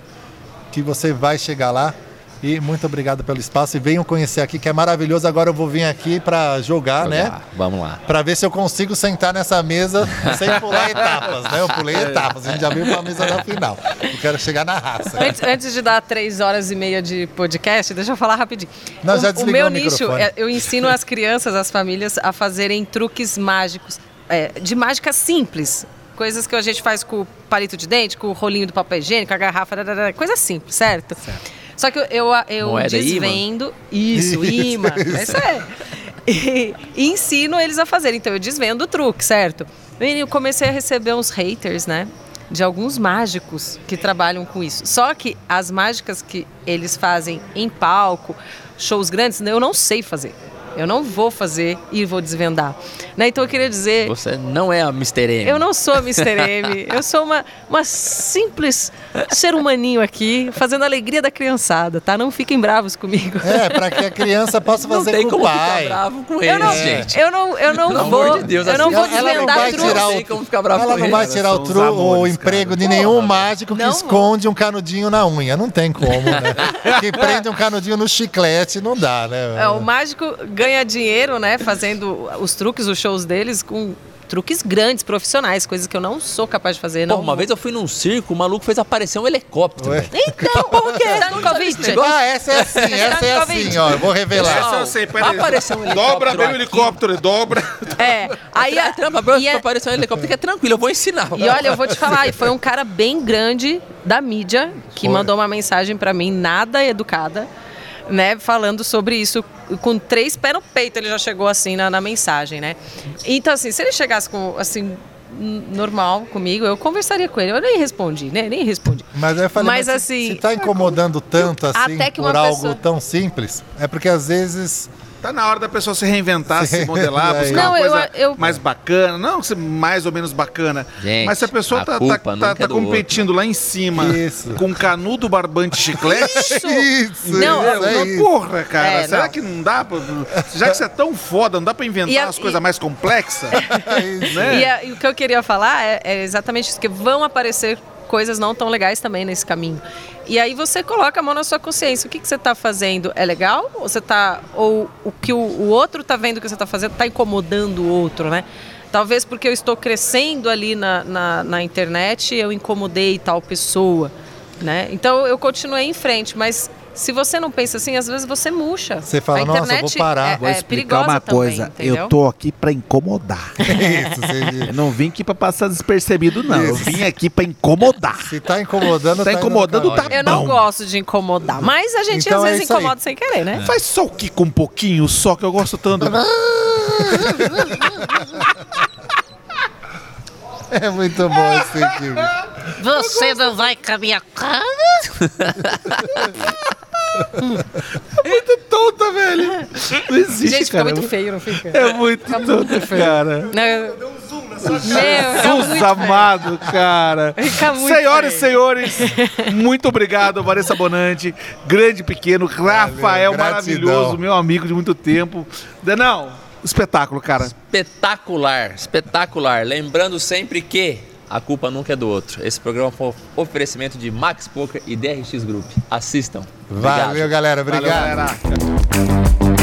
que você vai chegar lá. E muito obrigado pelo espaço e venham conhecer aqui que é maravilhoso. Agora eu vou vir aqui para jogar, né?
Jogar. Vamos lá.
Para ver se eu consigo sentar nessa mesa sem pular etapas, né? Eu pulei etapas, a gente já veio para a mesa da final. Eu quero chegar na raça.
Antes, antes de dar três horas e meia de podcast, deixa eu falar rapidinho.
Não, já
o, o
desligou
meu
o
nicho, é, eu ensino as crianças, as famílias, a fazerem truques mágicos é, de mágica simples. Coisas que a gente faz com o palito de dente, com o rolinho do papel higiênico, a garrafa, coisa simples, certo? Só que eu, eu, eu
Moeda imã?
desvendo. Isso, imã. Isso é. E, e ensino eles a fazer. Então eu desvendo o truque, certo? E eu comecei a receber uns haters, né? De alguns mágicos que trabalham com isso. Só que as mágicas que eles fazem em palco, shows grandes, eu não sei fazer. Eu não vou fazer e vou desvendar. Né? Então eu queria dizer.
Você não é a Mr. M.
Eu não sou a Mr. M. Eu sou uma, uma simples ser humaninho aqui, fazendo a alegria da criançada, tá? Não fiquem bravos comigo.
É, para que a criança possa
Não
fazer
tem
com o
como
pai.
ficar bravo com
Eu
eles,
não,
gente.
eu não, eu não
Pelo
vou,
amor de Deus,
eu não vou
ela não
desvendar
vai tirar
Não
o-
sei como ficar bravo
Ela não vai tirar o, tru, o emprego
cara.
de nenhum mágico que
Não,
esconde um canudinho na unha. Não tem como, né? que prende um canudinho no chiclete, não dá, né?
É, o mágico ganha dinheiro, né, fazendo os truques, os shows deles com truques grandes, profissionais, coisas que eu não sou capaz de fazer.
Pô,
não
uma vez eu fui num circo, o maluco fez aparecer um helicóptero.
Ué?
Então, por quê? Stankovic.
Ah, essa é assim, essa é assim, ó. Eu vou revelar.
Essa eu sei, peraí.
Apareceu um helicóptero
Dobra bem o helicóptero, dobra.
É, aí
É,
a,
trampa,
e,
apareceu um helicóptero que é tranquilo, eu vou ensinar.
e olha, eu vou te falar, e foi um cara bem grande da mídia que
Foi.
mandou uma mensagem pra mim, nada educada, né, falando sobre isso com três pés no peito, ele já chegou assim na, na mensagem, né? Então assim, se ele chegasse com assim normal comigo, eu conversaria com ele. Eu nem respondi, né? Nem respondi.
Mas eu falei,
Mas,
mas, se-
assim,
se tá incomodando tanto assim
até que
por
uma
algo
pessoa-
tão simples, é porque às vezes
Tá na hora da pessoa se reinventar,
Se
modelar, buscar
Não,
uma
eu-
coisa
eu-
mais bacana. Não ser mais ou menos bacana.
Gente,
mas se a pessoa
a
tá, tá, tá,
é
tá
do
competindo lá em cima
Isso.
com canudo, barbante chiclete.
Isso.
Isso,
Não,
isso, é
Não,
isso.
porra, cara,
É,
será
não.
que não dá? Pra, já que você é tão foda, não dá pra inventar
a-
as coisas mais complexas?
É
né?
E, a- e o que eu queria falar é, é exatamente isso, que vão aparecer coisas não tão legais também nesse caminho. E aí você coloca a mão na sua consciência. O que, que você está fazendo é legal? Ou você tá. Ou o que o, o outro está vendo que você está fazendo está incomodando o outro, né? Talvez porque eu estou crescendo ali na, na, na internet, eu incomodei tal pessoa. Né? Então eu continuei em frente, mas se você não pensa assim, às vezes você murcha.
Você fala,
a
"Nossa, eu vou parar."
É,
Vou
é
explicar
perigosa
uma
também,
coisa.
entendeu?
eu tô aqui pra incomodar.
Isso, você-
Eu não vim aqui pra passar despercebido, não. Eu
Isso.
vim aqui pra incomodar.
Se tá incomodando,
Tá
no
incomodando, tá
Eu não
bom.
gosto de incomodar, mas a gente
Então
às
é
vezes
isso aí.
incomoda sem querer, né?
Faz só o que com um pouquinho só, que eu gosto tanto.
É muito bom esse aqui.
Você não vai com a minha cara?
muito tonta, velho.
Não existe,
Gente, fica
cara.
muito feio, não fica?
É muito tonto, cara.
Não, eu- Meu, fica
Jesus
muito
amado, cara.
Fica muito
Senhoras e senhores, muito obrigado, Vanessa Bonante, grande e pequeno, Rafael
gratidão.
maravilhoso, meu amigo de muito tempo. Denão, espetáculo, cara.
Espetacular, espetacular. Lembrando sempre que a culpa nunca é do outro. Esse programa foi um oferecimento de Max Poker e DRX Group. Assistam. Obrigado.
Valeu, galera. Obrigado.
Valeu, galera.